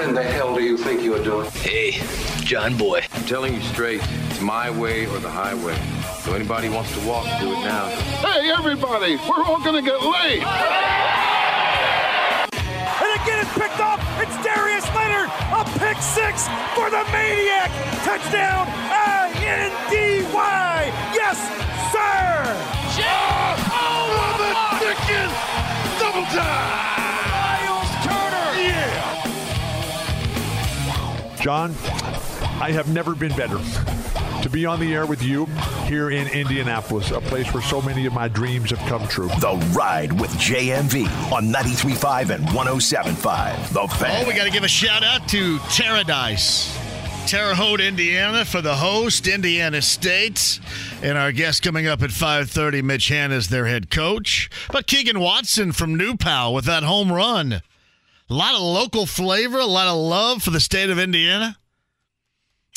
What in the hell do you think you're doing? Hey, John Boy. I'm telling you straight, it's my way or the highway. So anybody wants to walk, do it now. Hey, everybody, we're all gonna get laid. And again, it's picked off. It's Darius Leonard. A pick six for the Maniac. Touchdown, I-N-D-Y. Yes, sir. Oh, the chicken! Double time! John, I have never been better to be on the air with you here in Indianapolis, a place where so many of my dreams have come true. The Ride with JMV on 93.5 and 107.5. The Fan. Oh, we got to give a shout out to Terradice. Terre Haute, Indiana, for the host, Indiana State. And our guest coming up at 5.30, Mitch Hannahs is their head coach. But Keegan Watson from New Pal with that home run. A lot of local flavor, a lot of love for the state of Indiana.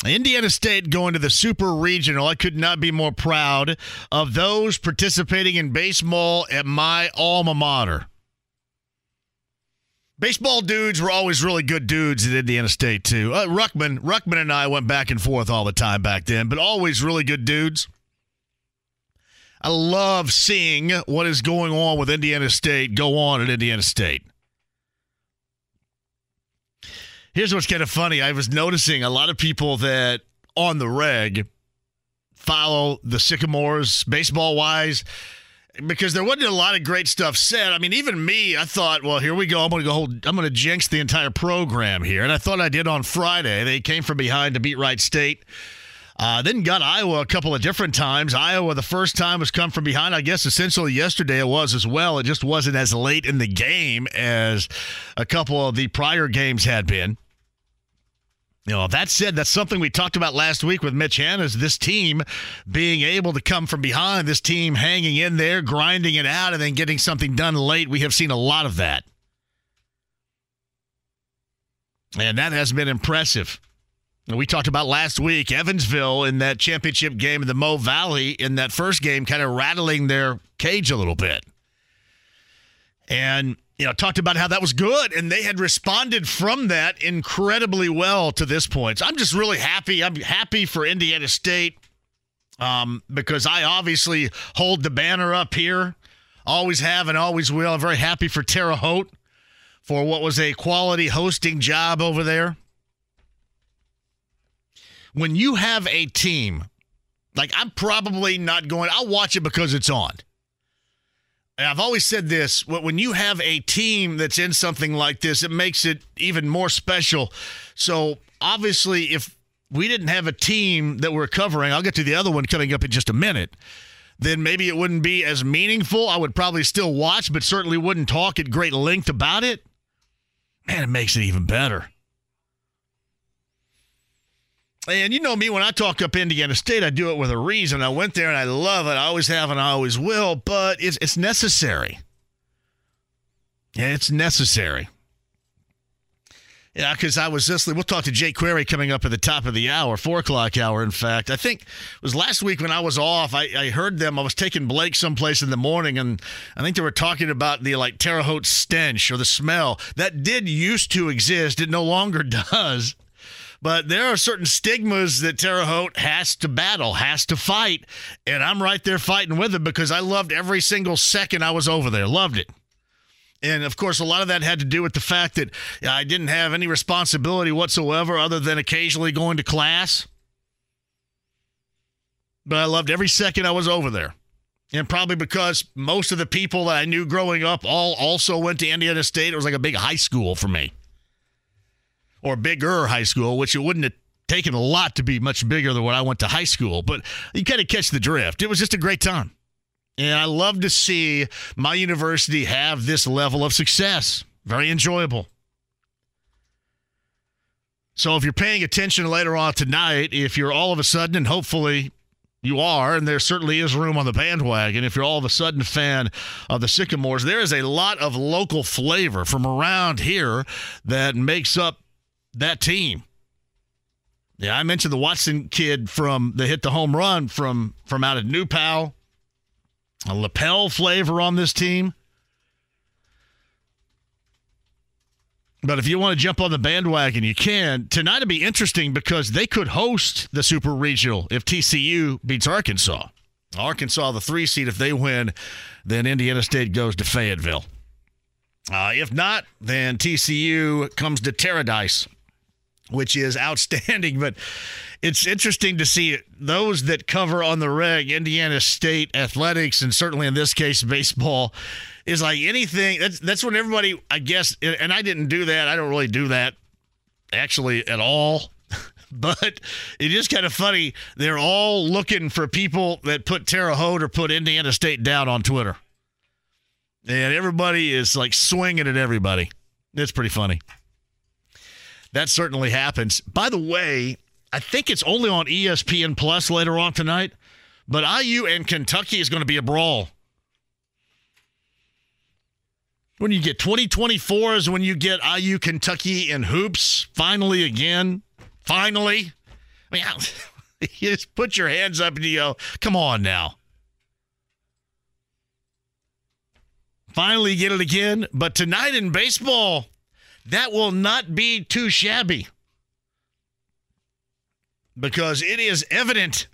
Indiana State going to the Super Regional. I could not be more proud of those participating in baseball at my alma mater. Baseball dudes were always really good dudes at Indiana State too. Uh, Ruckman, Ruckman and I went back and forth all the time back then, but always really good dudes. I love seeing what is going on with Indiana State go on at Indiana State. Here's what's kind of funny. I was noticing a lot of people that on the reg follow the Sycamores baseball wise because there wasn't a lot of great stuff said. I mean, even me, I thought, well, here we go. I'm going to go hold, I'm going to jinx the entire program here. And I thought I did on Friday. They came from behind to beat Wright State. Uh, then got Iowa a couple of different times. Iowa, the first time was come from behind. I guess essentially yesterday it was as well. It just wasn't as late in the game as a couple of the prior games had been. You know, that said, that's something we talked about last week with Mitch Hannahs is this team being able to come from behind, this team hanging in there, grinding it out, and then getting something done late. We have seen a lot of that. And that has been impressive. We talked about last week, Evansville in that championship game in the Mo Valley in that first game, kind of rattling their cage a little bit. And you know, talked about how that was good, and they had responded from that incredibly well to this point. So I'm just really happy. I'm happy for Indiana State um, because I obviously hold the banner up here, always have and always will. I'm very happy for Terre Haute for what was a quality hosting job over there. When you have a team, like I'm probably not going, I'll watch it because it's on. I've always said this when you have a team that's in something like this, it makes it even more special. So, obviously, if we didn't have a team that we're covering, I'll get to the other one coming up in just a minute, then maybe it wouldn't be as meaningful. I would probably still watch, but certainly wouldn't talk at great length about it. Man, it makes it even better. And you know me, when I talk up Indiana State, I do it with a reason. I went there and I love it. I always have and I always will, but it's, it's necessary. It's necessary. Yeah, because I was just, we'll talk to Jay Query coming up at the top of the hour, four o'clock hour, in fact. I think it was last week when I was off, I, I heard them. I was taking Blake someplace in the morning, and I think they were talking about the like Terre Haute stench or the smell that did used to exist. It no longer does. But there are certain stigmas that Terre Haute has to battle, has to fight. And I'm right there fighting with it because I loved every single second I was over there. Loved it. And of course, a lot of that had to do with the fact that I didn't have any responsibility whatsoever other than occasionally going to class. But I loved every second I was over there. And probably because most of the people that I knew growing up all also went to Indiana State. It was like a big high school for me or bigger high school, which it wouldn't have taken a lot to be much bigger than when I went to high school, but you kind of catch the drift. It was just a great time. And I love to see my university have this level of success. Very enjoyable. So if you're paying attention later on tonight, if you're all of a sudden, and hopefully you are, and there certainly is room on the bandwagon, if you're all of a sudden a fan of the Sycamores, there is a lot of local flavor from around here that makes up that team. Yeah, I mentioned the Watson kid from the hit the home run from from out of New Pal. A lapel flavor on this team. But if you want to jump on the bandwagon, you can. Tonight will be interesting because they could host the Super Regional if TCU beats Arkansas. Arkansas, the three seed, if they win, then Indiana State goes to Fayetteville. Uh, if not, then TCU comes to Paradise, which is outstanding. But it's interesting to see those that cover on the reg Indiana State athletics, and certainly in this case, baseball is like anything. That's that's when everybody, I guess, and I didn't do that. I don't really do that actually at all. But it is kind of funny. They're all looking for people that put Terre Haute or put Indiana State down on Twitter. And everybody is like swinging at everybody. It's pretty funny. That certainly happens. By the way, I think it's only on ESPN Plus later on tonight, but IU and Kentucky is going to be a brawl. When you get 2024 is when you get IU Kentucky in hoops finally again. Finally. I mean, you just put your hands up and you go, come on now. Finally get it again. But tonight in baseball, that will not be too shabby because it is evident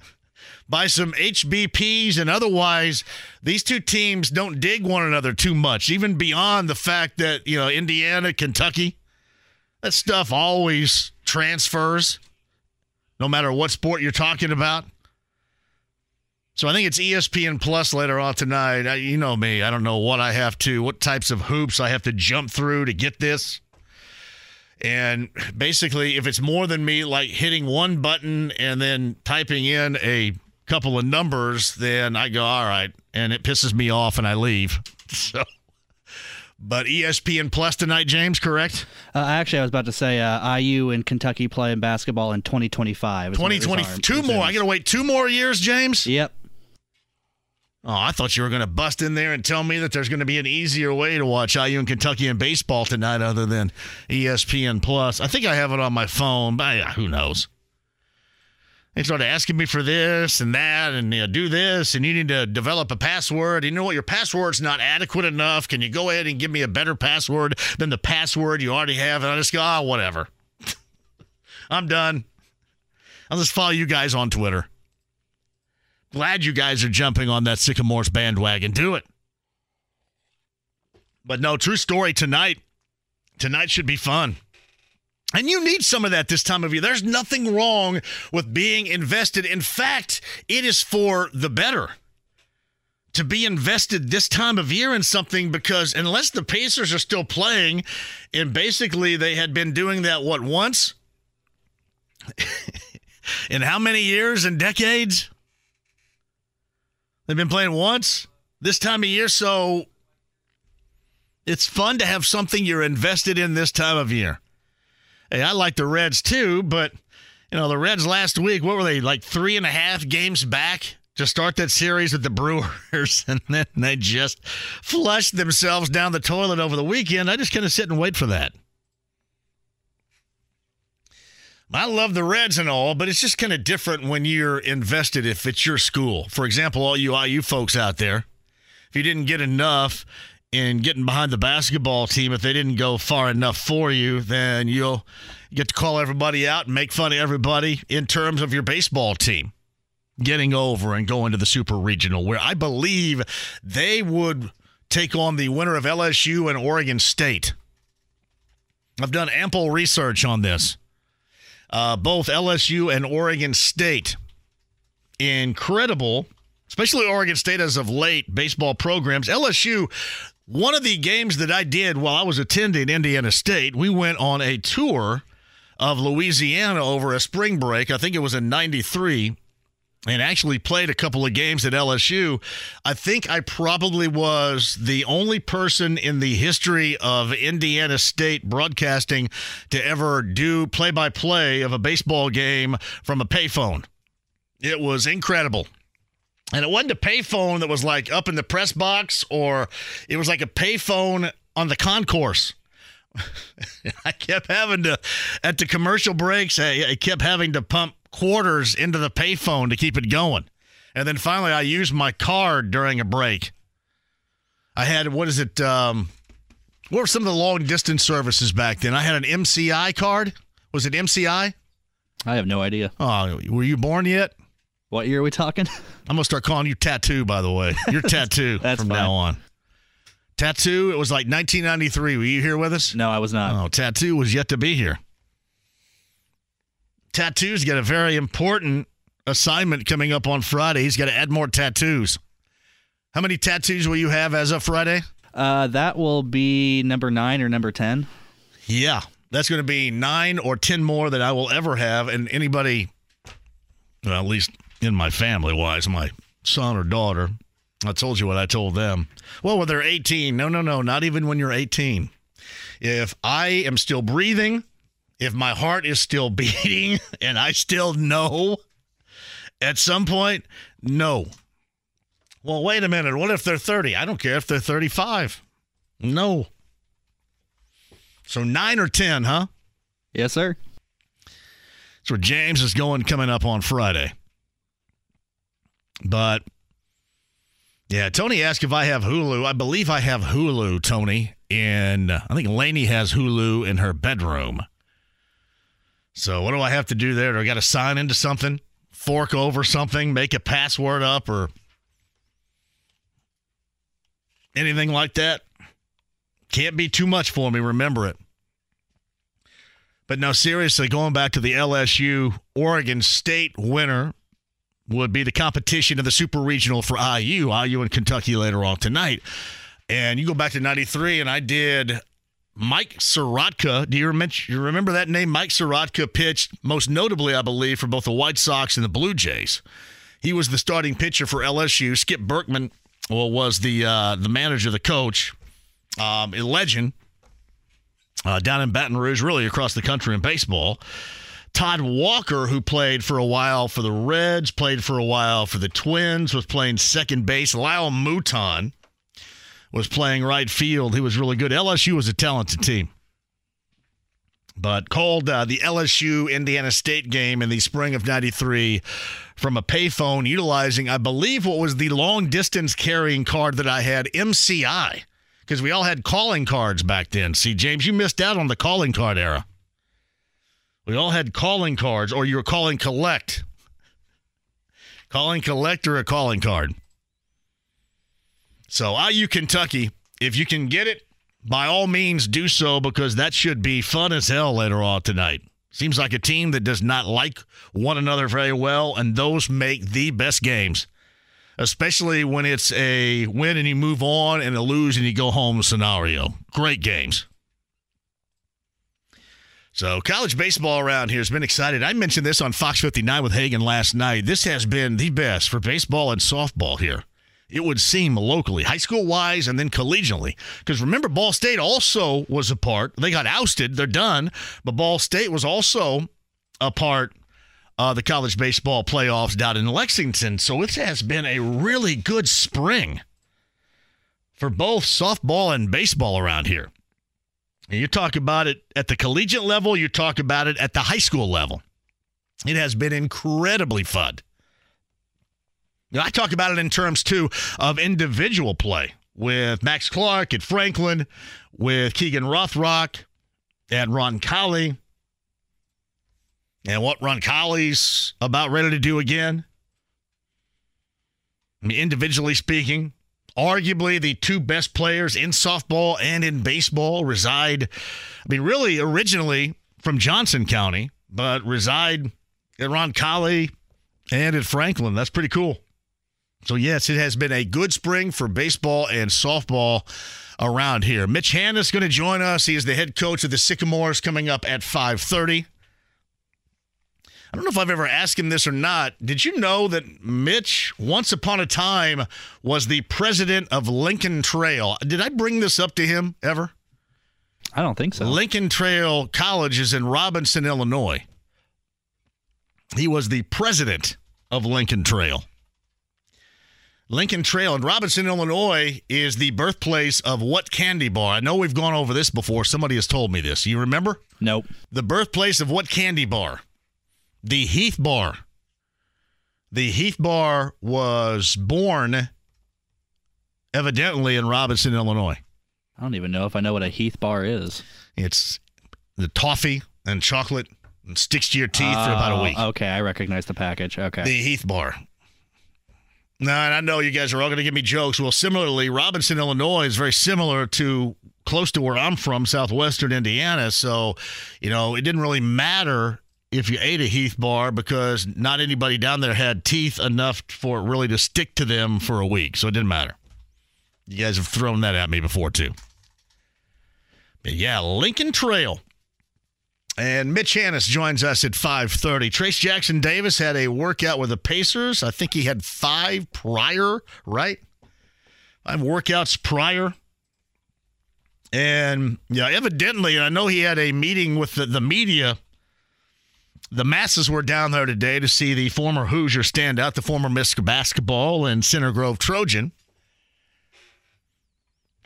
by some HBPs and otherwise, these two teams don't dig one another too much, even beyond the fact that, you know, Indiana, Kentucky, that stuff always transfers, no matter what sport you're talking about. So I think it's ESPN Plus later on tonight. I, you know me, I don't know what I have to, what types of hoops I have to jump through to get this. And basically, if it's more than me, like hitting one button and then typing in a couple of numbers, then I go, all right. And it pisses me off and I leave. So, but ESPN Plus tonight, James, correct? Uh, actually, I was about to say uh, IU and Kentucky playing basketball in 2025. 2020, two more. I got to wait two more years, James? Yep. Oh, I thought you were going to bust in there and tell me that there's going to be an easier way to watch IU and Kentucky in baseball tonight other than ESPN Plus. I think I have it on my phone, but who knows? They started asking me for this and that, and you know, do this, and you need to develop a password. You know what? Your password's not adequate enough. Can you go ahead and give me a better password than the password you already have? And I just go, ah, oh, whatever. I'm done. I'll just follow you guys on Twitter. Glad you guys are jumping on that Sycamores bandwagon. Do it. But no, true story tonight. Tonight should be fun. And you need some of that this time of year. There's nothing wrong with being invested. In fact, it is for the better to be invested this time of year in something because unless the Pacers are still playing, and basically they had been doing that, what, once? in how many years and decades? They've been playing once this time of year, so it's fun to have something you're invested in this time of year. Hey, I like the Reds too, but you know the Reds last week. What were they like three and a half games back to start that series with the Brewers, and then they just flushed themselves down the toilet over the weekend. I just kind of sit and wait for that. I love the Reds and all, but it's just kind of different when you're invested if it's your school. For example, all you IU folks out there, if you didn't get enough in getting behind the basketball team, if they didn't go far enough for you, then you'll get to call everybody out and make fun of everybody in terms of your baseball team getting over and going to the super regional, where I believe they would take on the winner of LSU and Oregon State. I've done ample research on this uh, both LSU and Oregon State. Incredible, especially Oregon State as of late, baseball programs. LSU, one of the games that I did while I was attending Indiana State, we went on a tour of Louisiana over a spring break. I think it was in 93 and actually played a couple of games at LSU. I think I probably was the only person in the history of Indiana State broadcasting to ever do play by play of a baseball game from a payphone. It was incredible. And it wasn't a payphone that was like up in the press box, or it was like a payphone on the concourse. I kept having to, at the commercial breaks, I, I kept having to pump quarters into the payphone to keep it going. And then finally, I used my card during a break. I had, what is it? Um, what were some of the long distance services back then? I had an MCI card. Was it MCI? I have no idea. Oh, were you born yet? What year are we talking? I'm gonna start calling you Tattoo. By the way, you're Tattoo That's from fine. now on. Tattoo. It was like 1993. Were you here with us? No, I was not. Oh, Tattoo was yet to be here. Tattoo's got a very important assignment coming up on Friday. He's got to add more tattoos. How many tattoos will you have as of Friday? Uh, that will be number nine or number ten. Yeah, that's going to be nine or ten more that I will ever have. And anybody, well, at least in my family wise, my son or daughter, I told you what I told them. Well, when they're 18, no, no, no, not even when you're 18. If I am still breathing, if my heart is still beating, and I still know at some point, no. Well, wait a minute. What if they're 30? I don't care if they're 35. No. So nine or 10, huh? Yes, sir. That's where James is going coming up on Friday. But yeah, Tony asked if I have Hulu. I believe I have Hulu, Tony. And I think Lainey has Hulu in her bedroom. So what do I have to do there? Do I got to sign into something, fork over something, make a password up, or anything like that? Can't be too much for me. Remember it. But no, seriously, going back to the LSU Oregon State winner would be the competition of the super regional for IU, IU and Kentucky later on tonight. And you go back to 93, and I did Mike Sirotka. Do you remember, you remember that name? Mike Sirotka pitched most notably, I believe, for both the White Sox and the Blue Jays. He was the starting pitcher for LSU. Skip Bertman well, was the uh, the manager, the coach, um, a legend uh, down in Baton Rouge, really across the country in baseball. Todd Walker, who played for a while for the Reds, played for a while for the Twins, was playing second base. Lyle Mouton was playing right field. He was really good. LSU was a talented team. But called uh, the LSU Indiana State game in the spring of 93 from a payphone utilizing, I believe, what was the long distance carrying card that I had, MCI because we all had calling cards back then. See, James, you missed out on the calling card era. We all had calling cards, or you were calling collect. Calling collect or a calling card. So, IU Kentucky, if you can get it, by all means do so because that should be fun as hell later on tonight. Seems like a team that does not like one another very well, and those make the best games especially when it's a win and you move on and a lose and you go home scenario. Great games. So, college baseball around here has been excited. I mentioned this on Fox 59 with Hagan last night. This has been the best for baseball and softball here. It would seem locally, high school wise, and then collegially. Because remember, Ball State also was a part. They got ousted, they're done. But Ball State was also a part of the college baseball playoffs down in Lexington. So it has been a really good spring for both softball and baseball around here. And you talk about it at the collegiate level, you talk about it at the high school level. It has been incredibly fun. I talk about it in terms, too, of individual play with Max Clark at Franklin, with Keegan Rothrock at Roncalli, and what Roncalli's about ready to do again. I mean, individually speaking, arguably the two best players in softball and in baseball reside, I mean, really originally from Johnson County, but reside at Roncalli and at Franklin. That's pretty cool. So, yes, it has been a good spring for baseball and softball around here. Mitch Hannahs going to join us. He is the head coach of the Sycamores coming up at 530. I don't know if I've ever asked him this or not. Did you know that Mitch, once upon a time, was the president of Lincoln Trail? Did I bring this up to him ever? I don't think so. Lincoln Trail College is in Robinson, Illinois. He was the president of Lincoln Trail. Lincoln Trail in Robinson, Illinois is the birthplace of what candy bar? I know we've gone over this before. Somebody has told me this. You remember? Nope. The birthplace of what candy bar? The Heath Bar. The Heath Bar was born evidently in Robinson, Illinois. I don't even know if I know what a Heath bar is. It's the toffee and chocolate and sticks to your teeth for about a Oh, week. Okay, I recognize the package. Okay. The Heath Bar. Now, and I know you guys are all going to give me jokes. Well, similarly, Robinson, Illinois is very similar to close to where I'm from, southwestern Indiana. So, you know, it didn't really matter if you ate a Heath Bar because not anybody down there had teeth enough for it really to stick to them for a week. So it didn't matter. You guys have thrown that at me before, too. But yeah, Lincoln Trail. And Mitch Hannahs joins us at 5:30. Trayce Jackson-Davis had a workout with the Pacers. I think he had five prior, right? Five workouts prior. And yeah, evidently, I know he had a meeting with the, the media. The masses were down there today to see the former Hoosier stand out, the former Mr. Basketball and Center Grove Trojan.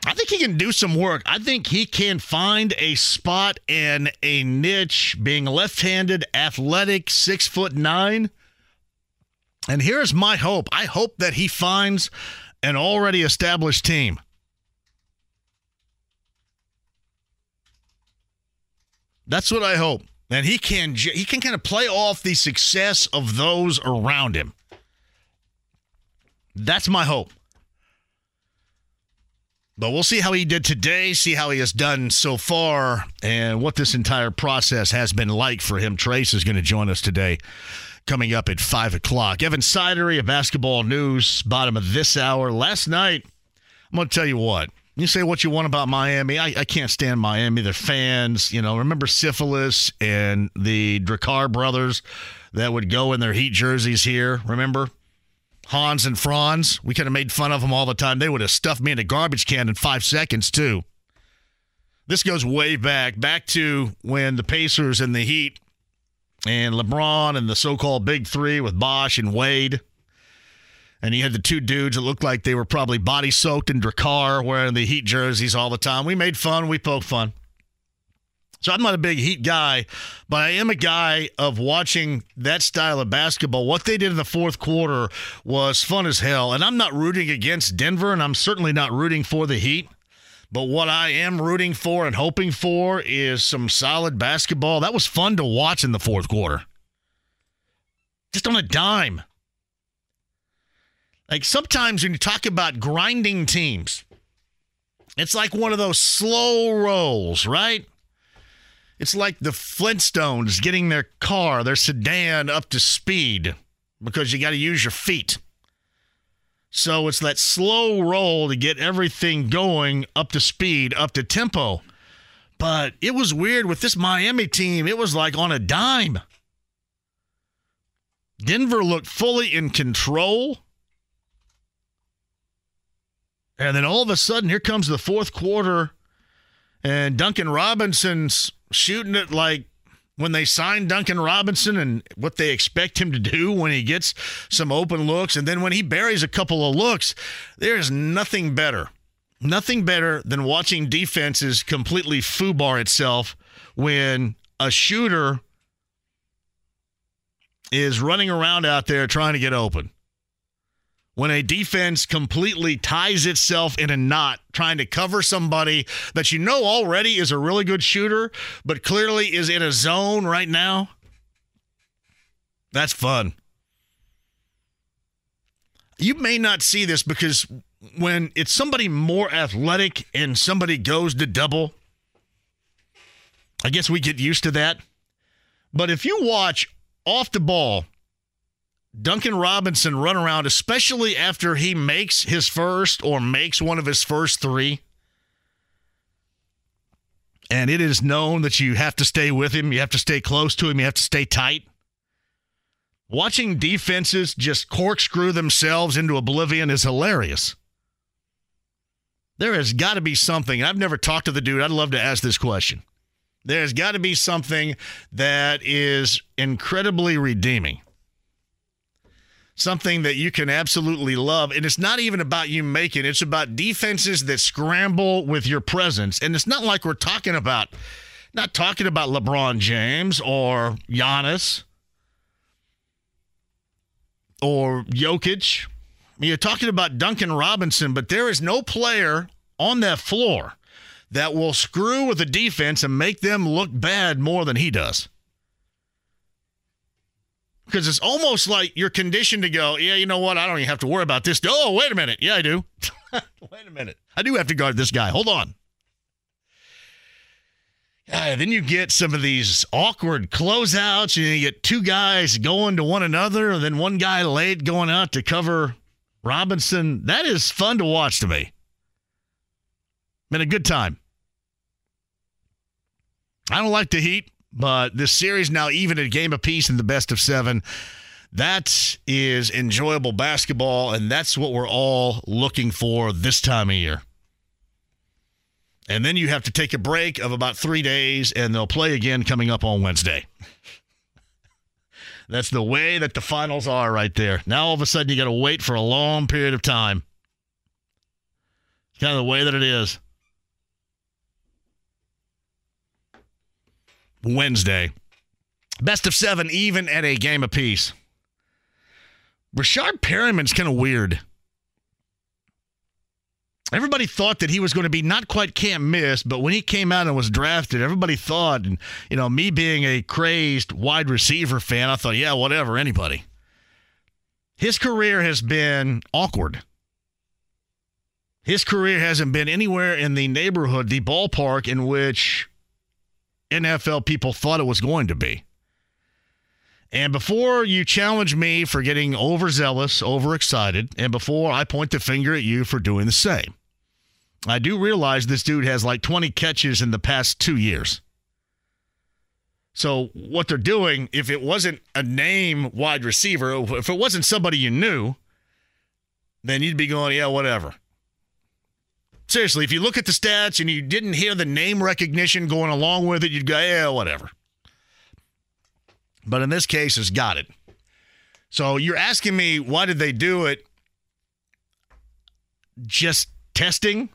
I think he can do some work. I think he can find a spot and a niche being left handed, athletic, six foot nine. And here's my hope I hope that he finds an already established team. That's what I hope. And he can he can kind of play off the success of those around him. That's my hope. But we'll see how he did today, see how he has done so far, and what this entire process has been like for him. Trayce is going to join us today, coming up at 5 o'clock. Evan Sidery of Basketball News, bottom of this hour. Last night, I'm going to tell you what. You say what you want about Miami. I, I can't stand Miami. Their fans, you know, remember Syphilis and the Drakkar brothers that would go in their Heat jerseys here? Remember? Hans and Franz. We could have made fun of them all the time. They would have stuffed me in a garbage can in five seconds, too. This goes way back, back to when the Pacers and the Heat and LeBron and the so called Big Three with Bosh and Wade. And you had the two dudes that looked like they were probably body soaked in Drakkar wearing the Heat jerseys all the time. We made fun, we poked fun. So I'm not a big Heat guy, but I am a guy of watching that style of basketball. What they did in the fourth quarter was fun as hell. And I'm not rooting against Denver, and I'm certainly not rooting for the Heat. But what I am rooting for and hoping for is some solid basketball. That was fun to watch in the fourth quarter. Just on a dime. Like sometimes when you talk about grinding teams, it's like one of those slow rolls, right? It's like the Flintstones getting their car, their sedan up to speed because you got to use your feet. So it's that slow roll to get everything going up to speed, up to tempo. But it was weird with this Miami team. It was like on a dime. Denver looked fully in control. And then all of a sudden, here comes the fourth quarter, and Duncan Robinson's shooting it like when they signed Duncan Robinson and what they expect him to do when he gets some open looks. And then when he buries a couple of looks, there is nothing better. Nothing better than watching defenses completely foobar itself when a shooter is running around out there trying to get open. When a defense completely ties itself in a knot trying to cover somebody that you know already is a really good shooter, but clearly is in a zone right now, that's fun. You may not see this because when it's somebody more athletic and somebody goes to double, I guess we get used to that. But if you watch off the ball, Duncan Robinson run around, especially after he makes his first or makes one of his first three. And it is known that you have to stay with him, you have to stay close to him, you have to stay tight. Watching defenses just corkscrew themselves into oblivion is hilarious. There has got to be something. I've never talked to the dude. I'd love to ask this question. There's got to be something that is incredibly redeeming. Something that you can absolutely love. And it's not even about you making, it's about defenses that scramble with your presence. And it's not like we're talking about, not talking about LeBron James or Giannis or Jokic. You're talking about Duncan Robinson, but there is no player on that floor that will screw with the defense and make them look bad more than he does. Because it's almost like you're conditioned to go, yeah, you know what? I don't even have to worry about this. Oh, wait a minute. Yeah, I do. wait a minute. I do have to guard this guy. Hold on. Yeah, then you get some of these awkward closeouts, and you get two guys going to one another, and then one guy late going out to cover Robinson. That is fun to watch to me. Been a good time. I don't like the Heat, but this series now even a game apiece in the best of seven. That is enjoyable basketball, and that's what we're all looking for this time of year. And then you have to take a break of about three days, and they'll play again coming up on Wednesday. That's the way that the finals are right there. Now all of a sudden you got to wait for a long period of time. Kind of the way that it is. Wednesday. Best of seven, even at a game apiece. Breshad Perriman's kind of weird. Everybody thought that he was going to be not quite can't miss, but when he came out and was drafted, everybody thought, and you know, me being a crazed wide receiver fan, I thought, yeah, whatever, anybody. His career has been awkward. His career hasn't been anywhere in the neighborhood, the ballpark in which NFL people thought it was going to be. And before you challenge me for getting overzealous, overexcited, and before I point the finger at you for doing the same, I do realize this dude has like 20 catches in the past two years. So, what they're doing, if it wasn't a name wide receiver, if it wasn't somebody you knew, then you'd be going, yeah, whatever. Seriously, if you look at the stats and you didn't hear the name recognition going along with it, you'd go, yeah, whatever. But in this case, it's got it. So you're asking me, why did they do it? Just testing?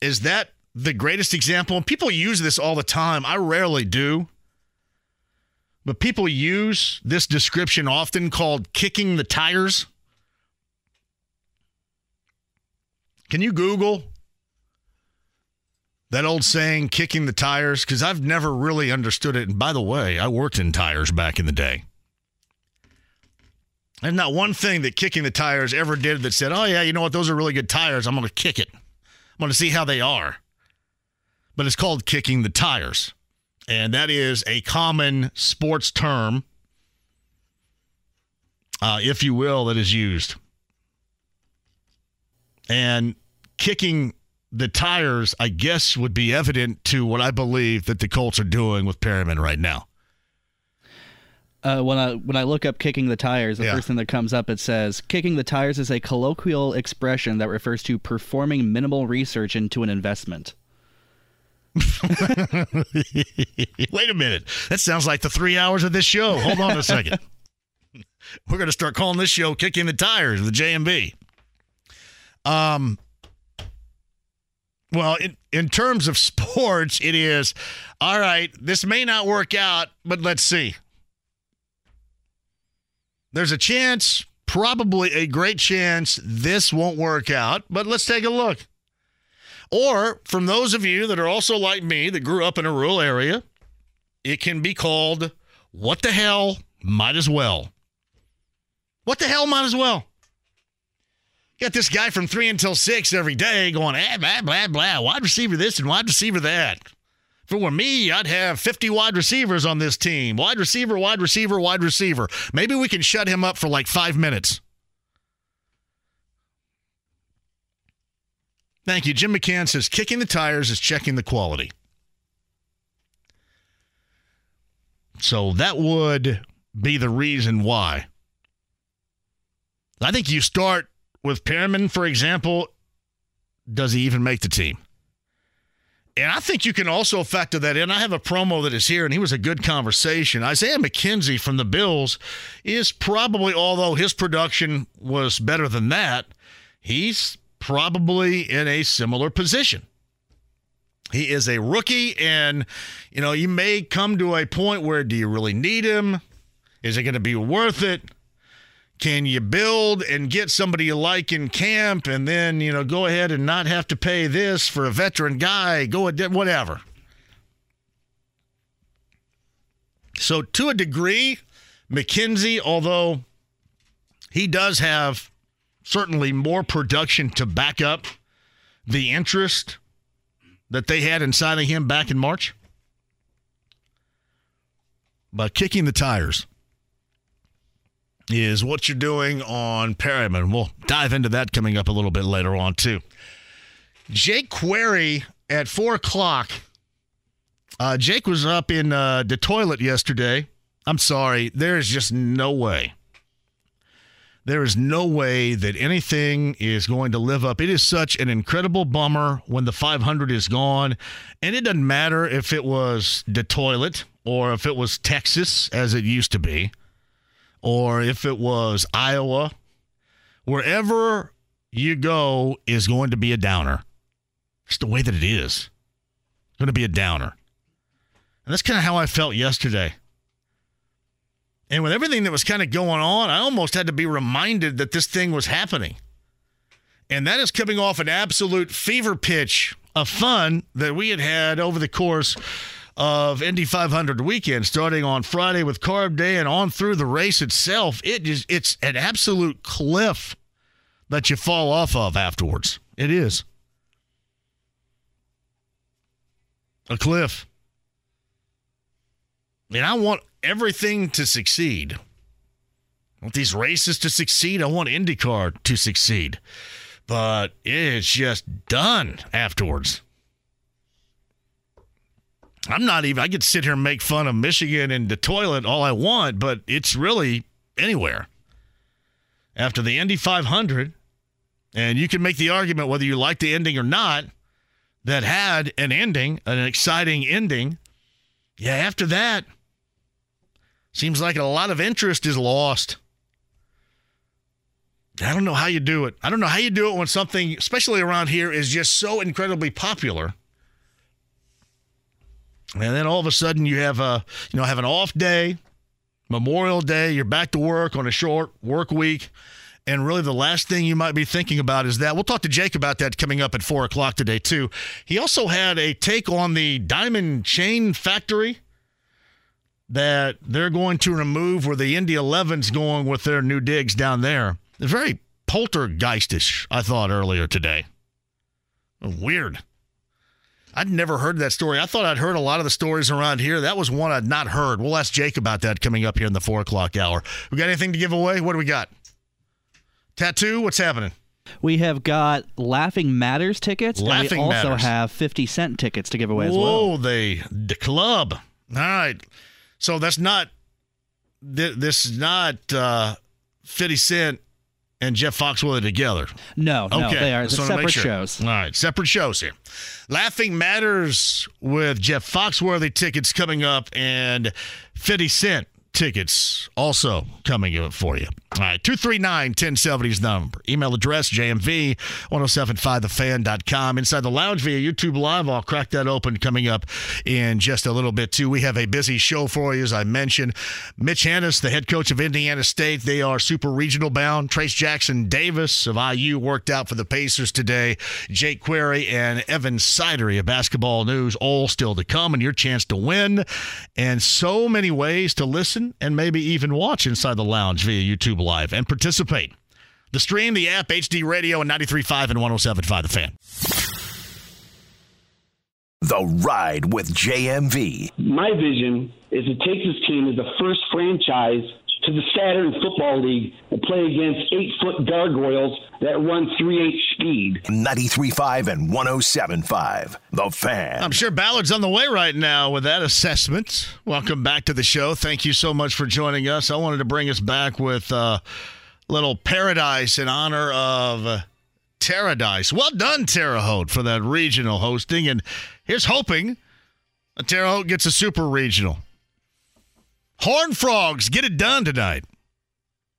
Is that the greatest example? People use this all the time. I rarely do. But people use this description often called kicking the tires. Can you Google that old saying, kicking the tires? Because I've never really understood it. And by the way, I worked in tires back in the day. And not one thing that kicking the tires ever did that said, oh, yeah, you know what? Those are really good tires. I'm going to kick it. I'm going to see how they are. But it's called kicking the tires. And that is a common sports term, uh, if you will, that is used. And kicking the tires, I guess, would be evident to what I believe that the Colts are doing with Perriman right now. Uh, when I when I look up kicking the tires, the Yeah. first thing that comes up it says kicking the tires is a colloquial expression that refers to performing minimal research into an investment. Wait a minute. That sounds like the three hours of this show. Hold on a second. We're going to start calling this show "Kicking the Tires" with JMV. Um. Well, in, in terms of sports, it is all right. This may not work out, but let's see. There's a chance, probably a great chance, this won't work out, but let's take a look. Or from those of you that are also like me that grew up in a rural area, it can be called what the hell might as well. What the hell might as well? Got this guy from three until six every day going, ah, blah, blah, blah, wide receiver this and wide receiver that. If it were me, I'd have 50 wide receivers on this team. Wide receiver, wide receiver, wide receiver. Maybe we can shut him up for like five minutes. Thank you. Jim McCann says kicking the tires is checking the quality. So that would be the reason why. I think you start with Perriman, for example. Does he even make the team? And I think you can also factor that in. I have a promo that is here, and he was a good conversation. Isaiah McKenzie from the Bills is probably, although his production was better than that, he's probably in a similar position. He is a rookie, and you know, you may come to a point where do you really need him? Is it going to be worth it? Can you build and get somebody you like in camp and then, you know, go ahead and not have to pay this for a veteran guy? Go ahead, whatever. So, to a degree, McKenzie, although he does have certainly more production to back up the interest that they had in signing him back in March, but kicking the tires is what you're doing on Perriman. We'll dive into that coming up a little bit later on, too. Jake Query at 4 o'clock. Uh, Jake was up in uh, the toilet yesterday. I'm sorry. There is just no way. There is no way that anything is going to live up. It is such an incredible bummer when the 500 is gone. And it doesn't matter if it was the toilet or if it was Texas, as it used to be or if it was Iowa, wherever you go is going to be a downer. It's the way that it is. It's going to be a downer. And that's kind of how I felt yesterday. And with everything that was kind of going on, I almost had to be reminded that this thing was happening. And that is coming off an absolute fever pitch of fun that we had had over the course of Indy 500 weekend, starting on Friday with Carb Day and on through the race itself. It is it's an absolute cliff that you fall off of afterwards. It is a cliff. And I want everything to succeed. I want these races to succeed. I want IndyCar to succeed. But it's just done afterwards. I'm not even, I could sit here and make fun of Michigan and the toilet all I want, but it's really anywhere. After the Indy 500, and you can make the argument whether you like the ending or not, that had an ending, an exciting ending. Yeah, after that, seems like a lot of interest is lost. I don't know how you do it. I don't know how you do it when something, especially around here, is just so incredibly popular and then all of a sudden you have a you know have an off day, Memorial Day, you're back to work on a short work week. And really, the last thing you might be thinking about is that. We'll talk to Jake about that coming up at 4 o'clock today, too. He also had a take on the Diamond Chain Factory that they're going to remove where the Indy 11's going with their new digs down there. It's very poltergeistish, I thought, earlier today. Weird. I'd never heard that story. I thought I'd heard a lot of the stories around here. That was one I'd not heard. We'll ask Jake about that coming up here in the four o'clock hour. We got anything to give away? What do we got? Tattoo? What's happening? We have got Laughing Matters tickets. Laughing and we also Matters. have 50 cent tickets to give away as well. Whoa, they the club. All right. So that's not th- this is not uh 50 Cent and Jeff Foxworthy together. No, no, Okay. they are separate sure. shows. All right, separate shows here. Laughing Matters with Jeff Foxworthy tickets coming up and 50 Cent tickets also coming up for you. All right, 239 1070's number. Email address jmv 1075thefan.com. Inside the lounge via YouTube Live, I'll crack that open coming up in just a little bit, too. We have a busy show for you, as I mentioned. Mitch Hannahs, the head coach of Indiana State, they are super regional bound. Trayce Jackson-Davis of IU worked out for the Pacers today. Jake Query and Evan Sidery of Basketball News, all still to come, and your chance to win. And so many ways to listen and maybe even watch Inside the Lounge via YouTube Live and participate. The stream, the app, HD Radio, and 93.5 and 107.5 The Fan. The Ride with JMV. My vision is to take this team as the first franchise to the Saturn Football League and play against eight foot gargoyles that run 3 8 speed. 93.5 and 107.5. The Fan. I'm sure Ballard's on the way right now with that assessment. Welcome back to the show. Thank you so much for joining us. I wanted to bring us back with a little paradise in honor of uh, Terra Dice. Well done, Terre Haute, for that regional hosting. And here's hoping that Terre Haute gets a super regional. Horn Frogs get it done tonight.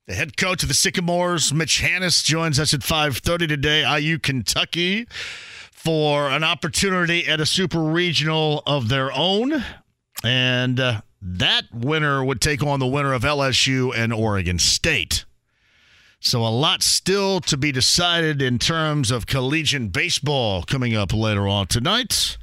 The head coach of the Sycamores, Mitch Hannahs, joins us at 5:30 today. IU Kentucky for an opportunity at a super regional of their own, and uh, that winner would take on the winner of LSU and Oregon State. So a lot still to be decided in terms of collegiate baseball coming up later on tonight.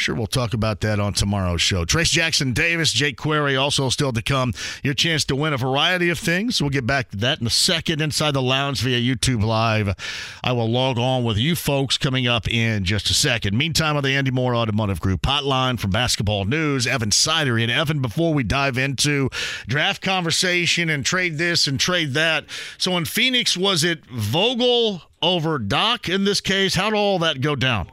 Sure, we'll talk about that on tomorrow's show. Trayce Jackson-Davis, Jake Query also still to come. Your chance to win a variety of things. We'll get back to that in a second inside the lounge via YouTube Live. I will log on with you folks coming up in just a second. Meantime, on the Andy Moore Automotive Group hotline from Basketball News, Evan Sidery. And Evan, before we dive into draft conversation and trade this and trade that. So in Phoenix, was it Vogel over Doc in this case? How did all that go down?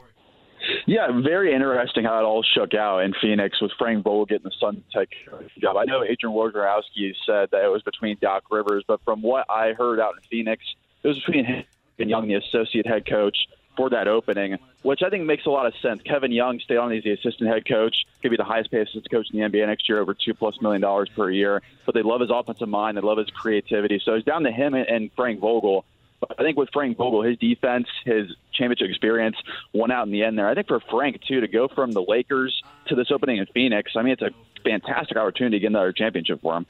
Yeah, very interesting how it all shook out in Phoenix with Frank Vogel getting the Sun tech job. I know Adrian Wojnarowski said that it was between Doc Rivers, but from what I heard out in Phoenix, it was between him and Young, the associate head coach, for that opening, which I think makes a lot of sense. Kevin Young stayed on as the assistant head coach, could be the highest paid assistant coach in the NBA next year, over two plus million dollars per year. But they love his offensive mind, they love his creativity. So it's down to him and Frank Vogel. I think with Frank Vogel, his defense, his championship experience won out in the end there. I think for Frank, too, to go from the Lakers to this opening in Phoenix, I mean, it's a fantastic opportunity to get another championship for him.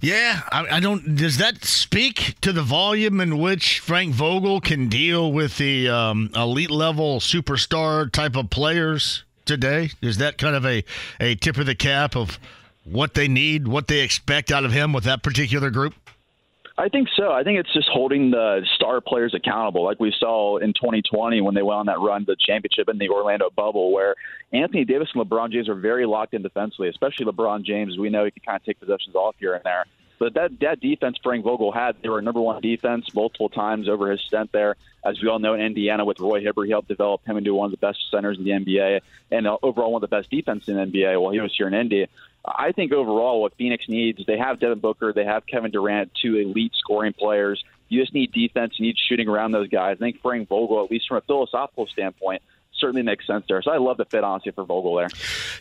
Yeah, I, I, don't. Does that speak to the volume in which Frank Vogel can deal with the um, elite level superstar type of players today? Is that kind of a, a tip of the cap of what they need, what they expect out of him with that particular group? I think so. I think it's just holding the star players accountable, like we saw in 2020 when they went on that run to the championship in the Orlando bubble, where Anthony Davis and LeBron James are very locked in defensively, especially LeBron James. We know he can kind of take possessions off here and there. But that that defense Frank Vogel had, they were number one defense multiple times over his stint there. As we all know, in Indiana with Roy Hibbert, he helped develop him into one of the best centers in the NBA and uh, overall one of the best defenses in the NBA while he was here in Indy. I think overall, what Phoenix needs, they have Devin Booker, they have Kevin Durant, two elite scoring players. You just need defense. You need shooting around those guys. I think Frank Vogel, at least from a philosophical standpoint, certainly makes sense there. So I love the fit, honestly, for Vogel there.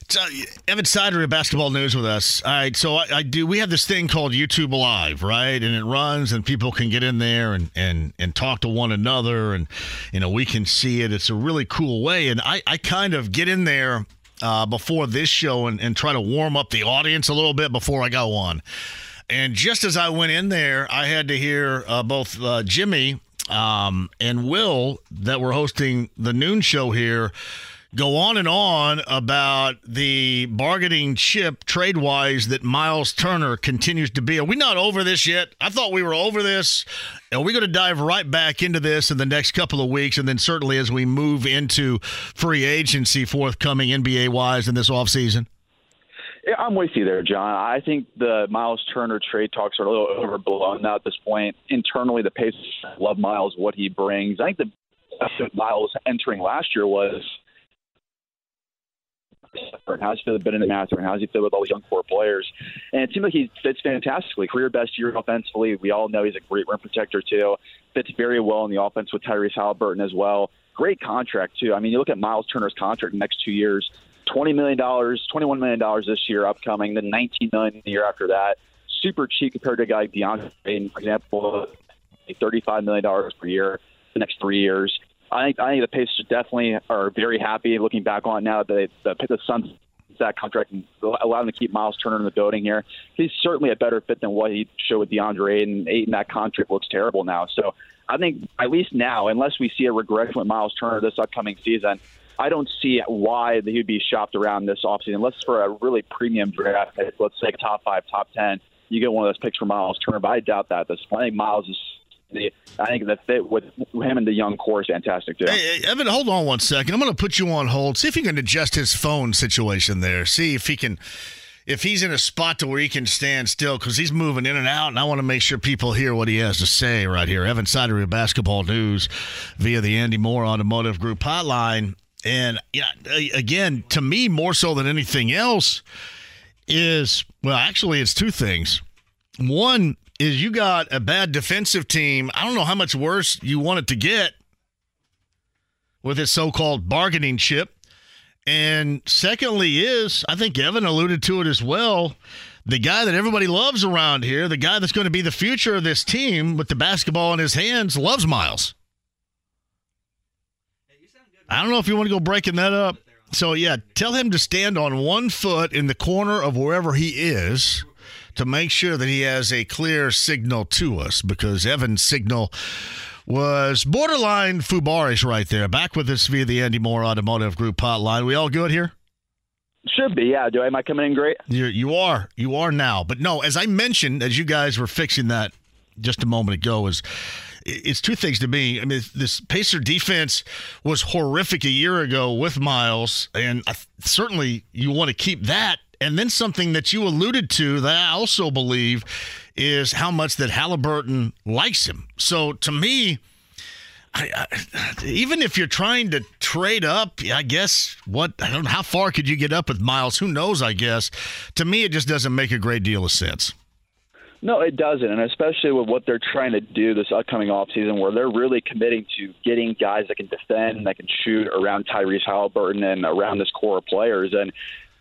So, Evan Sidery of Basketball News with us. All right, so I, I, do. We have this thing called YouTube Live, right? And it runs, and people can get in there and and and talk to one another, and you know we can see it. It's a really cool way, and I I kind of get in there uh, before this show and, and try to warm up the audience a little bit before I go on. And just as I went in there, I had to hear uh, both uh, Jimmy um, and Will that were hosting the noon show here go on and on about the bargaining chip trade wise that Myles Turner continues to be. Are we not over this yet? I thought we were over this. Are we going to dive right back into this in the next couple of weeks? And then certainly as we move into free agency forthcoming NBA wise in this offseason? I'm with you there, John. I think the Myles Turner trade talks are a little overblown now at this point. Internally, the Pacers love Myles, what he brings. I think the Myles entering last year was How's he feel been in the master? How's he feel with all the young core players? And it seems like he fits fantastically. Career best year offensively. We all know he's a great rim protector too. Fits very well in the offense with Tyrese Halliburton as well. Great contract too. I mean, you look at Myles Turner's contract the next two years: twenty million dollars, twenty-one million dollars this year upcoming, then nineteen million the year after that. Super cheap compared to a guy like DeAndre, for example, thirty-five million dollars per year the next three years. I think I think the Pacers definitely are very happy looking back on now that they, the, the Suns that contract and allow them to keep Myles Turner in the building here. He's certainly a better fit than what he showed with DeAndre and eight Ayton. That contract looks terrible now. So I think at least now, unless we see a regression with Myles Turner this upcoming season, I don't see why he would be shopped around this offseason unless for a really premium draft. pick. Let's say top five, top ten. You get one of those picks for Myles Turner, but I doubt that. This think Myles is I think the fit with him and the young core is fantastic too. Hey, Evan, hold on one second. I'm going to put you on hold. See if you can adjust his phone situation there. See if he can, if he's in a spot to where he can stand still because he's moving in and out, and I want to make sure people hear what he has to say right here. Evan Sidery of Basketball News via the Andy Moore Automotive Group hotline, and yeah, uh, again, to me, more so than anything else, is well, actually, it's two things. One is you got a bad defensive team. I don't know how much worse you want it to get with this so-called bargaining chip. And secondly, is I think Evan alluded to it as well. The guy that everybody loves around here, the guy that's going to be the future of this team with the basketball in his hands, loves Myles. I don't know if you want to go breaking that up. So, yeah, tell him to stand on one foot in the corner of wherever he is to make sure that he has a clear signal to us because Evan's signal was borderline fubarish right there. Back with us via the Andy Moore Automotive Group hotline. We all good here? Should be, yeah. Do I am I coming in great? You're, you are, you are now. But no, as I mentioned, as you guys were fixing that just a moment ago, is it's two things to me. I mean, this Pacer defense was horrific a year ago with Myles, and I, certainly you want to keep that. And then something that you alluded to that I also believe is how much that Halliburton likes him. So to me, I, I, even if you're trying to trade up, I guess what I don't know how far could you get up with Myles? Who knows? I guess to me, it just doesn't make a great deal of sense. No, it doesn't, and especially with what they're trying to do this upcoming offseason, where they're really committing to getting guys that can defend, and that can shoot around Tyrese Halliburton and around this core of players. And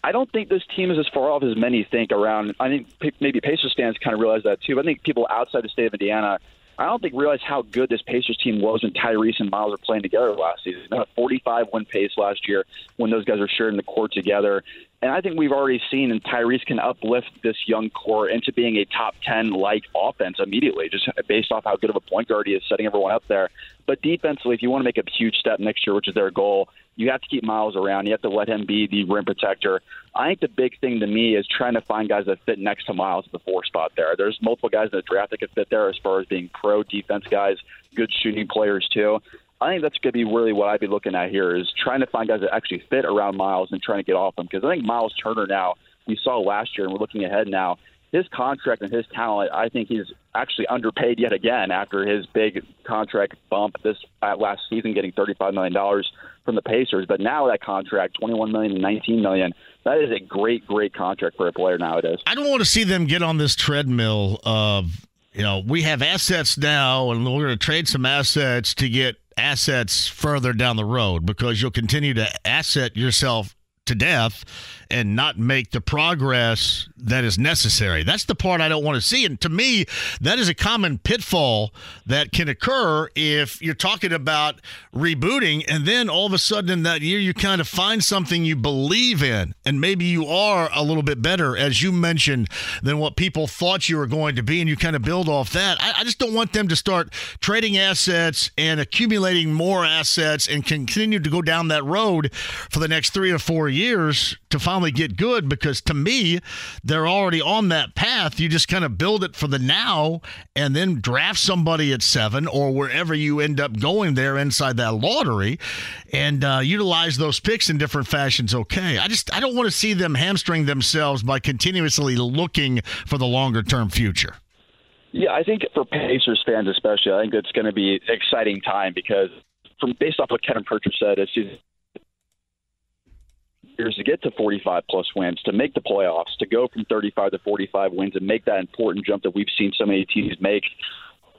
I don't think this team is as far off as many think around. I think maybe Pacers fans kind of realize that too. But I think people outside the state of Indiana, I don't think realize how good this Pacers team was when Tyrese and Myles were playing together last season. They had a 45 win pace last year when those guys are sharing the court together. And I think we've already seen, and Tyrese can uplift this young core into being a top 10 like offense immediately, just based off how good of a point guard he is, setting everyone up there. But defensively, if you want to make a huge step next year, which is their goal, you have to keep Myles around. You have to let him be the rim protector. I think the big thing to me is trying to find guys that fit next to Myles at the four spot there. There's multiple guys in the draft that could fit there as far as being pro defense guys, good shooting players too. I think that's going to be really what I'd be looking at here is trying to find guys that actually fit around Myles and trying to get off him because I think Myles Turner now we saw last year and we're looking ahead now his contract and his talent, I think he's actually underpaid yet again after his big contract bump this uh, last season, getting thirty-five million dollars from the Pacers. But now that contract, twenty-one million and nineteen million, that is a great, great contract for a player nowadays. I don't want to see them get on this treadmill of, you know, we have assets now, and we're going to trade some assets to get assets further down the road because you'll continue to asset yourself to death and not make the progress that is necessary. That's the part I don't want to see. And to me, that is a common pitfall that can occur if you're talking about rebooting and then all of a sudden in that year you kind of find something you believe in and maybe you are a little bit better, as you mentioned, than what people thought you were going to be, and you kind of build off that. I, I just don't want them to start trading assets and accumulating more assets and continue to go down that road for the next three or four years to finally get good because to me, they're already on that path. You just kind of build it for the now and then draft somebody at seven or wherever you end up going there inside that lottery and uh, utilize those picks in different fashions. Okay. I just, I don't want to see them hamstring themselves by continuously looking for the longer term future. Yeah, I think for Pacers fans especially, I think it's going to be an exciting time because from based off what Kevin Pritchard said, it's years to get to 45 plus wins, to make the playoffs, to go from 35 to 45 wins, and make that important jump that we've seen so many teams make.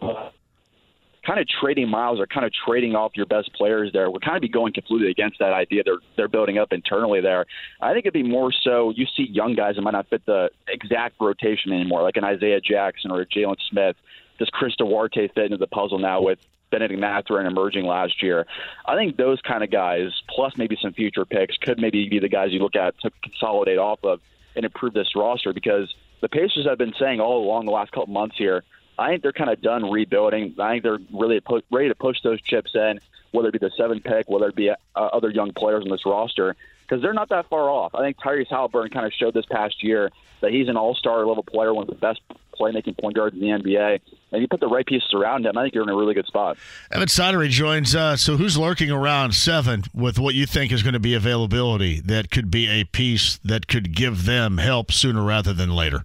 Kind of trading miles or kind of trading off your best players there would kind of be going completely against that idea they're they're building up internally there. I think it'd be more so you see young guys that might not fit the exact rotation anymore, like an Isaiah Jackson or a Jalen Smith. Does Chris Duarte fit into the puzzle now with Bennedict Mathurin emerging last year. I think those kind of guys, plus maybe some future picks, could maybe be the guys you look at to consolidate off of and improve this roster because the Pacers have been saying all along the last couple months here, I think they're kind of done rebuilding. I think they're really ready to push those chips in, whether it be the seven pick, whether it be uh, other young players on this roster, because they're not that far off. I think Tyrese Halliburton kind of showed this past year that he's an all-star level player, one of the best playmaking point guards in the NBA. And you put the right pieces around him, I think you're in a really good spot. Evan Sidery joins us. So who's lurking around seven with what you think is going to be availability that could be a piece that could give them help sooner rather than later?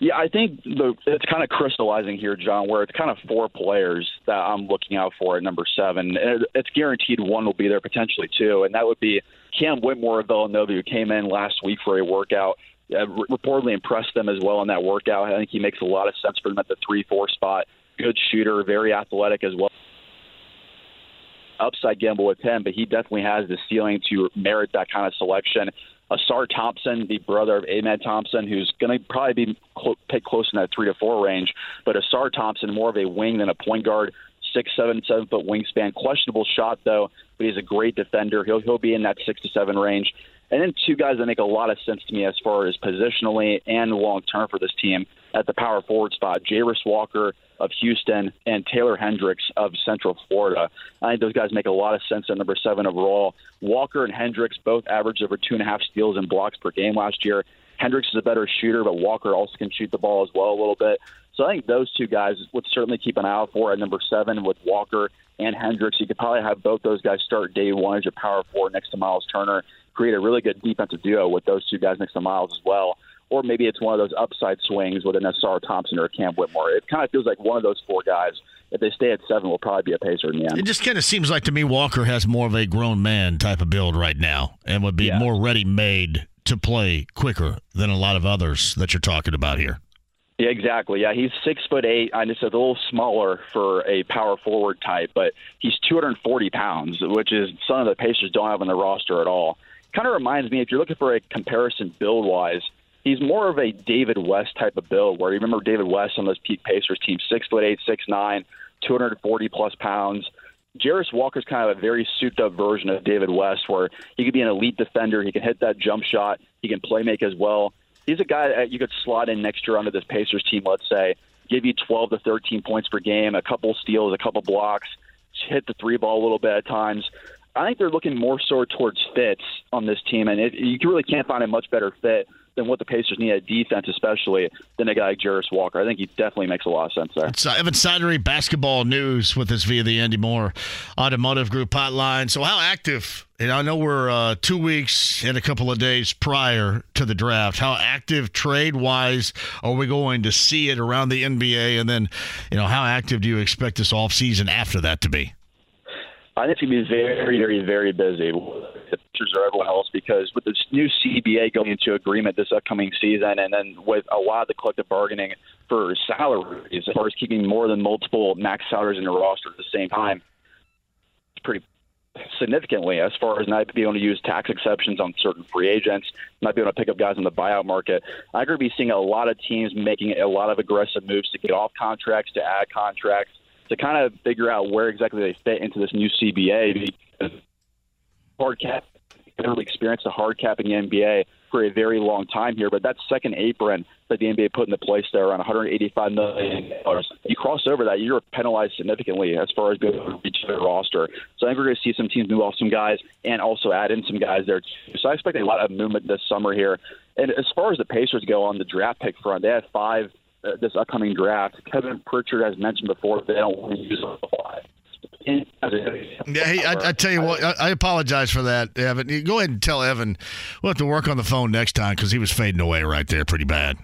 Yeah, I think the, it's kind of crystallizing here, John, where it's kind of four players that I'm looking out for at number seven. And it's guaranteed one will be there, potentially two, and that would be Cam Whitmore of Villanova, who came in last week for a workout uh, reportedly impressed them as well in that workout. I think he makes a lot of sense for them at the three-four spot. Good shooter, very athletic as well. Upside gamble with him, but he definitely has the ceiling to merit that kind of selection. Ausar Thompson, the brother of Amen Thompson, who's going to probably be cl- picked close in that three to four range. But Ausar Thompson, more of a wing than a point guard, six, seven, seven foot wingspan. Questionable shot though, but he's a great defender. He'll he'll be in that six to seven range. And then two guys that make a lot of sense to me as far as positionally and long term for this team at the power forward spot. Jarace Walker of Houston and Taylor Hendricks of Central Florida. I think those guys make a lot of sense at number seven overall. Walker and Hendricks both averaged over two and a half steals and blocks per game last year. Hendricks is a better shooter, but Walker also can shoot the ball as well a little bit. So I think those two guys would certainly keep an eye out for at number seven with Walker and Hendricks. You could probably have both those guys start day one as your power forward next to Myles Turner create a really good defensive duo with those two guys next to Myles as well. Or maybe it's one of those upside swings with an Ausar Thompson or a Cam Whitmore. It kind of feels like one of those four guys, if they stay at seven, will probably be a pacer in the end. It just kind of seems like to me Walker has more of a grown man type of build right now and would be yeah. more ready made to play quicker than a lot of others that you're talking about here. Yeah, exactly. Yeah, he's six foot eight. I just said a little smaller for a power forward type, but he's 240 pounds, which is some of the Pacers don't have on the roster at all kind of reminds me if you're looking for a comparison build wise, he's more of a David West type of build. Where you remember David West on those peak Pacers teams, six foot eight, six nine, 240 plus pounds. Jarace Walker's kind of a very souped up version of David West, where he could be an elite defender. He can hit that jump shot. He can play make as well. He's a guy that you could slot in next year onto this Pacers team, let's say, give you 12 to 13 points per game, a couple steals, a couple blocks, hit the three ball a little bit at times. I think they're looking more so towards fits on this team, and it, you really can't find a much better fit than what the Pacers need at defense, especially than a guy like Jarace Walker. I think he definitely makes a lot of sense there. It's Evan Sidery, basketball news with us via the Andy Moore Automotive Group hotline. So, how active? And I know we're uh, two weeks and a couple of days prior to the draft. How active trade wise are we going to see it around the NBA? And then, you know, how active do you expect this offseason after that to be? I think it's going to be very, very, very busy. The pictures are everyone else because with this new CBA going into agreement this upcoming season, and then with a lot of the collective bargaining for salaries, as far as keeping more than multiple max salaries in your roster at the same time, it's pretty significantly as far as not being able to use tax exceptions on certain free agents, not being able to pick up guys in the buyout market. I'm going to be seeing a lot of teams making a lot of aggressive moves to get off contracts, to add contracts to kind of figure out where exactly they fit into this new CBA. Because hard cap, never experienced a hard cap in the NBA for a very long time here, but that second apron that the NBA put into place there around 185 million dollars. You cross over that, you're penalized significantly as far as being able to reach their roster. So I think we're going to see some teams move off some guys and also add in some guys there. Too. So I expect a lot of movement this summer here. And as far as the Pacers go on the draft pick front, they have five uh, this upcoming draft. Kevin Pritchard has mentioned before they don't want to use a fly. Yeah, I, I, tell you what, I, I, apologize for that, Evan. You go ahead and tell Evan we'll have to work on the phone next time because he was fading away right there pretty bad.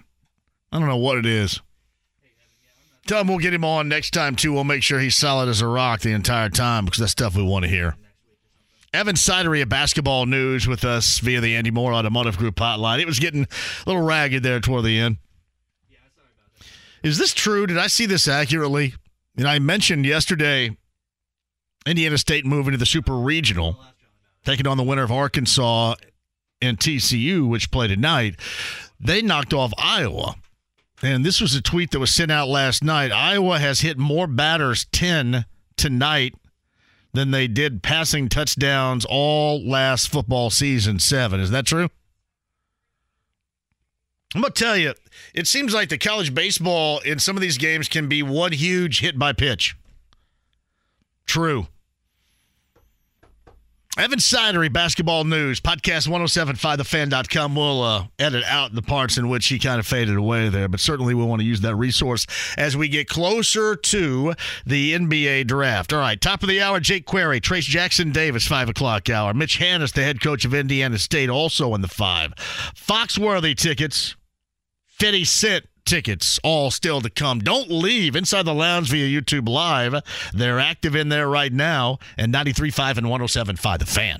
I don't know what it is. Tell him we'll get him on next time too. We'll make sure he's solid as a rock the entire time because that's stuff we want to hear. Evan Sidery of Basketball News with us via the Andy Moore Automotive Group hotline. It was getting a little ragged there toward the end. Is this true? Did I see this accurately? And I mentioned yesterday Indiana State moving to the Super Regional, taking on the winner of Arkansas and TCU, which play tonight. They knocked off Iowa. And this was a tweet that was sent out last night. Iowa has hit more batters 10 tonight than they did passing touchdowns all last football season, seven. Is that true? I'm going to tell you, it seems like the college baseball in some of these games can be one huge hit by pitch. True. Evan Sidery, Basketball News, Podcast 1075thefan.com. We'll uh, edit out the parts in which he kind of faded away there, but certainly we want to use that resource as we get closer to the NBA draft. All right, top of the hour, Jake Query, Trayce Jackson-Davis, 5 o'clock hour. Mitch Hannahs, the head coach of Indiana State, also in the 5. Foxworthy tickets, 50 Cent tickets all still to come. Don't leave inside the lounge via YouTube Live. They're active in there right now and 93.5 and 107.5 The Fan.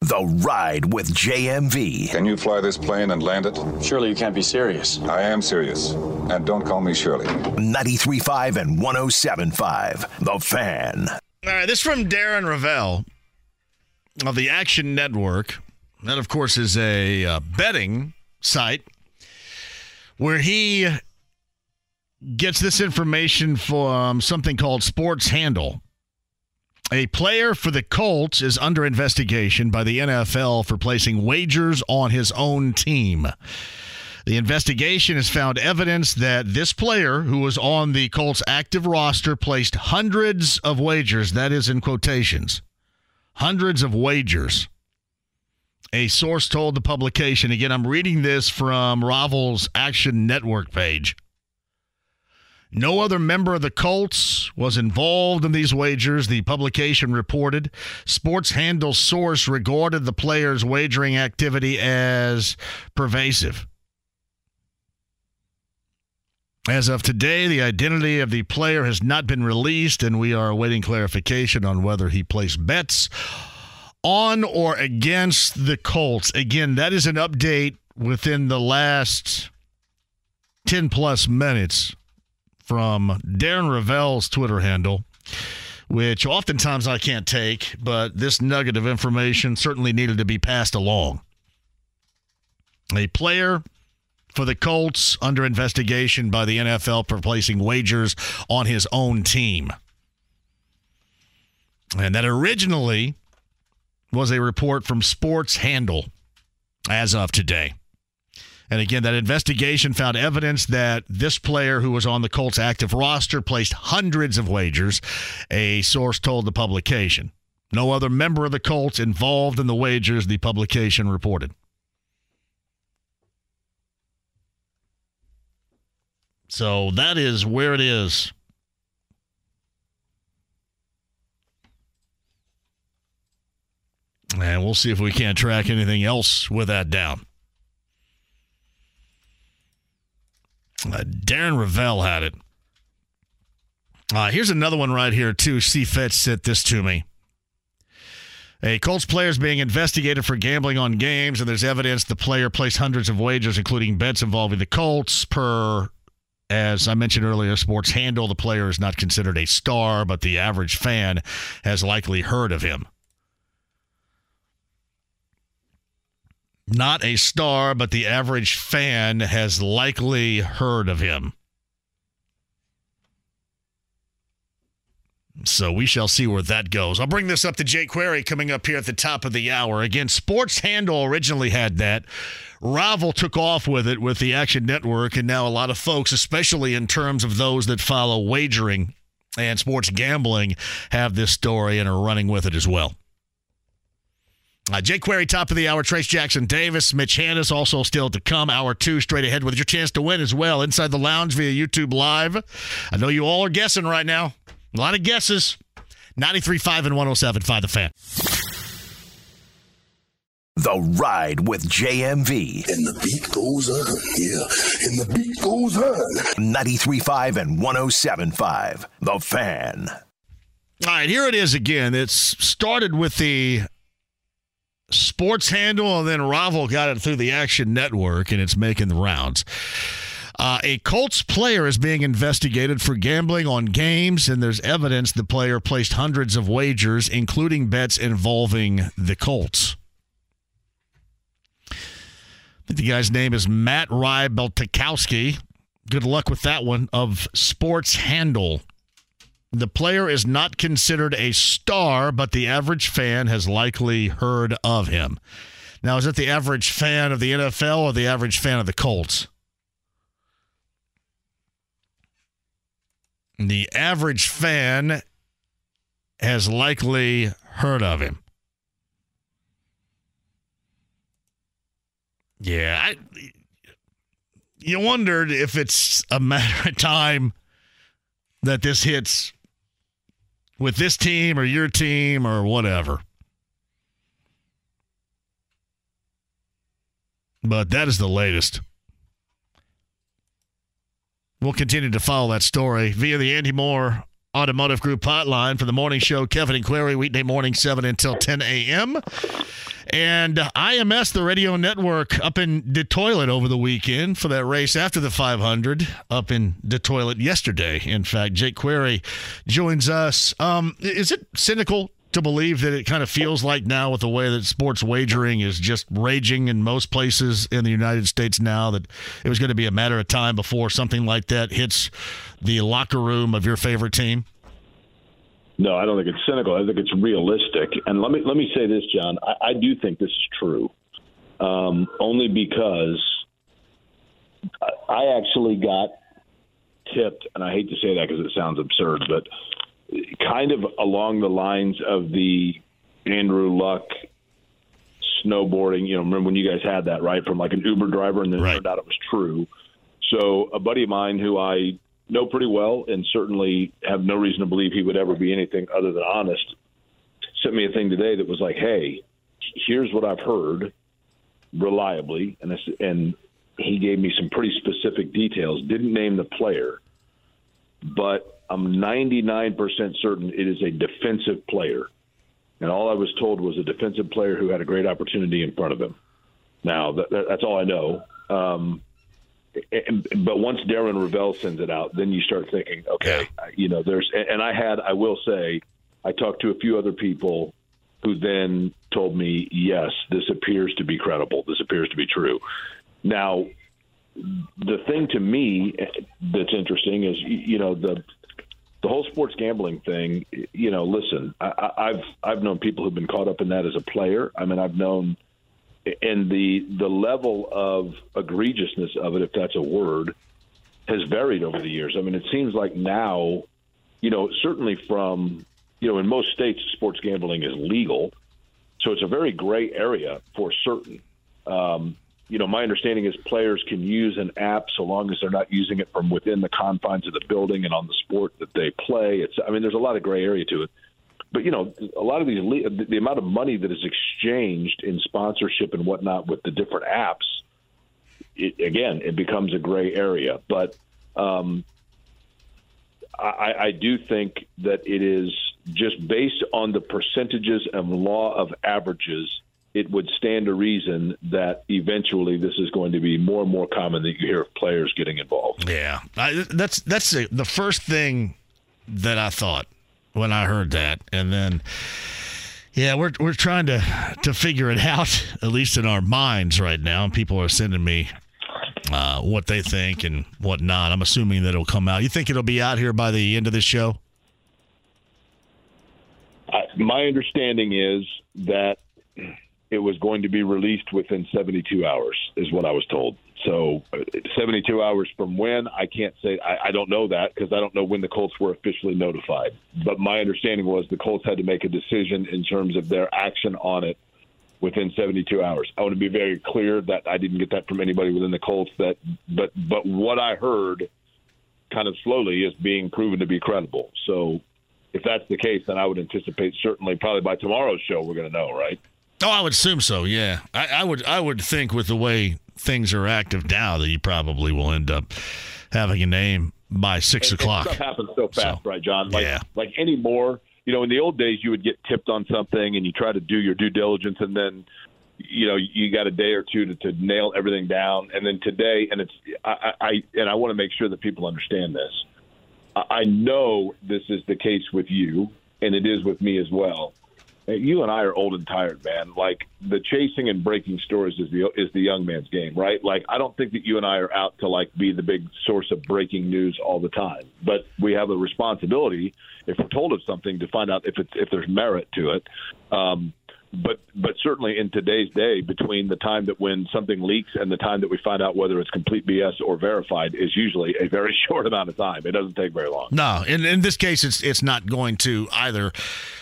The Ride with JMV. Can you fly this plane and land it? Surely you can't be serious. I am serious. And don't call me Shirley. 93.5 and 107.5. The Fan. All right, this from Darren Rovell of the Action Network. That, of course, is a uh, betting site where he gets this information from something called Sports Handle. A player for the Colts is under investigation by the NFL for placing wagers on his own team. The investigation has found evidence that this player, who was on the Colts active roster, placed hundreds of wagers, that is in quotations, hundreds of wagers. A source told the publication, again, I'm reading this from Rovell's Action Network page. No other member of the Colts was involved in these wagers, the publication reported. Sports Handle source regarded the player's wagering activity as pervasive. As of today, the identity of the player has not been released, and we are awaiting clarification on whether he placed bets on or against the Colts. Again, that is an update within the last 10 plus minutes from Darren Rovell's Twitter handle, which oftentimes I can't take, but this nugget of information certainly needed to be passed along. A player for the Colts under investigation by the NFL for placing wagers on his own team. And that originally was a report from Sports Handle as of today. And again, that investigation found evidence that this player who was on the Colts active roster placed hundreds of wagers, a source told the publication. No other member of the Colts involved in the wagers, the publication reported. So that is where it is. And we'll see if we can't track anything else with that down. Uh, Darren Rovell had it. Uh, here's another one right here, too. C. Fetch sent this to me. A Colts player is being investigated for gambling on games, and there's evidence the player placed hundreds of wagers, including bets involving the Colts. Per, as I mentioned earlier, Sports Handle, the player is not considered a star, but the average fan has likely heard of him. Not a star, but the average fan has likely heard of him. So we shall see where that goes. I'll bring this up to Jake Query coming up here at the top of the hour. Again, Sports Handle originally had that. Rovell took off with it with the Action Network, and now a lot of folks, especially in terms of those that follow wagering and sports gambling, have this story and are running with it as well. Uh, Jake Query, top of the hour. Trayce Jackson-Davis. Mitch Hannahs also still to come. Hour two straight ahead with your chance to win as well. Inside the lounge via YouTube Live. I know you all are guessing right now. A lot of guesses. 93.5 and 107.5 The Fan. The Ride with JMV. And the beat goes on, yeah. And the beat goes on. 93.5 and 107.5 The Fan. All right, here it is again. It's started with the sports handle, and then Rovell got it through the Action Network, and it's making the rounds. Uh, a Colts player is being investigated for gambling on games, and there's evidence the player placed hundreds of wagers, including bets involving the Colts. I think the guy's name is Matt Rybeltikowski. Good luck with that one of Sports Handle. The player is not considered a star, but the average fan has likely heard of him. Now, is it the average fan of the NFL or the average fan of the Colts? The average fan has likely heard of him. Yeah, I, you wondered if it's a matter of time that this hits with this team or your team or whatever. But that is the latest. We'll continue to follow that story via the Andy Moore Automotive Group hotline for the morning show. Kevin and Query, weekday morning, 7 until 10 a.m. And IMS, the radio network, up in the toilet over the weekend for that race after the 500 up in the toilet yesterday. In fact, Jake Query joins us. Um, is it cynical to believe that it kind of feels like now with the way that sports wagering is just raging in most places in the United States now that it was going to be a matter of time before something like that hits the locker room of your favorite team? No, I don't think it's cynical. I think it's realistic. And let me let me say this, John. I, I do think this is true, um, only because I actually got tipped, and I hate to say that because it sounds absurd, but kind of along the lines of the Andrew Luck snowboarding. You know, remember when you guys had that right from like an Uber driver, and then right. turned out it was true. So a buddy of mine who I know pretty well, and certainly have no reason to believe he would ever be anything other than honest, sent me a thing today that was like, "Hey, here's what I've heard reliably," and this, and he gave me some pretty specific details. Didn't name the player, but I'm 99% certain it is a defensive player. And all I was told was a defensive player who had a great opportunity in front of him. Now, that, that, that's all I know. Um, and, but once Darren Rovell sends it out, then you start thinking, okay, yeah. you know, there's, and I had, I will say, I talked to a few other people who then told me, yes, this appears to be credible. This appears to be true. Now, the thing to me that's interesting is, you know, the the whole sports gambling thing. You know, listen, I, I've I've known people who've been caught up in that as a player. I mean, I've known and the the level of egregiousness of it, if that's a word, has varied over the years. I mean, it seems like now, you know, certainly from you know, in most states, sports gambling is legal, so it's a very gray area for certain. Um, you know, my understanding is players can use an app so long as they're not using it from within the confines of the building and on the sport that they play. It's, I mean, there's a lot of gray area to it but you know, a lot of these the amount of money that is exchanged in sponsorship and whatnot with the different apps, it, again, it becomes a gray area. But um, I, I do think that it is just based on the percentages and law of averages. It would stand to reason that eventually this is going to be more and more common that you hear of players getting involved. Yeah, I, that's that's the, the first thing that I thought when I heard that, and then. Yeah, we're we're trying to to figure it out, at least in our minds right now. People are sending me uh, what they think and what not. I'm assuming that it'll come out. You think it'll be out here by the end of this show? my understanding is that it was going to be released within 72 hours, is what I was told. So, uh, 72 hours from when, I can't say. I, I don't know that because I don't know when the Colts were officially notified. But my understanding was the Colts had to make a decision in terms of their action on it within 72 hours. I want to be very clear that I didn't get that from anybody within the Colts. That, but but what I heard, kind of slowly, is being proven to be credible. So, if that's the case, then I would anticipate certainly probably by tomorrow's show we're going to know, right? Oh, I would assume so. Yeah, I, I, would. I would think with the way things are active now that you probably will end up having a name by six and, o'clock. And stuff happens so fast, so, right, John? Like, yeah. Like anymore, you know, in the old days, you would get tipped on something and you try to do your due diligence, and then you know you got a day or two to, to nail everything down and then today and it's I, I and i want to make sure that people understand this i know this is the case with you and it is with me as well you and I are old and tired, man. Like the chasing and breaking stories is the is the young man's game, right? Like I don't think that you and I are out to like be the big source of breaking news all the time, but we have a responsibility if we're told of something to find out if it's if there's merit to it. Um, but but certainly in today's day, between the time that when something leaks and the time that we find out whether it's complete BS or verified is usually a very short amount of time. It doesn't take very long. No, in in this case, it's it's not going to either.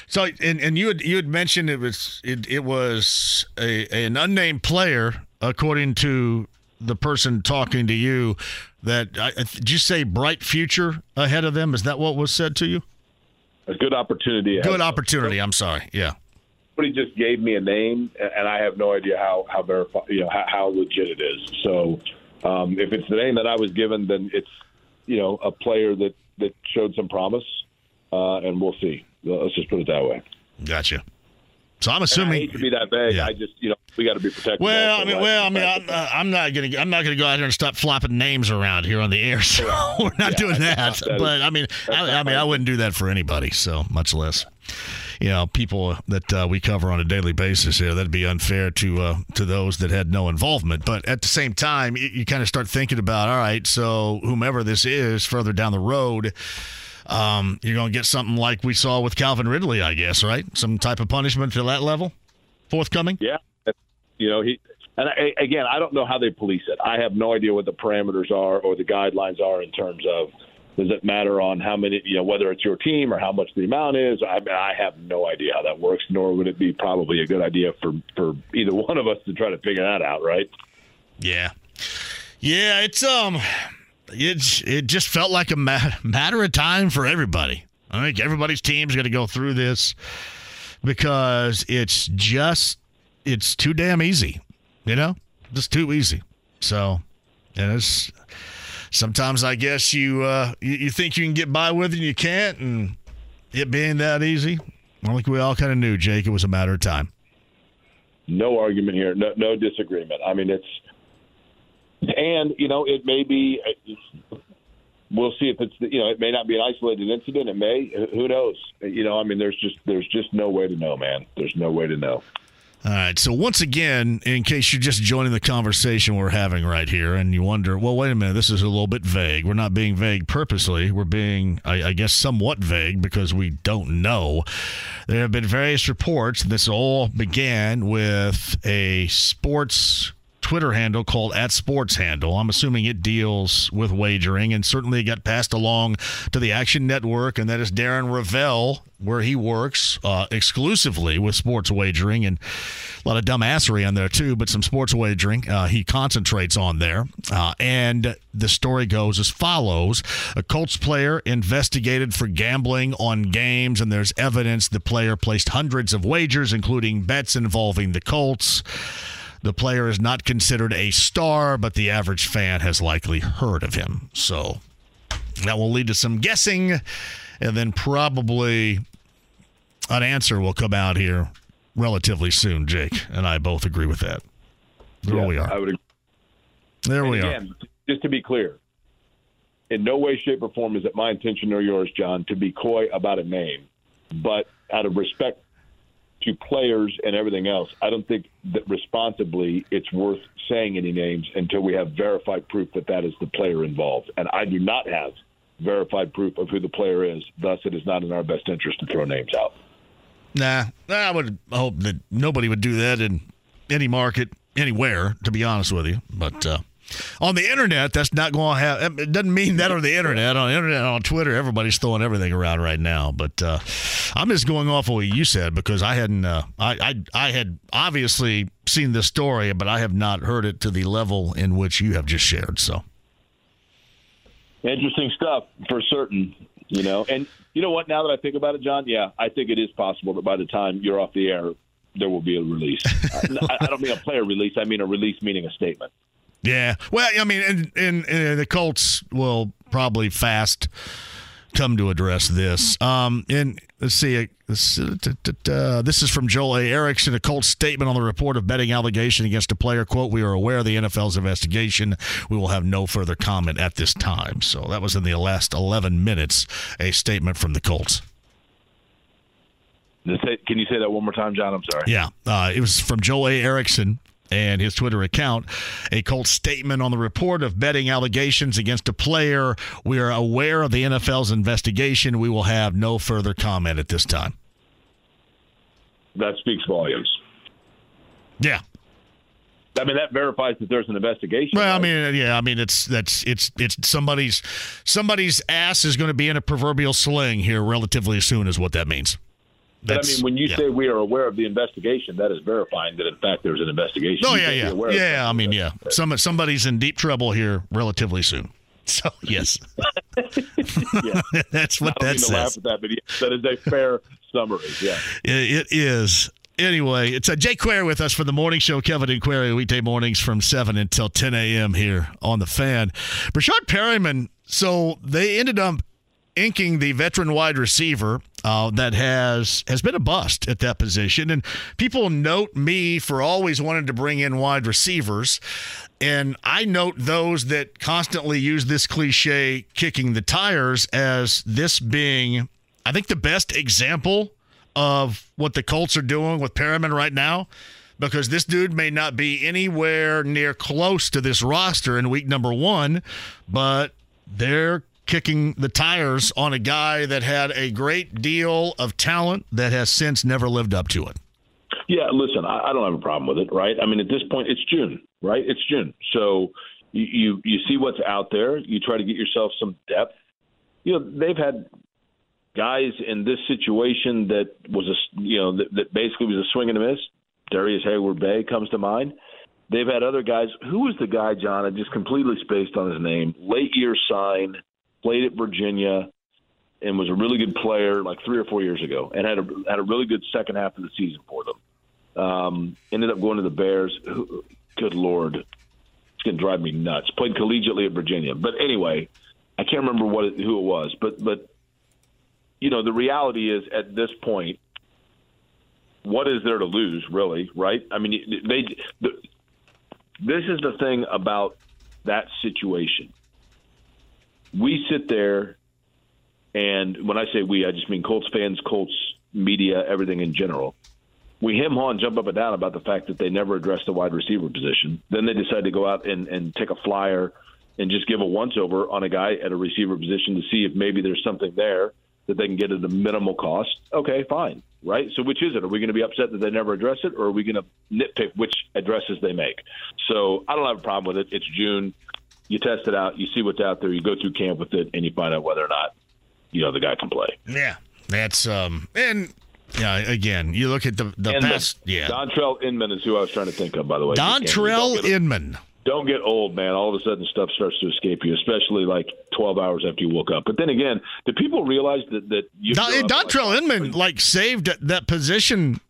So and, and you had you had mentioned it was it, it was a an unnamed player according to the person talking to you that did you say bright future ahead of them is that what was said to you a good opportunity good opportunity i'm sorry yeah somebody just gave me a name, and I have no idea how how verified, you know, how, how legit it is. So, um, if it's the name that I was given, then it's you know a player that that showed some promise. uh, and we'll see. Let's just put it that way. Gotcha. So I'm And I assuming. hate to be that vague. I just, you know, we got to be protected. Well, I mean, right? well, I mean, I'm, uh, I'm not gonna, I'm not gonna go out here and stop flopping names around here on the air. So we're not Yeah, doing that. that is- but I mean, I, I mean, I wouldn't do that for anybody. So much less, you know, people that uh, we cover on a daily basis here. That'd be unfair to uh, to those that had no involvement. But at the same time, you, you kind of start thinking about, all right, so whomever this is further down the road. Um, you're going to get something like we saw with Calvin Ridley, I guess, right? Some type of punishment to that level forthcoming. Yeah, you know he. And I, again, I don't know how they police it. I have no idea what the parameters are or the guidelines are in terms of does it matter on how many, you know, whether it's your team or how much the amount is. I, mean, I have no idea how that works, nor would it be probably a good idea for for either one of us to try to figure that out, right? Yeah. Yeah, it's um it's it just felt like a matter of time for everybody. I think everybody's team's going to go through this because it's just it's too damn easy, you know? Just too easy. So, and it's sometimes I guess you uh you, you think you can get by with it and you can't and it being that easy. I think we all kind of knew, Jake, it was a matter of time. No argument here. No, no disagreement. I mean, it's and you know it may be. We'll see if it's you know it may not be an isolated incident. It may. Who knows? You know, I mean, there's just there's just no way to know, man. There's no way to know. All right. So once again, in case you're just joining the conversation we're having right here, and you wonder, well, wait a minute, this is a little bit vague. We're not being vague purposely. We're being, I, I guess, somewhat vague because we don't know. There have been various reports. This all began with a sports Twitter handle called at Sports Handle. I'm assuming it deals with wagering, and certainly it got passed along to the Action Network, and that is Darren Rovell, where he works uh, exclusively with sports wagering, and a lot of dumbassery on there too, but some sports wagering uh, he concentrates on there. Uh, and the story goes as follows: A Colts player investigated for gambling on games, and there's evidence the player placed hundreds of wagers, including bets involving the Colts. The player is not considered a star, but the average fan has likely heard of him. So that will lead to some guessing, and then probably an answer will come out here relatively soon. Jake and I both agree with that. There Yeah, we are. I would. Agree. There And we are. again, Just to be clear, in no way, shape, or form is it my intention or yours, John, to be coy about a name. But out of respect to players and everything else, I don't think that responsibly it's worth saying any names until we have verified proof that that is the player involved. And I do not have verified proof of who the player is. Thus, it is not in our best interest to throw names out. Nah, I would hope that nobody would do that in any market, anywhere, to be honest with you. But uh, on the internet, that's not going to have. It doesn't mean that on the internet. On the internet, on Twitter, everybody's throwing everything around right now. But uh, I'm just going off of what you said because I hadn't. Uh, I, I I had obviously seen this story, but I have not heard it to the level in which you have just shared. So. Interesting stuff for certain, you know. And you know what? Now that I think about it, John, yeah, I think it is possible that by the time you're off the air, there will be a release. I, I don't mean a player release. I mean a release meaning a statement. Yeah. Well, I mean, and, and, and the Colts will probably fast come to address this. Um, and let's see. This, uh, this is from Joel A. Erickson, a Colts statement on the report of betting allegation against a player. Quote, we are aware of the NFL's investigation. We will have no further comment at this time. So that was in the last 11 minutes, a statement from the Colts. Can you say that one more time, John? I'm sorry. Yeah. Uh, it was from Joel A. Erickson and his Twitter account, a Colts statement on the report of betting allegations against a player. We are aware of the NFL's investigation. We will have no further comment at this time. That speaks volumes. Yeah. I mean, that verifies that there's an investigation. Well, I mean, yeah, I mean, it's that's it's it's somebody's somebody's ass is going to be in a proverbial sling here relatively soon, is what that means. But I mean, when you yeah. say we are aware of the investigation, that is verifying that in fact there's an investigation. Oh You yeah, yeah, yeah. I mean, yeah. Some somebody's in deep trouble here relatively soon. So yes, that's what that mean to laugh says. at that, but yes, that is a fair summary. Yeah. It, it is. Anyway, it's a Jay Query with us for the morning show. Kevin and Query weekday mornings from seven until ten a.m. here on the Fan. Breshad Perriman. So they ended up inking the veteran wide receiver uh, that has has been a bust at that position. And people note me for always wanting to bring in wide receivers. And I note those that constantly use this cliche, kicking the tires, as this being, I think, the best example of what the Colts are doing with Perriman right now. Because this dude may not be anywhere near close to this roster in week number one, but they're kicking the tires on a guy that had a great deal of talent that has since never lived up to it. Yeah, listen, I, I don't have a problem with it, right? I mean, at this point, it's June, right? It's June, so you, you see what's out there. You try to get yourself some depth. You know, they've had guys in this situation that was a you know that, that basically was a swing and a miss. Darrius Heyward-Bey comes to mind. They've had other guys. Who was the guy, John? I just completely spaced on his name. Late year sign, played at Virginia, and was a really good player like three or four years ago, and had a had a really good second half of the season for them. Um, ended up going to the Bears. Good lord, it's to drive me nuts. Played collegiately at Virginia, but anyway, I can't remember what it, who it was. But but you know the reality is at this point, what is there to lose, really? Right? I mean, they. The, this is the thing about that situation. We sit there, and when I say we, I just mean Colts fans, Colts media, everything in general. We hem haw and jump up and down about the fact that they never addressed the wide receiver position. Then they decide to go out and, and take a flyer and just give a once over on a guy at a receiver position to see if maybe there's something there that they can get at a minimal cost. Okay, fine right? So which is it? Are we going to be upset that they never address it, or are we going to nitpick which addresses they make? So I don't have a problem with it. It's June. You test it out. You see what's out there. You go through camp with it, and you find out whether or not you know the guy can play. Yeah, that's um and. Yeah, again, you look at the the and past. Yeah, Dontrelle Inman is who I was trying to think of. By the way, Dontrelle Inman don't get old, man. All of a sudden, stuff starts to escape you, especially like 12 hours after you woke up. But then again, do people realize that that you? Don, Dontrelle like, Inman like saved that position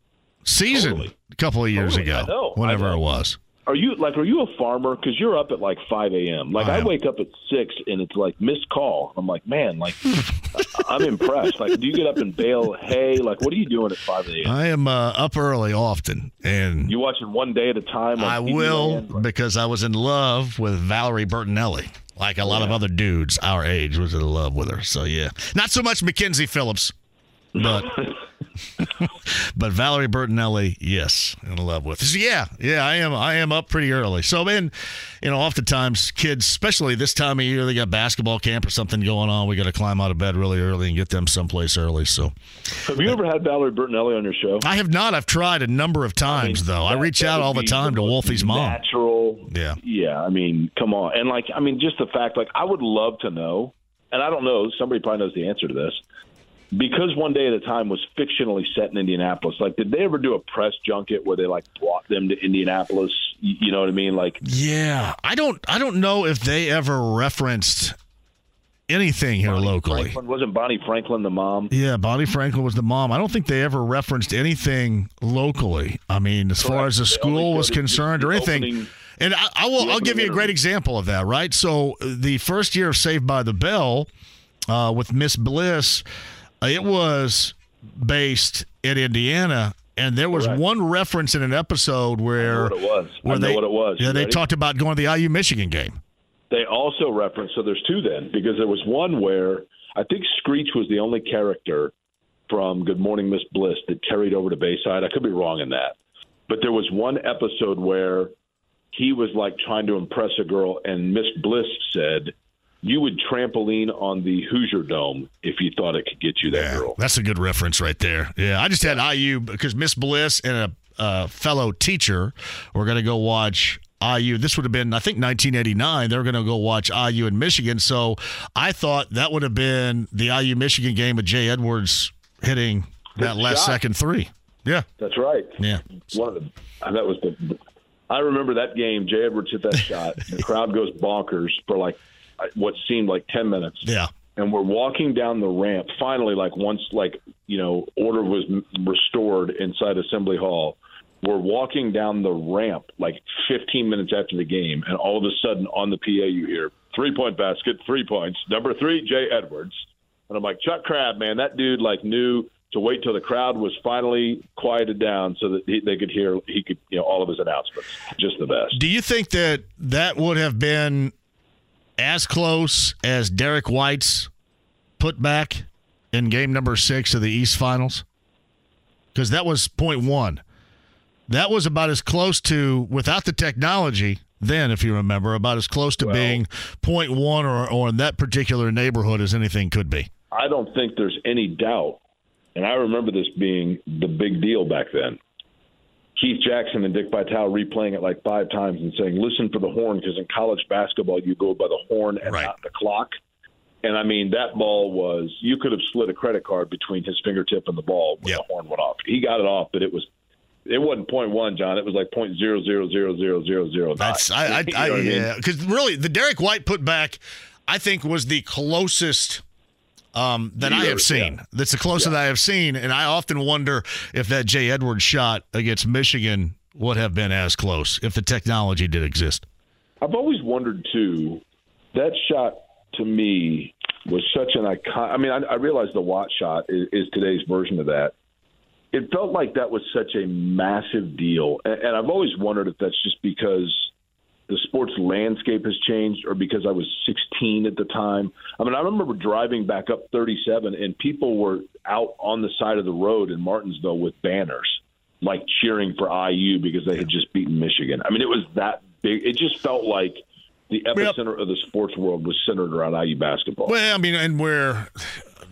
season totally. a couple of years totally. ago, know, whenever it was. Are you like are you a farmer? Because you're up at like 5 a.m. Like I, I, wake up at six and it's like missed call. I'm like, man, like I'm impressed. Like, do you get up and bale hay? Like, what are you doing at 5 a.m.? I am uh, up early often, and you watching one day at a time. I will because I was in love with Valerie Bertinelli. Like a lot yeah. of other dudes our age was in love with her. So yeah, not so much Mackenzie Phillips, but. but Valerie Bertinelli, yes, in love with. So yeah, yeah, I am. I am up pretty early. So man, you know, oftentimes kids, especially this time of year, they got basketball camp or something going on. We got to climb out of bed really early and get them someplace early. So, have you ever had Valerie Bertinelli on your show? I have not. I've tried a number of times I mean, though. That, I reach out all the time to Wolfie's mom. Natural. Yeah. Yeah. I mean, come on, and like, I mean, just the fact, like, I would love to know, and I don't know. Somebody probably knows the answer to this because one day at a time was fictionally set in Indianapolis. Like, did they ever do a press junket where they like brought them to Indianapolis? You know what I mean? Like, yeah, I don't, I don't know if they ever referenced anything here Bonnie locally. Franklin. Wasn't Bonnie Franklin the mom? Yeah, Bonnie Franklin was the mom. I don't think they ever referenced anything locally. I mean, as Correct. far as the school was concerned or anything. Opening, and I, I will, I'll give you a great example of that. Right. So the first year of Saved by the Bell uh, with Miss Bliss it was based in Indiana, and there was Correct. one reference in an episode where what it was. Where I know they, what it was. Yeah, You they ready? talked about going to the IU Michigan game. They also referenced so there's two then because there was one where I think Screech was the only character from Good Morning Miss Bliss that carried over to Bayside. I could be wrong in that, but there was one episode where he was like trying to impress a girl, and Miss Bliss said, "You would trampoline on the Hoosier Dome if you thought it could get you that girl." That's a good reference right there. Yeah, I just had IU because Miss Bliss and a, a fellow teacher were going to go watch IU. This would have been, I think, 1989. They were going to go watch IU in Michigan. So I thought that would have been the IU Michigan game with Jay Edwards hitting that Good last second three. Yeah, That's right. yeah. One of the that was the. I remember that game. Jay Edwards hit that shot. The crowd goes bonkers for like what seemed like ten minutes. Yeah. And we're walking down the ramp. Finally, like once like you know order was restored inside Assembly Hall, we're walking down the ramp like 15 minutes after the game, and all of a sudden on the PA you hear three point basket, three points, number three Jay Edwards. And I'm like, Chuck Crabb, man, that dude like knew to wait till the crowd was finally quieted down so that he, they could hear he could you know all of his announcements. Just the best. Do you think that that would have been as close as Derrick White's put back in game number six of the East Finals? Because that was point one. That was about as close to, without the technology, then, if you remember, about as close to Well- being point one or, or in that particular neighborhood as anything could be. I don't think there's any doubt, and I remember this being the big deal back then. Keith Jackson and Dick Vitale replaying it like five times and saying, "Listen for the horn," because in college basketball you go by the horn and not the clock. And I mean, that ball was you could have slid a credit card between his fingertip and the ball when the horn went off. He got it off, but it was it wasn't point one, John. It was like point zero zero zero zero zero zero. That's I, I, I I yeah, because really the Derrick White put back, I think was the closest um, that I have seen. yeah. That's the closest I have seen, and I often wonder if that Jay Edwards shot against Michigan would have been as close if the technology did exist. I've always wondered too. That shot to me was such an icon. I mean, I, I realize the Watt shot is, is today's version of that. It felt like that was such a massive deal, and, and I've always wondered if that's just because the sports landscape has changed, or because I was 16 at the time. I mean, I remember driving back up 37, and people were out on the side of the road in Martinsville with banners, like cheering for IU because they had just beaten Michigan. I mean, it was that big. It just felt like the epicenter of the sports world was centered around IU basketball. Well, I mean, and we're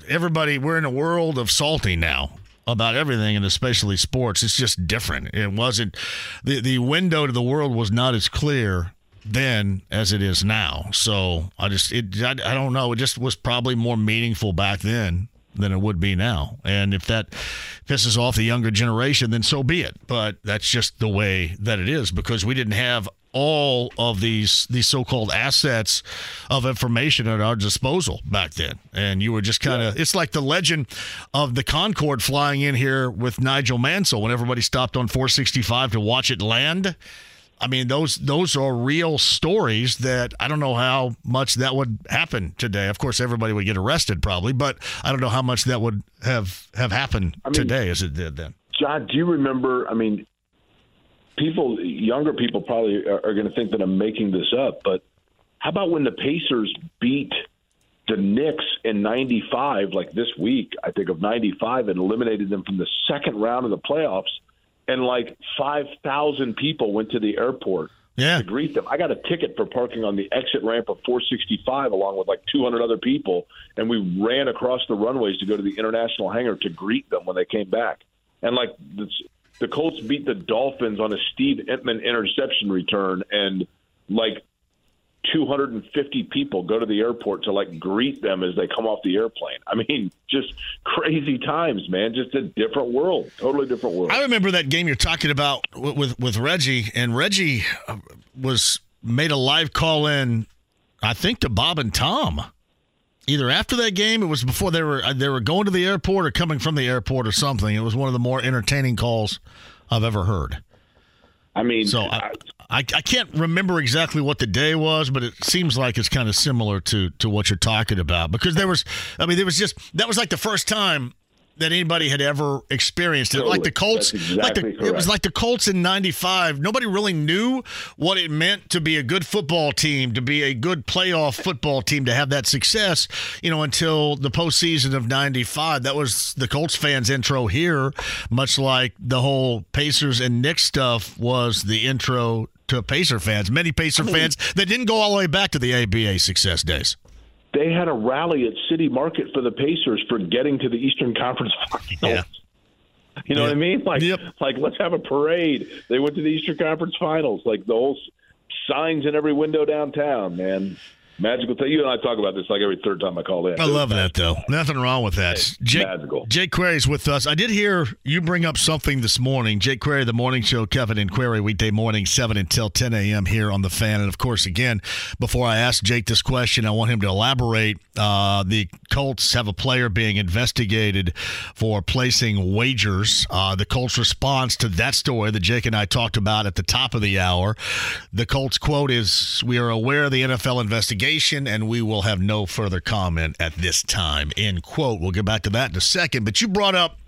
everybody we're in a world of salty now about everything and especially sports. It's just different. It wasn't the the window to the world was not as clear then as it is now. So I just it I, I don't know. It just was probably more meaningful back then than it would be now. And if that pisses off the younger generation, then so be it. But that's just the way that it is because we didn't have all of these these so-called assets of information at our disposal back then. And you were just kind of it's like the legend of the concorde flying in here with nigel mansell when everybody stopped on 465 to watch it land. I mean those those are real stories that i don't know how much that would happen today. Of course everybody would get arrested probably but i don't know how much that would have have happened mean- today as it did then. John, do you remember? I mean, people, younger people probably are, are going to think that I'm making this up, but how about when the Pacers beat the Knicks in '95, like this week, I think of '95, and eliminated them from the second round of the playoffs, and like 5,000 people went to the airport yeah. to greet them. I got a ticket for parking on the exit ramp of 465 along with like 200 other people, and we ran across the runways to go to the international hangar to greet them when they came back. And like the, Colts beat the Dolphins on a Steve Emtman interception return, and like 250 people go to the airport to like greet them as they come off the airplane. I mean, just crazy times, man. Just a different world, totally different world. I remember that game you're talking about with with, with Reggie, and Reggie uh, was made a live call in, I think to Bob and Tom. Either after that game, it was before they were uh, they were going to the airport or coming from the airport or something. It was one of the more entertaining calls I've ever heard. I mean, so I, I I can't remember exactly what the day was, but it seems like it's kind of similar to to what you're talking about because there was, I mean, there was just that was like the first time that anybody had ever experienced it. Like the Colts, That's like the, exactly it was like the Colts in '95. Nobody really knew what it meant to be a good football team, to be a good playoff football team, to have that success. You know, until the postseason of '95. That was the Colts fans' intro here, much like the whole Pacers and Knicks stuff was the intro to Pacer fans. Many Pacer fans that didn't go all the way back to the ABA success days. They had a rally at City Market for the Pacers for getting to the Eastern Conference Finals. You know what I mean? Like, like let's have a parade. They went to the Eastern Conference Finals. Like the whole signs in every window downtown, man. Magical thing. You and I talk about this like every third time I call in. I love that though. Nothing wrong with that. Jake, magical. Jake Query's with us. I did hear you bring up something this morning. Jake Query, the morning show, Kevin and Query, weekday morning, 7 until 10 a.m. here on The Fan. And of course, again, before I ask Jake this question, I want him to elaborate. Uh, the Colts have a player being investigated for placing wagers. Uh, the Colts' response to that story that Jake and I talked about at the top of the hour. The Colts quote is We are aware of the NFL investigation and we will have no further comment at this time. End quote. We'll get back to that in a second. But you brought up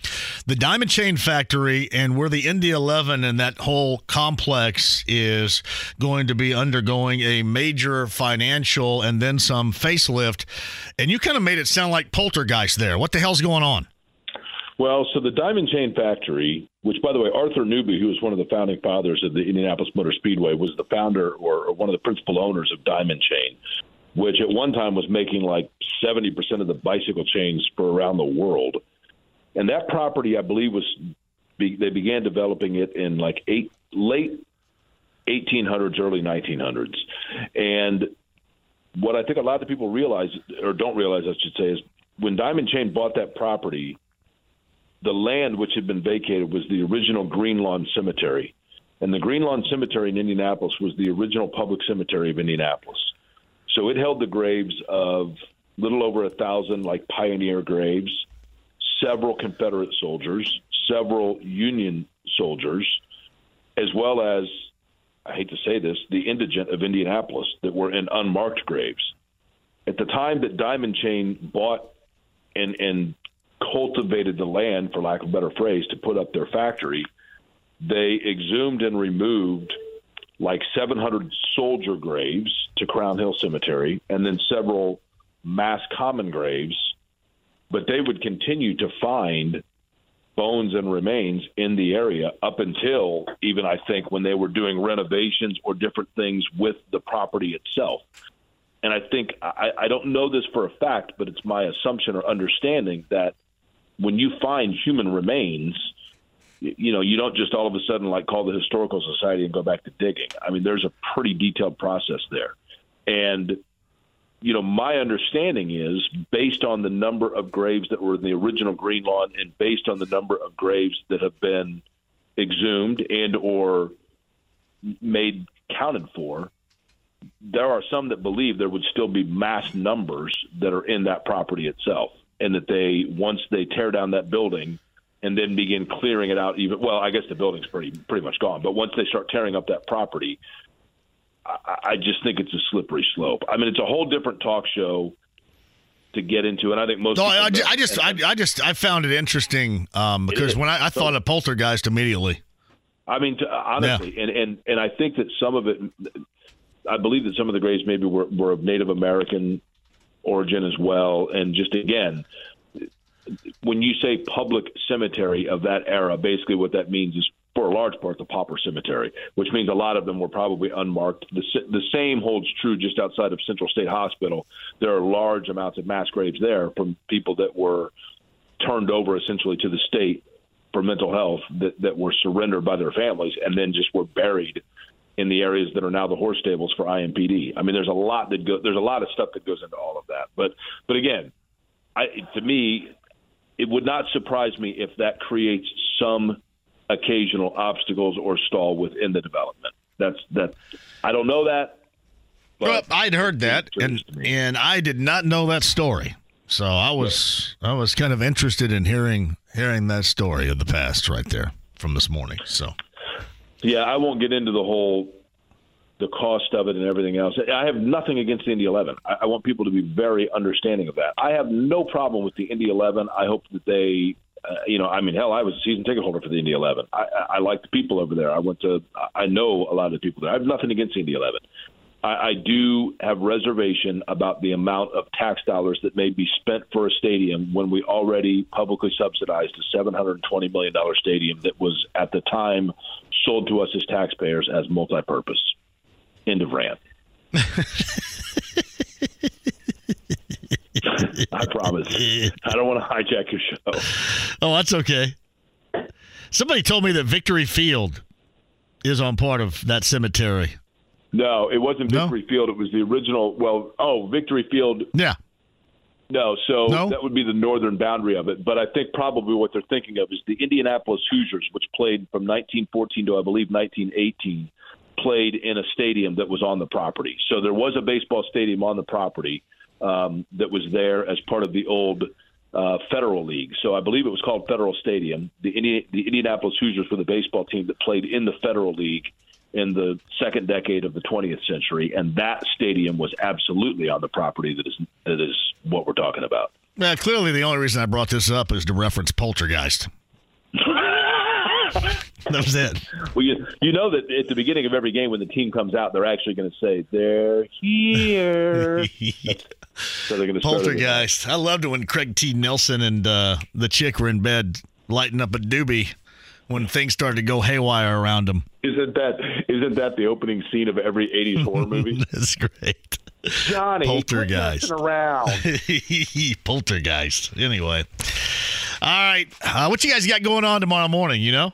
the Diamond Chain Factory and where the Indy 11 and that whole complex is going to be undergoing a major financial and then some facelift. And you kind of made it sound like poltergeist there. What the hell's going on? Well, so the Diamond Chain Factory, which, by the way, Arthur Newby, who was one of the founding fathers of the Indianapolis Motor Speedway, was the founder or one of the principal owners of Diamond Chain, which at one time was making like 70% of the bicycle chains for around the world. And that property, I believe, was be, they began developing it in like eight, late 1800s, early 1900s. And what I think a lot of people realize, or don't realize, I should say, is when Diamond Chain bought that property, the land which had been vacated was the original Green Lawn Cemetery. And the Green Lawn Cemetery in Indianapolis was the original public cemetery of Indianapolis. So it held the graves of little over a thousand like pioneer graves, several Confederate soldiers, several Union soldiers, as well as I hate to say this, the indigent of Indianapolis that were in unmarked graves. At the time that Diamond Chain bought and and cultivated the land, for lack of a better phrase, to put up their factory, they exhumed and removed like 700 soldier graves to Crown Hill Cemetery and then several mass common graves. But they would continue to find bones and remains in the area up until even I think when they were doing renovations or different things with the property itself. And I think I, I don't know this for a fact, but it's my assumption or understanding that when you find human remains, you know, you don't just all of a sudden like call the historical society and go back to digging. I mean, there's a pretty detailed process there. And you know, my understanding is based on the number of graves that were in the original Green Lawn and based on the number of graves that have been exhumed and or made counted for, there are some that believe there would still be mass numbers that are in that property itself and that they once they tear down that building and then begin clearing it out even well i guess the building's pretty pretty much gone but once they start tearing up that property i, I just think it's a slippery slope i mean it's a whole different talk show to get into and i think most No, people I, I I just, I, I just, I found it interesting um, because is. when I, I So- thought of poltergeist immediately. I mean, to, honestly, and, and and I think that some of it, I believe that some of the graves maybe were, were of Native American origin as well. And just again, when you say public cemetery of that era, basically what that means is for a large part the pauper cemetery, which means a lot of them were probably unmarked. The, the same holds true just outside of Central State Hospital. There are large amounts of mass graves there from people that were turned over essentially to the state for mental health that, that were surrendered by their families and then just were buried in the areas that are now the horse stables for IMPD. I mean, there's a lot that go, there's a lot of stuff that goes into all of that. But but again, I, to me, it would not surprise me if that creates some occasional obstacles or stall within the development. That's that. I don't know that. Well, I'd heard that, and and I did not know that story. So I was I was kind of interested in hearing hearing that story of the past right there from this morning. So Yeah, I won't get into the whole the cost of it and everything else. I have nothing against the Indy 11. I, I want people to be very understanding of that. I have no problem with the Indy 11. I hope that they, uh, you know, I mean, hell, I was a season ticket holder for the Indy 11. I, I, I like the people over there. I went to, I know a lot of the people there. I have nothing against the Indy 11. I, I do have reservation about the amount of tax dollars that may be spent for a stadium when we already publicly subsidized a $720 million stadium that was at the time sold to us as taxpayers as multi-purpose. End of rant. I promise. I don't want to hijack your show. Oh, that's okay. Somebody told me that Victory Field is on part of that cemetery. No, it wasn't Victory Field. It was the original. Well, oh, Victory Field. Yeah. No, so No? that would be the northern boundary of it. But I think probably what they're thinking of is the Indianapolis Hoosiers, which played from 1914 to I believe 1918, played in a stadium that was on the property. So there was a baseball stadium on the property um, that was there as part of the old uh, Federal League. So I believe it was called Federal Stadium. The, Indi- the Indianapolis Hoosiers were the baseball team that played in the Federal League in the second decade of the 20th century, and that stadium was absolutely on the property that is that is what we're talking about. Well, clearly the only reason I brought this up is to reference Poltergeist. That was it. Well, you, you know that at the beginning of every game, when the team comes out, they're actually going to say they're here. so they're going to Poltergeist. I loved it when Craig T. Nelson and uh, the chick were in bed lighting up a doobie when things started to go haywire around them. Isn't that isn't that the opening scene of every '80s horror movie? That's great. Johnny, Poltergeist. around. Poltergeist. Anyway, all right. Uh, what you guys got going on tomorrow morning? You know.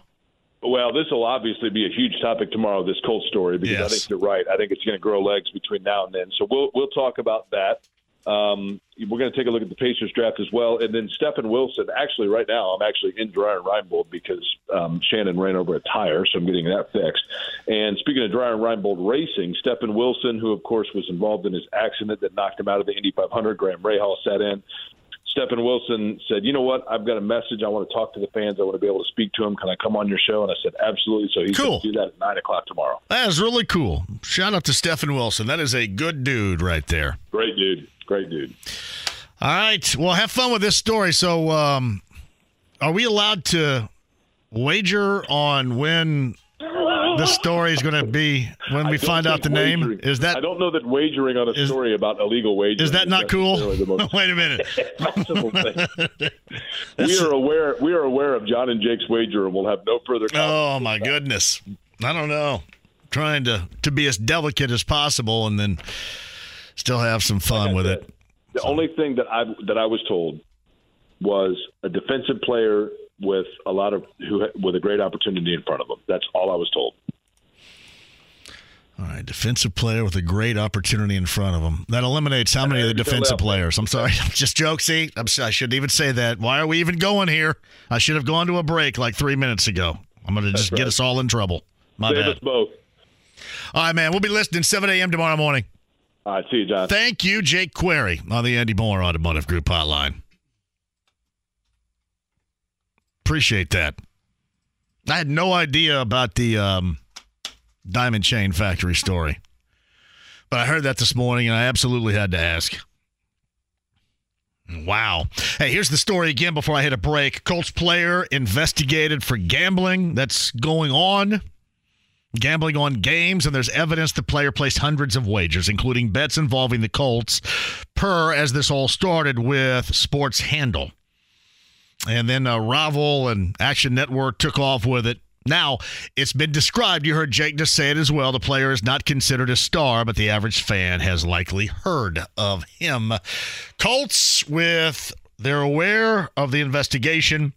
Well, this will obviously be a huge topic tomorrow. This Colt story, because I think you're right. I think it's going to grow legs between now and then. So we'll we'll talk about that. Um, we're going to take a look at the Pacers draft as well, and then Stefan Wilson. Actually, right now I'm actually in Dreyer and Reinbold because um, Shannon ran over a tire, so I'm getting that fixed. And speaking of Dreyer and Reinbold racing, Stefan Wilson, who of course was involved in his accident that knocked him out of the Indy 500, Graham Rahal sat in. Stefan Wilson said, "You know what? I've got a message. I want to talk to the fans. I want to be able to speak to them. Can I come on your show?" And I said, "Absolutely." So he's Cool. going to do that at nine o'clock tomorrow. That is really cool. Shout out to Stefan Wilson. That is a good dude right there. Great dude. Great dude. All right. Well, have fun with this story. So, um, are we allowed to wager on when the story is going to be when we find out the think name? Is that I don't know that wagering on a story about illegal wagering is that not cool? the most Wait a minute. thing. we are aware. We are aware of John and Jake's wager, and we'll have no further. Oh my goodness. I don't know. Trying to to be as delicate as possible and then still have some fun with it. The only thing that I that I was told was a defensive player with a lot of who with a great opportunity in front of them. That's all I was told. All right, defensive player with a great opportunity in front of him. That eliminates how many of the defensive players? I'm sorry, just joke. See, I'm, si shouldn't even say that. Why are we even going here? I should have gone to a break like three minutes ago. I'm going to just get us all in trouble. My Save bad. us both. All right, man. We'll be listening 7 a.m. tomorrow morning. All right, see you, John. Thank you, Jake Query on the Andy Mohr Automotive Group hotline. Appreciate that. I had no idea about the um, Diamond Chain Factory story, but I heard that this morning and I absolutely had to ask. Wow. Hey, here's the story again before I hit a break. Colts player investigated for gambling. That's going on gambling on games, and there's evidence the player placed hundreds of wagers, including bets involving the Colts, per as this all started with Sports Handle. And then uh, Rovell and Action Network took off with it. Now, it's been described, you heard Jake just say it as well. The player is not considered a star, but the average fan has likely heard of him. Colts, with they're aware of the investigation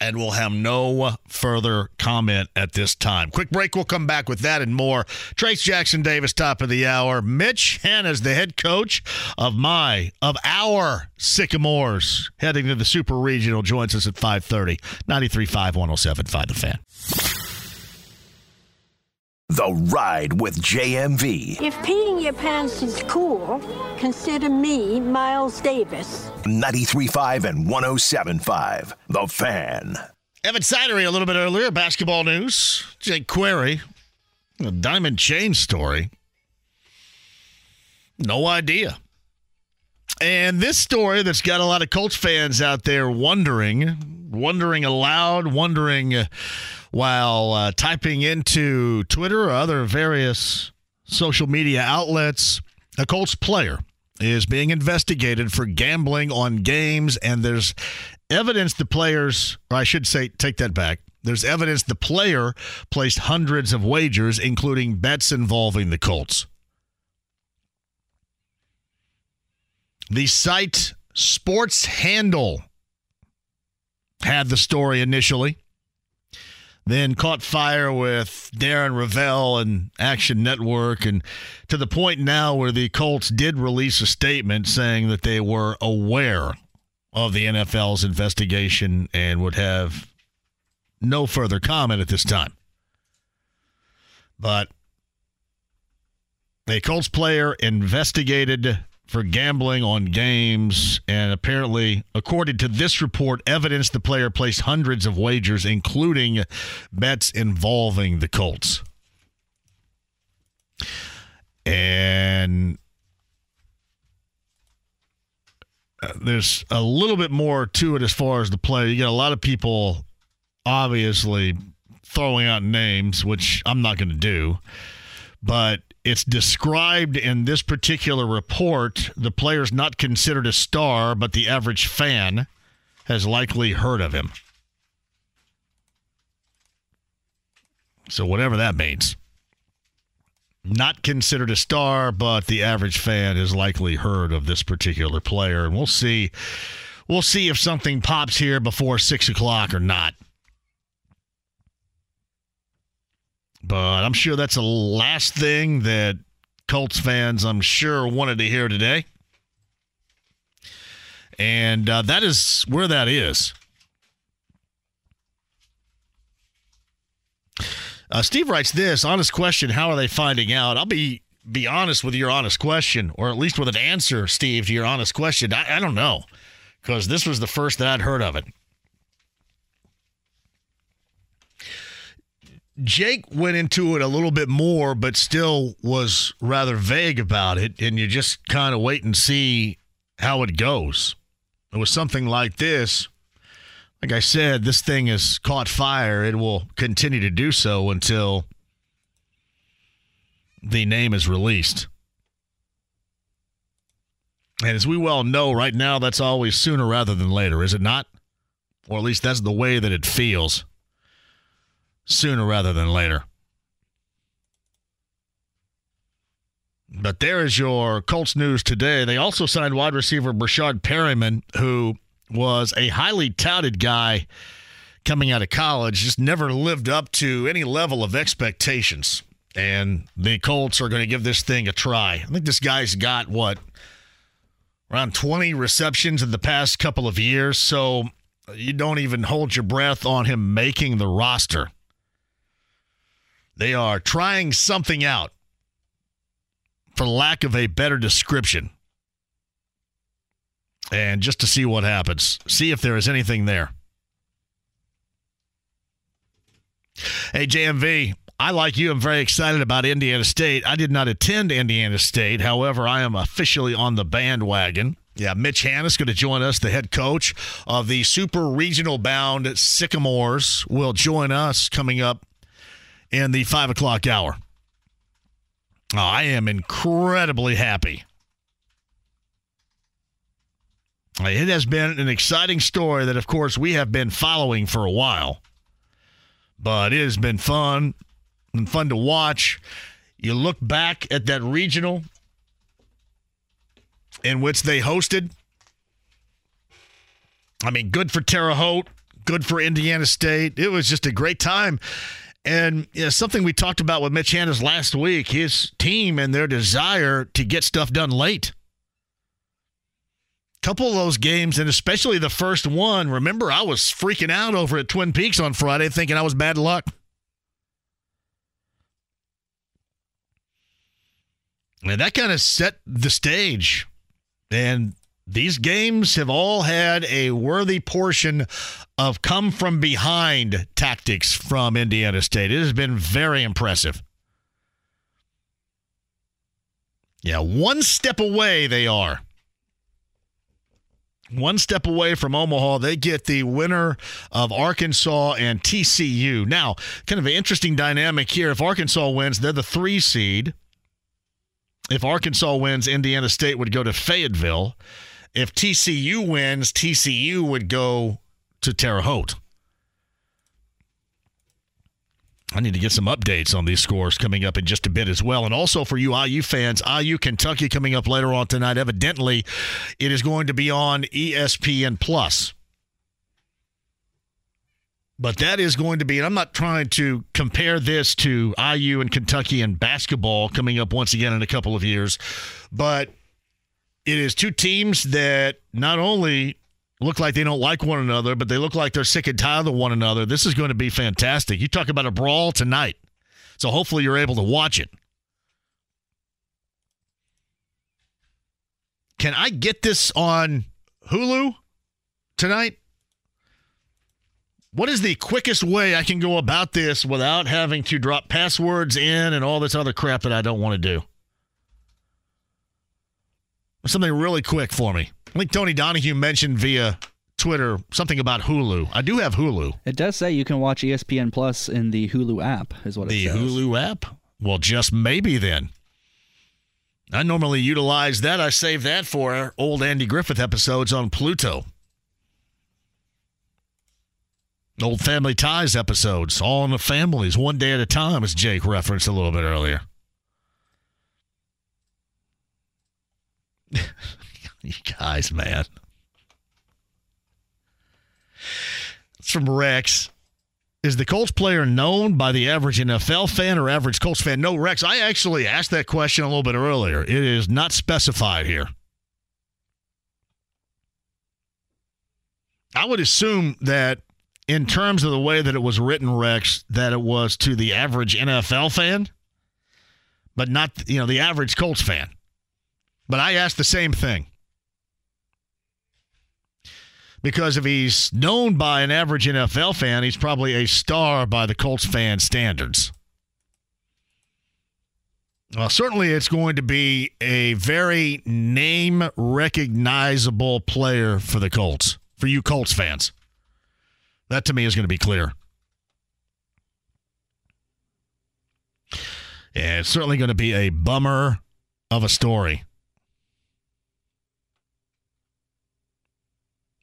and we'll have no further comment at this time. Quick break. We'll come back with that and more. Trayce Jackson-Davis, top of the hour. Mitch Hannahs the head coach of my, of our Sycamores, heading to the Super Regional, joins us at 530, 93.5, 107.5 The Fan. The Ride with JMV. If peeing your pants is cool, consider me Miles Davis. 93.5 and 107.5. The Fan. Evan Sidery a little bit earlier, basketball news. Jake Query, a diamond chain story. No idea. And this story that's got a lot of Colts fans out there wondering, wondering aloud, wondering uh, while uh, typing into Twitter or other various social media outlets, a Colts player is being investigated for gambling on games, and there's evidence the players, or I should say, take that back. There's evidence the player placed hundreds of wagers, including bets involving the Colts. The site Sports Handle had the story initially, then caught fire with Darren Rovell and Action Network, and to the point now where the Colts did release a statement saying that they were aware of the NFL's investigation and would have no further comment at this time. But a Colts player investigated for gambling on games, and apparently, according to this report, evidence the player placed hundreds of wagers, including bets involving the Colts. And uh, there's a little bit more to it as far as the play. You get a lot of people obviously throwing out names, which I'm not going to do, but it's described in this particular report the player's not considered a star, but the average fan has likely heard of him. So, whatever that means. Not considered a star, but the average fan has likely heard of this particular player. And we'll see. We'll see if something pops here before six o'clock or not. But I'm sure that's the last thing that Colts fans, I'm sure, wanted to hear today. And uh, that is where that is. Uh, Steve writes this honest question How are they finding out? I'll be be honest with your honest question, or at least with an answer, Steve, to your honest question. I, I don't know because this was the first that I'd heard of it. Jake went into it a little bit more, but still was rather vague about it. And you just kind of wait and see how it goes. It was something like this. Like I said, this thing has caught fire. It will continue to do so until the name is released. And as we well know, right now, that's always sooner rather than later, is it not? Or at least that's the way that it feels sooner rather than later. But there is your Colts news today. They also signed wide receiver Breshad Perriman, who was a highly touted guy coming out of college, just never lived up to any level of expectations. And the Colts are going to give this thing a try. I think this guy's got what? Around 20 receptions in the past couple of years. So you don't even hold your breath on him making the roster. They are trying something out, for lack of a better description. And just to see what happens, see if there is anything there. Hey, JMV, I, like you, am very excited about Indiana State. I did not attend Indiana State. However, I am officially on the bandwagon. Yeah, Mitch Hannahs going to join us, the head coach of the super regional bound Sycamores, will join us coming up in the five o'clock hour. Oh, I am incredibly happy. It has been an exciting story that, of course, we have been following for a while. But it has been fun and fun to watch. You look back at that regional in which they hosted. I mean, good for Terre Haute, good for Indiana State. It was just a great time. And you know, something we talked about with Mitch Hannahs last week, his team and their desire to get stuff done late. A couple of those games, and especially the first one. Remember, I was freaking out over at Twin Peaks on Friday, thinking I was bad luck. And that kind of set the stage. And these games have all had a worthy portion of come from behind tactics from Indiana State. It has been very impressive. Yeah, one step away they are. One step away from Omaha, they get the winner of Arkansas and TCU. Now, kind of an interesting dynamic here. If Arkansas wins, they're the three seed. If Arkansas wins, Indiana State would go to Fayetteville if TCU wins, TCU would go to Terre Haute. I need to get some updates on these scores coming up in just a bit as well. And also for you IU fans, IU Kentucky coming up later on tonight. Evidently, it is going to be on ESPN Plus. But that is going to be, and I'm not trying to compare this to IU and Kentucky and basketball coming up once again in a couple of years, but it is two teams that not only look like they don't like one another, but they look like they're sick and tired of one another. This is going to be fantastic. You talk about a brawl tonight. So hopefully you're able to watch it. Can I get this on Hulu tonight? What is the quickest way I can go about this without having to drop passwords in and all this other crap that I don't want to do? Something really quick for me. I think Tony Donahue mentioned via Twitter something about Hulu. I do have Hulu. It does say you can watch ESPN Plus in the Hulu app, is what The it says. Hulu app? Well, just maybe then. I normally utilize that. I save that for old Andy Griffith episodes on Pluto. Old Family Ties episodes, all in the families, one day at a time, as Jake referenced a little bit earlier. you guys, man. It's from Rex. Is the Colts player known by the average NFL fan or average Colts fan? No, Rex. I actually asked that question a little bit earlier. It is not specified here. I would assume that in terms of the way that it was written, Rex, that it was to the average NFL fan, but not, you know, the average Colts fan. But I asked the same thing. Because if he's known by an average NFL fan, he's probably a star by the Colts fan standards. Well, certainly it's going to be a very name recognizable player for the Colts, for you Colts fans. That to me is going to be clear. Yeah, it's certainly going to be a bummer of a story.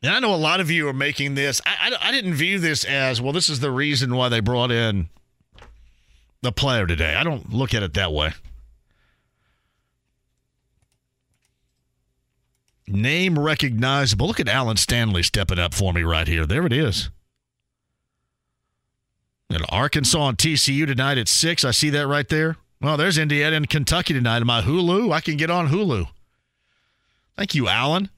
And I know a lot of you are making this. I, I, I, didn't view this as, well, this is the reason why they brought in the player today. I don't look at it that way. Name recognizable. Look at Alan Stanley stepping up for me right here. There it is. And Arkansas and TCU tonight at 6. I see that right there. Well, there's Indiana and Kentucky tonight. Am I Hulu? I can get on Hulu. Thank you, Alan.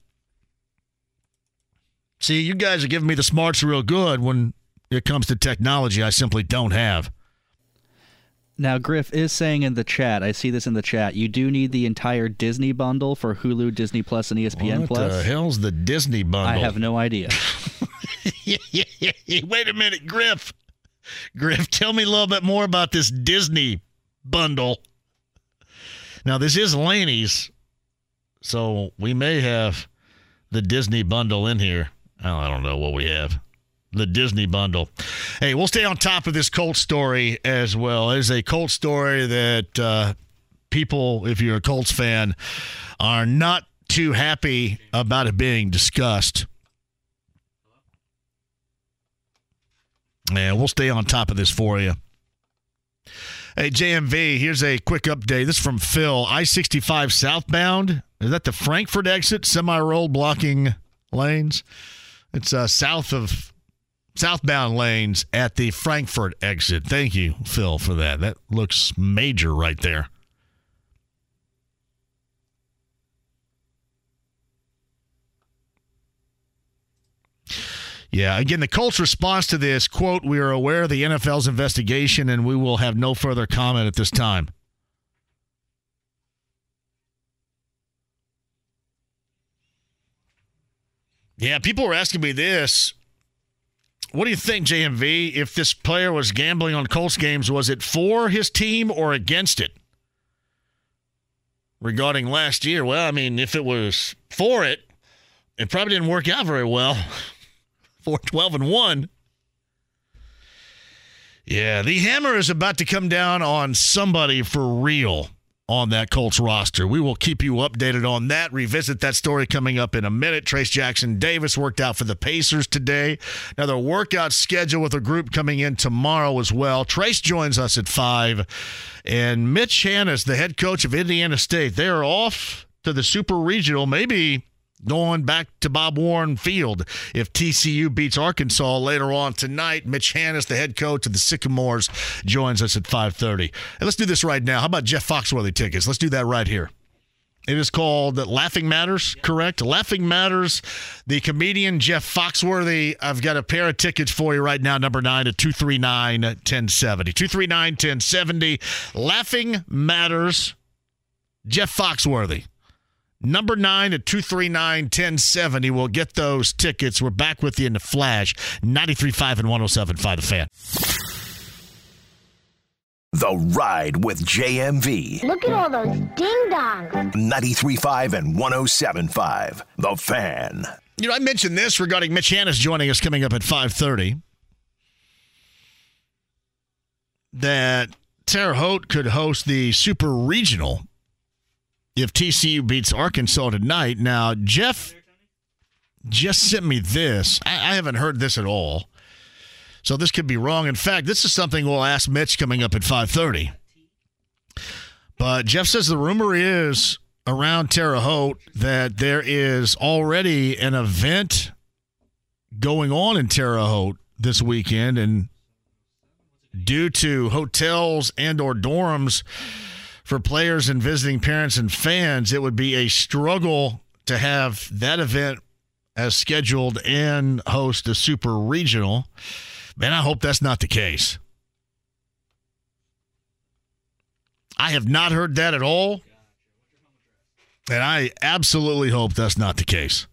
See, you guys are giving me the smarts real good when it comes to technology I simply don't have. Now, Griff is saying in the chat, I see this in the chat, you do need the entire Disney bundle for Hulu, Disney Plus, and ESPN what Plus. What the hell's the Disney bundle? I have no idea. Wait a minute, Griff. Griff, tell me a little bit more about this Disney bundle. Now, this is Laney's, so we may have the Disney bundle in here. Oh, I don't know what we have. The Disney bundle. Hey, we'll stay on top of this Colt story as well. There's a Colt story that uh, people, if you're a Colts fan, are not too happy about it being discussed. And we'll stay on top of this for you. Hey, JMV, here's a quick update. This is from Phil. I 65 southbound. Is that the Frankfort exit? Semi roll blocking lanes? It's uh, south of southbound lanes at the Frankfort exit. Thank you, Phil, for that. That looks major right there. Yeah, again, the Colts' response to this quote, We are aware of the NFL's investigation and we will have no further comment at this time. Yeah, people were asking me this. What do you think, JMV? If this player was gambling on Colts games, was it for his team or against it? Regarding last year, well, I mean, if it was for it, it probably didn't work out very well. 4 12 and 1. Yeah, the hammer is about to come down on somebody for real on that Colts roster. We will keep you updated on that. Revisit that story coming up in a minute. Trayce Jackson-Davis worked out for the Pacers today. Another workout schedule with a group coming in tomorrow as well. Trayce joins us at 5. And Mitch Hannahs, the head coach of Indiana State, they are off to the Super Regional, maybe going back to Bob Warren Field if TCU beats Arkansas later on tonight. Mitch Hannahs, the head coach of the Sycamores, joins us at 5:30. And let's do this right now. How about Jeff Foxworthy tickets? Let's do that right here. It is called Laughing Matters, correct? Laughing Matters. The comedian Jeff Foxworthy. I've got a pair of tickets for you right now, number nine at 239 1070. 239 1070. Laughing Matters. Jeff Foxworthy. Number nine at 239 1070. We'll get those tickets. We're back with you in the flash. 93.5 and 107.5 The Fan. The Ride with JMV. Look at all those ding dongs. 93.5 and 107.5. The Fan. You know, I mentioned this regarding Mitch Hannahs joining us coming up at 530. That Terre Haute could host the Super Regional if TCU beats Arkansas tonight. Now, Jeff just sent me this. I, I haven't heard this at all. So this could be wrong. In fact, this is something we'll ask Mitch coming up at 5:30. But Jeff says the rumor is around Terre Haute that there is already an event going on in Terre Haute this weekend and due to hotels and or dorms for players and visiting parents and fans, it would be a struggle to have that event as scheduled and host a super regional. Man, I hope that's not the case. I have not heard that at all. And I absolutely hope that's not the case.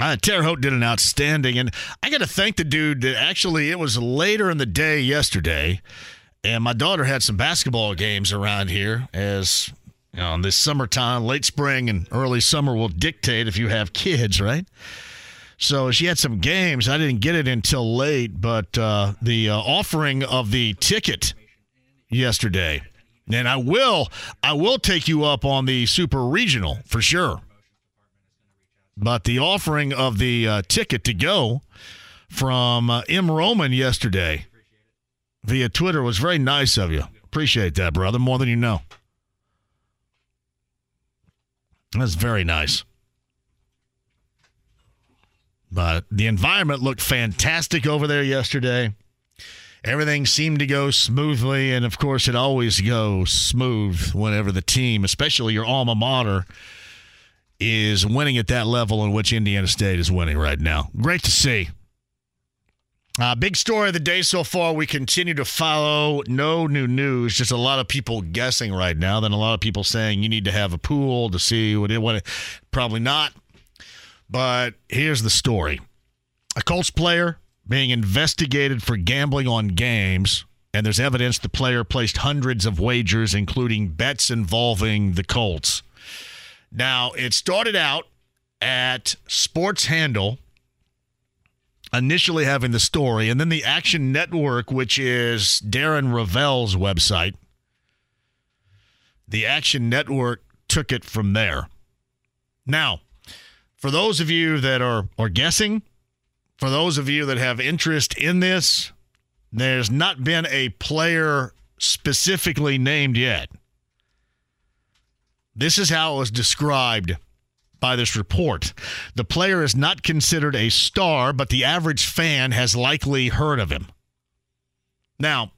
Uh, Terre Haute did an outstanding, and I got to thank the dude that actually it was later in the day yesterday, and my daughter had some basketball games around here as you know, this summertime, late spring and early summer will dictate if you have kids, right? So she had some games. I didn't get it until late, but uh, the uh, offering of the ticket yesterday, and I will, I will take you up on the super regional for sure. But the offering of the uh, ticket to go from uh, M. Roman yesterday via Twitter was very nice of you. Appreciate that, brother, more than you know. That's very nice. But the environment looked fantastic over there yesterday. Everything seemed to go smoothly. And of course, it always goes smooth whenever the team, especially your alma mater, is winning at that level in which Indiana State is winning right now. Great to see. Uh, big story of the day so far. We continue to follow. No new news. Just a lot of people guessing right now. Then a lot of people saying you need to have a pool to see what it. What it probably not. But here's the story: a Colts player being investigated for gambling on games, and there's evidence the player placed hundreds of wagers, including bets involving the Colts. Now, it started out at Sports Handle initially having the story, and then the Action Network, which is Darren Rovell's website, the Action Network took it from there. Now, for those of you that are, are guessing, for those of you that have interest in this, there's not been a player specifically named yet. This is how it was described by this report. The player is not considered a star, but the average fan has likely heard of him. Now,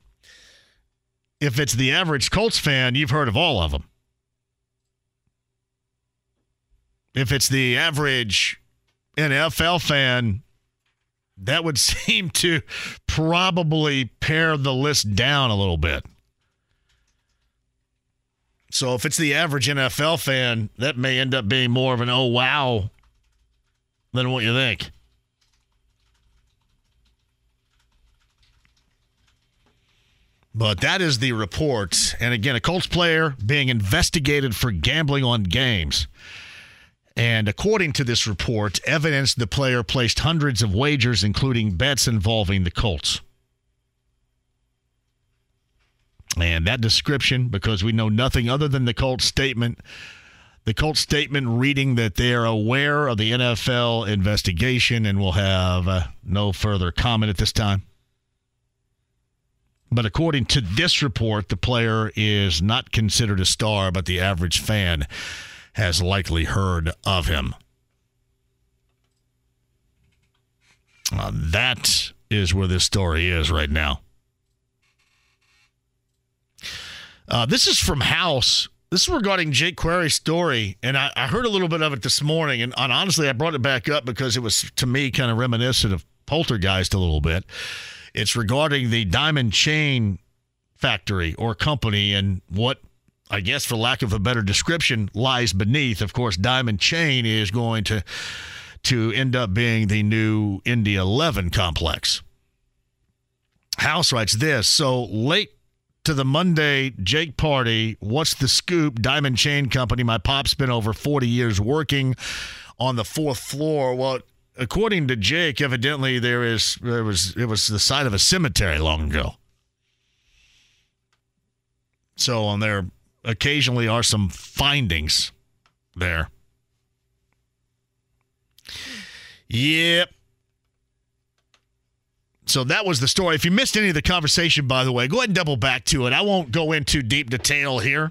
if it's the average Colts fan, you've heard of all of them. If it's the average NFL fan, that would seem to probably pare the list down a little bit. So if it's the average NFL fan, that may end up being more of an oh wow than what you think. But that is the report. And again, a Colts player being investigated for gambling on games. And according to this report, evidence the player placed hundreds of wagers, including bets involving the Colts. And that description, because we know nothing other than the Colts statement, the Colts statement reading that they are aware of the NFL investigation and will have uh, no further comment at this time. But according to this report, the player is not considered a star, but the average fan has likely heard of him. Uh, that is where this story is right now. Uh, this is from House. This is regarding Jake Query's story, and I, I, heard a little bit of it this morning. And, and honestly, I brought it back up because it was to me kind of reminiscent of Poltergeist a little bit. It's regarding the Diamond Chain Factory or company and what I guess for lack of a better description, lies beneath. Of course, Diamond Chain is going to to end up being the new Indy 11 complex. House writes this. So late to the Monday Jake party, what's the scoop? Diamond Chain Company. My pop's been over 40 years working on the fourth floor. Well, according to Jake, evidently there is there was it was the site of a cemetery long ago. So on there occasionally are some findings there. Yep. So that was the story. If you missed any of the conversation, by the way, go ahead and double back to it. I won't go into deep detail here.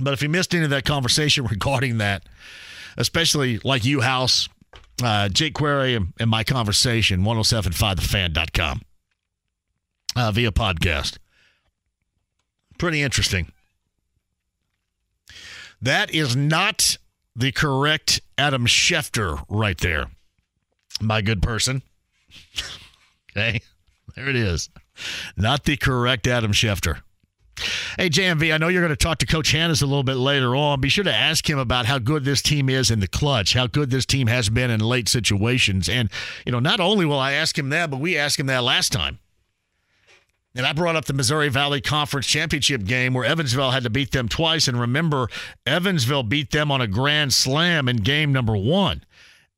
But if you missed any of that conversation regarding that, especially like you, House, uh, Jake Query, and, my conversation, 1075thefan.com uh, via podcast. Pretty interesting. That is not the correct Adam Schefter right there, my good person. okay, there it is. Not the correct Adam Schefter. Hey, JMV, I know you're going to talk to Coach Hannahs a little bit later on. Be sure to ask him about how good this team is in the clutch, how good this team has been in late situations. And, you know, not only will I ask him that, but we asked him that last time. And I brought up the Missouri Valley Conference Championship game where Evansville had to beat them twice. And remember, Evansville beat them on a grand slam in game number one.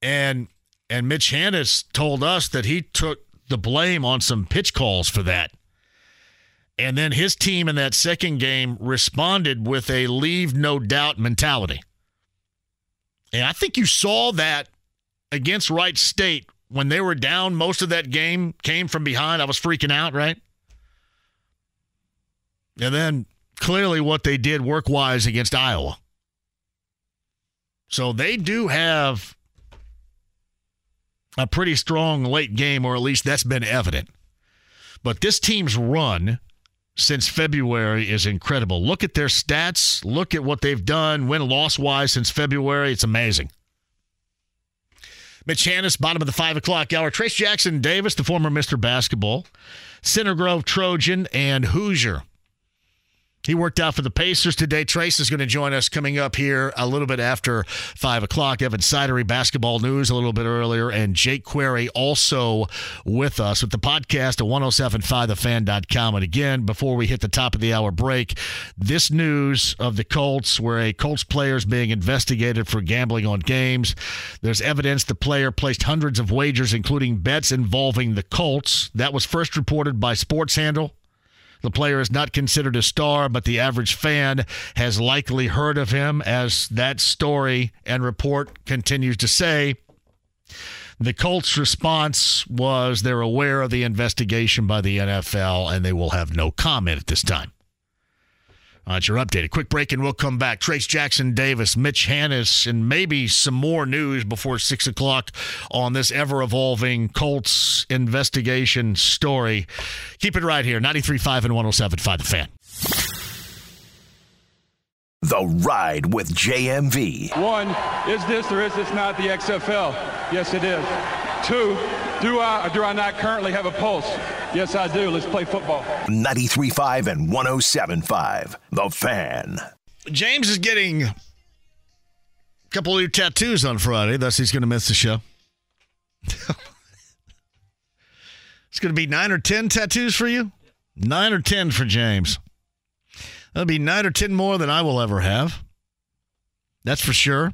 And and Mitch Hannahs told us that he took the blame on some pitch calls for that. And then his team in that second game responded with a leave no doubt mentality. And I think you saw that against Wright State when they were down most of that game came from behind. I was freaking out, right? And then clearly what they did work wise against Iowa. So they do have a pretty strong late game, or at least that's been evident. But this team's run since February is incredible. Look at their stats. Look at what they've done win loss wise since February. It's amazing. Mitch Hannahs, bottom of the five o'clock hour. Trayce Jackson Davis, the former Mr. Basketball, Center Grove Trojan, and Hoosier. He worked out for the Pacers today. Trayce is going to join us coming up here a little bit after 5 o'clock. Evan Sidery, basketball news a little bit earlier, and Jake Query also with us with the podcast at 1075thefan.com. And again, before we hit the top of the hour break, this news of the Colts where a Colts player is being investigated for gambling on games. There's evidence the player placed hundreds of wagers, including bets involving the Colts. That was first reported by Sports Handle. The player is not considered a star, but the average fan has likely heard of him, as that story and report continues to say. The Colts' response was they're aware of the investigation by the NFL and they will have no comment at this time. Uh, it's your update. A quick break and we'll come back. Trayce Jackson Davis, Mitch Hannahs, and maybe some more news before 6 o'clock on this ever evolving Colts investigation story. Keep it right here 93.5 and 107.5 The Fan. The Ride with JMV. One, is this or is this not the XFL? Yes, it is. Two, do I or do I not currently have a pulse? Yes, I do. Let's play football. 93.5 and 107.5. The Fan. James is getting a couple of new tattoos on Friday, thus he's going to miss the show. it's going to be nine or 10 tattoos for you? Nine or 10 for James. That'll be nine or 10 more than I will ever have. That's for sure.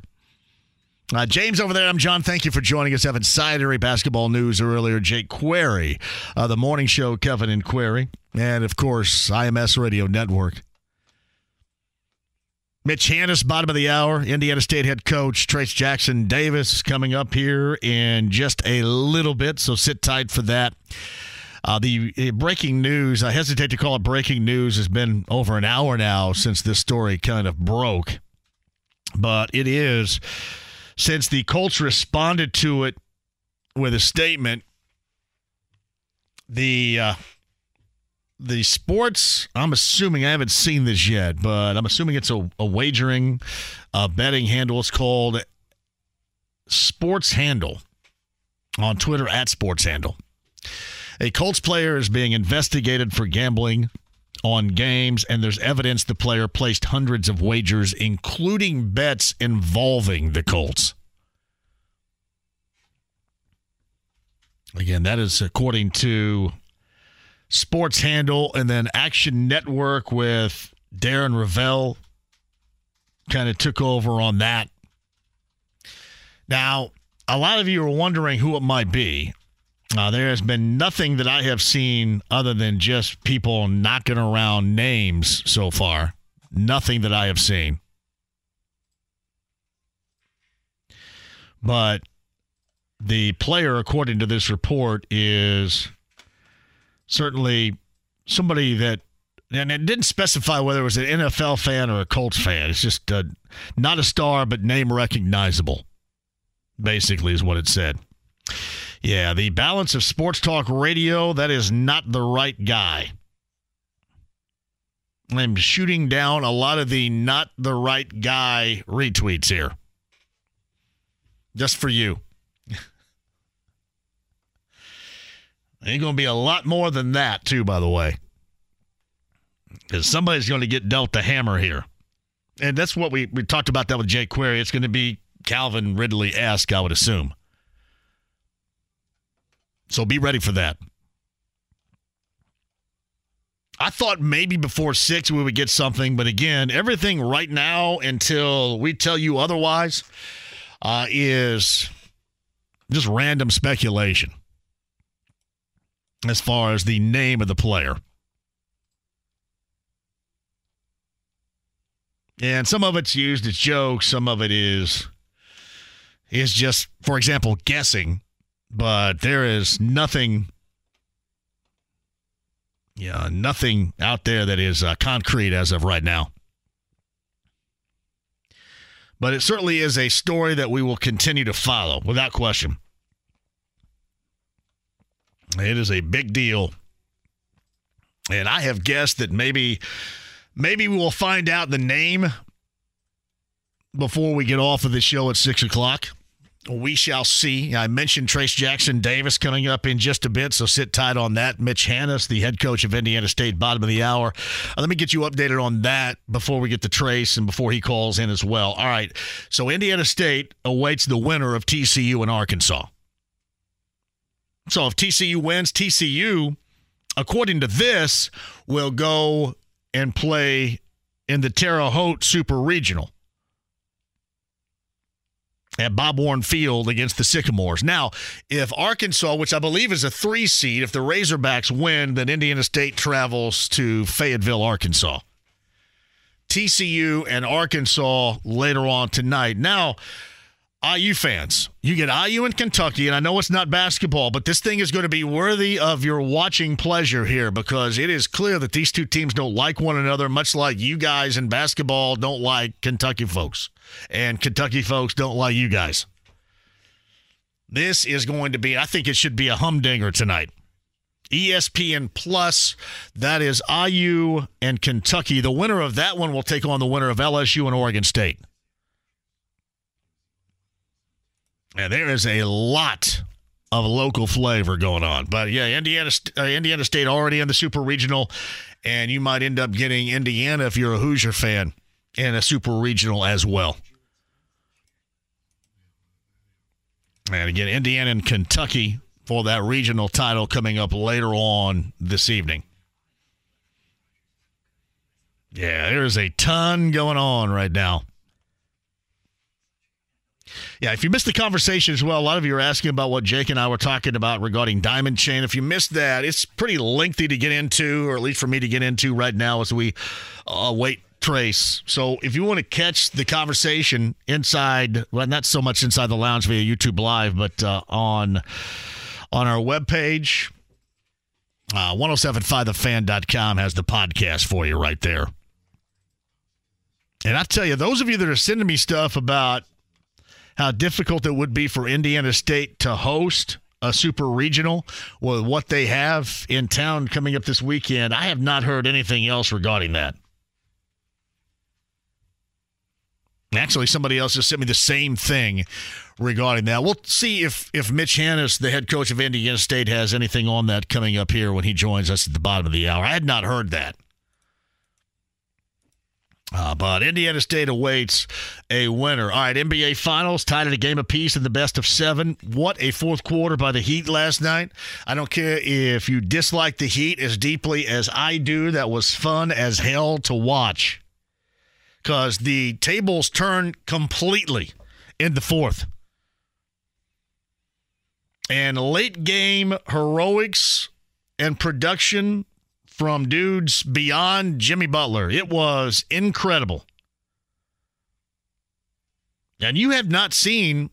Uh, James over there, I'm John. Thank you for joining us. Evan Sidery, basketball news earlier. Jake Query, uh, the morning show, Kevin and Query. And of course, IMS Radio Network. Mitch Hannahs, bottom of the hour. Indiana State head coach Trayce Jackson Davis coming up here in just a little bit, so sit tight for that. Uh, the uh, breaking news, I hesitate to call it breaking news, has been over an hour now since this story kind of broke. But it is since the Colts responded to it with a statement. The uh, the sports, I'm assuming I haven't seen this yet, but I'm assuming it's a, a wagering, uh, betting handle. It's called Sports Handle on Twitter at Sports Handle. A Colts player is being investigated for gambling on games, and there's evidence the player placed hundreds of wagers, including bets involving the Colts. Again, that is according to Sports Handle and then Action Network with Darren Rovell kind of took over on that. Now, a lot of you are wondering who it might be. Uh, there has been nothing that I have seen other than just people knocking around names so far. Nothing that I have seen. But the player, according to this report, is certainly somebody that, and it didn't specify whether it was an NFL fan or a Colts fan. It's just uh, not a star, but name recognizable, basically, is what it said. Yeah, the balance of sports talk radio, that is not the right guy. I'm shooting down a lot of the not the right guy retweets here. Just for you. Ain't going to be a lot more than that, too, by the way. Because somebody's going to get dealt the hammer here. And that's what we, we talked about that with Jake Query. It's going to be Calvin Ridley esque, I would assume. So be ready for that. I thought maybe before six we would get something, but again, everything right now until we tell you otherwise uh, is just random speculation as far as the name of the player. And some of it's used as jokes, some of it is is just, for example, guessing, but there is nothing yeah, nothing out there that is uh, concrete as of right now. But it certainly is a story that we will continue to follow without question. It is a big deal. And I have guessed that maybe maybe we will find out the name before we get off of the show at six o'clock. We shall see. I mentioned Trayce Jackson Davis coming up in just a bit, so sit tight on that. Mitch Hannahs, the head coach of Indiana State, bottom of the hour. Uh, let me get you updated on that before we get to Trayce and before he calls in as well. All right. So Indiana State awaits the winner of TCU and Arkansas. So if TCU wins, TCU, according to this, will go and play in the Terre Haute Super Regional at Bob Warren Field against the Sycamores. Now, if Arkansas, which I believe is a three seed, if the Razorbacks win, then Indiana State travels to Fayetteville, Arkansas. TCU and Arkansas later on tonight. Now, IU fans, you get IU in Kentucky, and I know it's not basketball, but this thing is going to be worthy of your watching pleasure here because it is clear that these two teams don't like one another, much like you guys in basketball don't like Kentucky folks, and Kentucky folks don't like you guys. This is going to be, I think it should be a humdinger tonight. ESPN Plus, that is IU and Kentucky. The winner of that one will take on the winner of LSU and Oregon State. And there is a lot of local flavor going on. But yeah, Indiana uh, Indiana State already in the Super Regional, and you might end up getting Indiana if you're a Hoosier fan in a Super Regional as well. And again, Indiana and Kentucky for that regional title coming up later on this evening. Yeah, there's a ton going on right now. Yeah, if you missed the conversation as well, a lot of you are asking about what Jake and I were talking about regarding Diamond Chain. If you missed that, it's pretty lengthy to get into, or at least for me to get into right now as we uh, wait Trayce. So if you want to catch the conversation inside, well, not so much inside the lounge via YouTube Live, but uh, on on our webpage, uh, 1075thefan.com has the podcast for you right there. And I tell you, those of you that are sending me stuff about how difficult it would be for Indiana State to host a super regional with what they have in town coming up this weekend. I have not heard anything else regarding that. Actually, somebody else just sent me the same thing regarding that. We'll see if if Mitch Hannahs, the head coach of Indiana State, has anything on that coming up here when he joins us at the bottom of the hour. I had not heard that. Uh, but Indiana State awaits a winner. All right, NBA Finals tied at a game apiece in the best of seven. What a fourth quarter by the Heat last night. I don't care if you dislike the Heat as deeply as I do. That was fun as hell to watch because the tables turned completely in the fourth. And late game heroics and production from dudes beyond Jimmy Butler. It was incredible. And you have not seen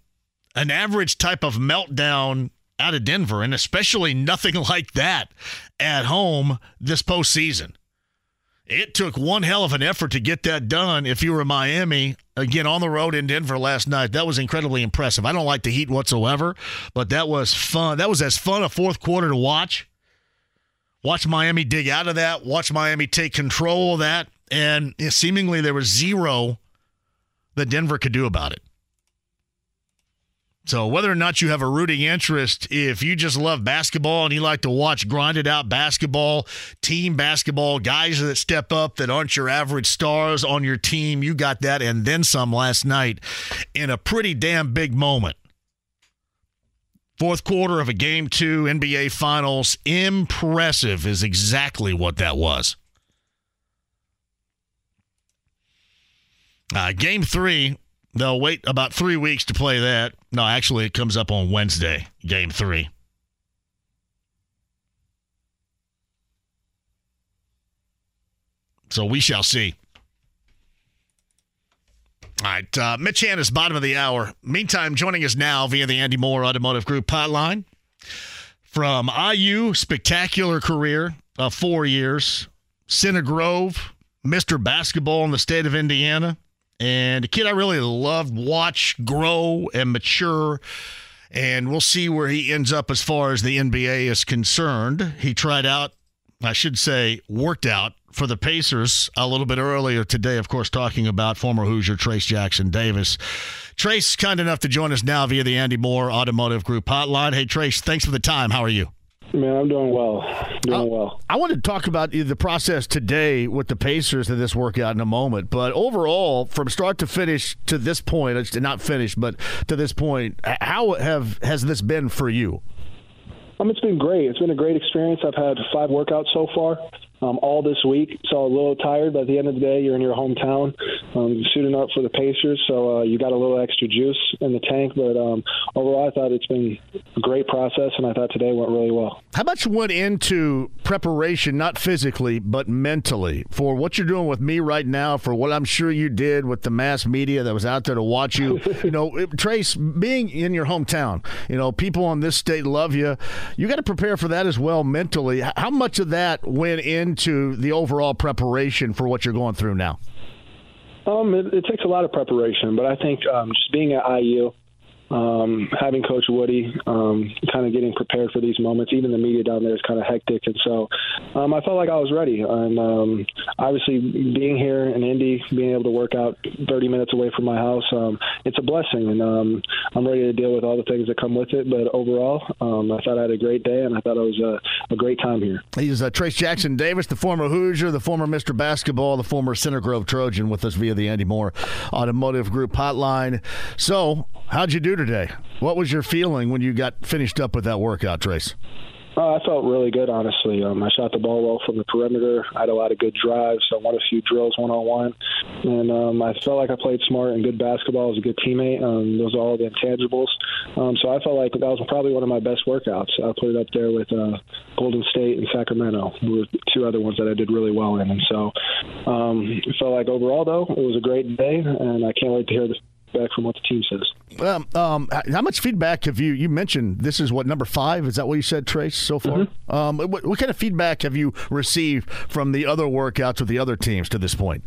an average type of meltdown out of Denver, and especially nothing like that at home this postseason. It took one hell of an effort to get that done if you were Miami, again, on the road in Denver last night. That was incredibly impressive. I don't like the Heat whatsoever, but that was fun. That was as fun a fourth quarter to watch Watch Miami dig out of that. Watch Miami take control of that. And seemingly there was zero that Denver could do about it. So whether or not you have a rooting interest, if you just love basketball and you like to watch grinded out basketball, team basketball, guys that step up that aren't your average stars on your team, you got that and then some last night in a pretty damn big moment. Fourth quarter of a game two NBA Finals. Impressive is exactly what that was. Uh, game three, they'll wait about three weeks to play that. No, actually, it comes up on Wednesday, game three. So we shall see. All right, uh, Mitch Hannahs, bottom of the hour. Meantime, joining us now via the Andy Mohr Automotive Group hotline from IU, spectacular career of four years, Center Grove, Mr. Basketball in the state of Indiana, and a kid I really loved, watch grow and mature. And we'll see where he ends up as far as the NBA is concerned. He tried out, I should say, worked out for the Pacers a little bit earlier today, of course, talking about former Hoosier Trayce Jackson Davis. Trayce, kind enough to join us now via the Andy Mohr Automotive Group hotline. Hey, Trayce, thanks for the time. How are you? Man, I'm doing well. Doing uh, well. I want to talk about the process today with the Pacers of this workout in a moment. But overall, from start to finish to this point, not finished, but to this point, how have has this been for you? Um, it's been great. It's been a great experience. I've had five workouts so far um, all this week. So a little tired, but at the end of the day, you're in your hometown, um, suiting up for the Pacers. So uh, you got a little extra juice in the tank. But um, overall, I thought it's been a great process, and I thought today went really well. How much went into preparation, not physically, but mentally, for what you're doing with me right now, for what I'm sure you did with the mass media that was out there to watch you? you know, Trayce, being in your hometown, you know, people on this state love you. You got to prepare for that as well mentally. How much of that went in? Into the overall preparation for what you're going through now? Um, it, it takes a lot of preparation, but I think um, just being at IU, um, having Coach Woody, um, kind of getting prepared for these moments. Even the media down there is kind of hectic, and so um, I felt like I was ready. And um, obviously, being here in Indy, being able to work out 30 minutes away from my house, um, it's a blessing, and um, I'm ready to deal with all the things that come with it. But overall, um, I thought I had a great day, and I thought it was a, a great time here. He's uh, Trayce Jackson Davis, the former Hoosier, the former Mr. Basketball, the former Center Grove Trojan, with us via the Andy Mohr Automotive Group hotline. So, how'd you do today? What was your feeling when you got finished up with that workout, Trayce? Uh, I felt really good, honestly. Um, I shot the ball well from the perimeter. I had a lot of good drives. I won a few drills one on one, and um, I felt like I played smart and good basketball. I was a good teammate. Um, those are all the intangibles. Um, so I felt like that was probably one of my best workouts. I put it up there with uh, Golden State and Sacramento. Were two other ones that I did really well in, and so um, felt like overall though it was a great day, and I can't wait to hear the feedback from what the team says. Um, um, how much feedback have you? You mentioned this is what number five. Is that what you said, Trayce? So far, mm-hmm. um, what, what, kind of feedback have you received from the other workouts with the other teams to this point?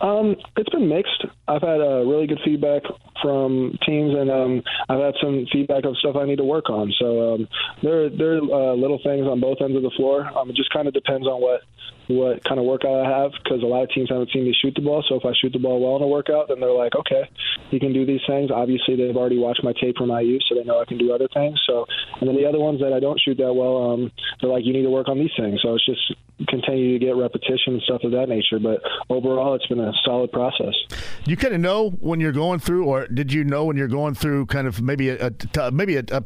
Um, it's been mixed. I've had uh, really good feedback from teams, and um, I've had some feedback of stuff I need to work on. So um, there, there are uh, little things on both ends of the floor. Um, it just kind of depends on what what kind of workout I have because a lot of teams haven't seen me shoot the ball. So if I shoot the ball well in a workout, then they're like, okay, you can do these things. Obviously, they've already watched my tape from IU, so they know I can do other things. So, and then the other ones that I don't shoot that well, um, they're like, you need to work on these things. So it's just continue to get repetition and stuff of that nature. But overall, it's been a solid process. You kind of know when you're going through, or did you know when you're going through kind of maybe a, a maybe a, a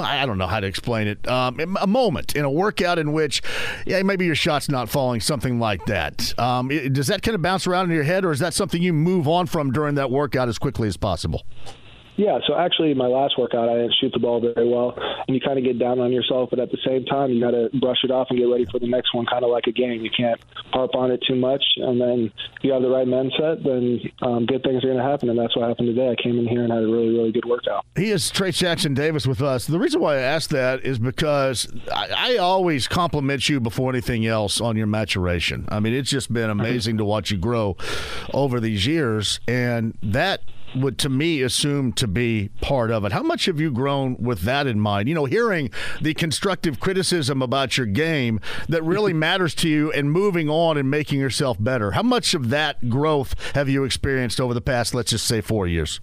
I don't know how to explain it, um, a moment in a workout in which, yeah, maybe your shot's not falling, something like that. Um, does that kind of bounce around in your head, or is that something you move on from during that workout as quickly as possible? Yeah, so actually, my last workout, I didn't shoot the ball very well, and you kind of get down on yourself, but at the same time, you got to brush it off and get ready for the next one, kind of like a game. You can't harp on it too much, and then if you have the right mindset, then um, good things are going to happen, and that's what happened today. I came in here and had a really, really good workout. He is Trayce Jackson Davis with us. The reason why I asked that is because I, I always compliment you before anything else on your maturation. I mean, it's just been amazing to watch you grow over these years, and that would to me assume to be part of it. How much have you grown with that in mind? You know, hearing the constructive criticism about your game that really matters to you and moving on and making yourself better. How much of that growth have you experienced over the past, let's just say, four years?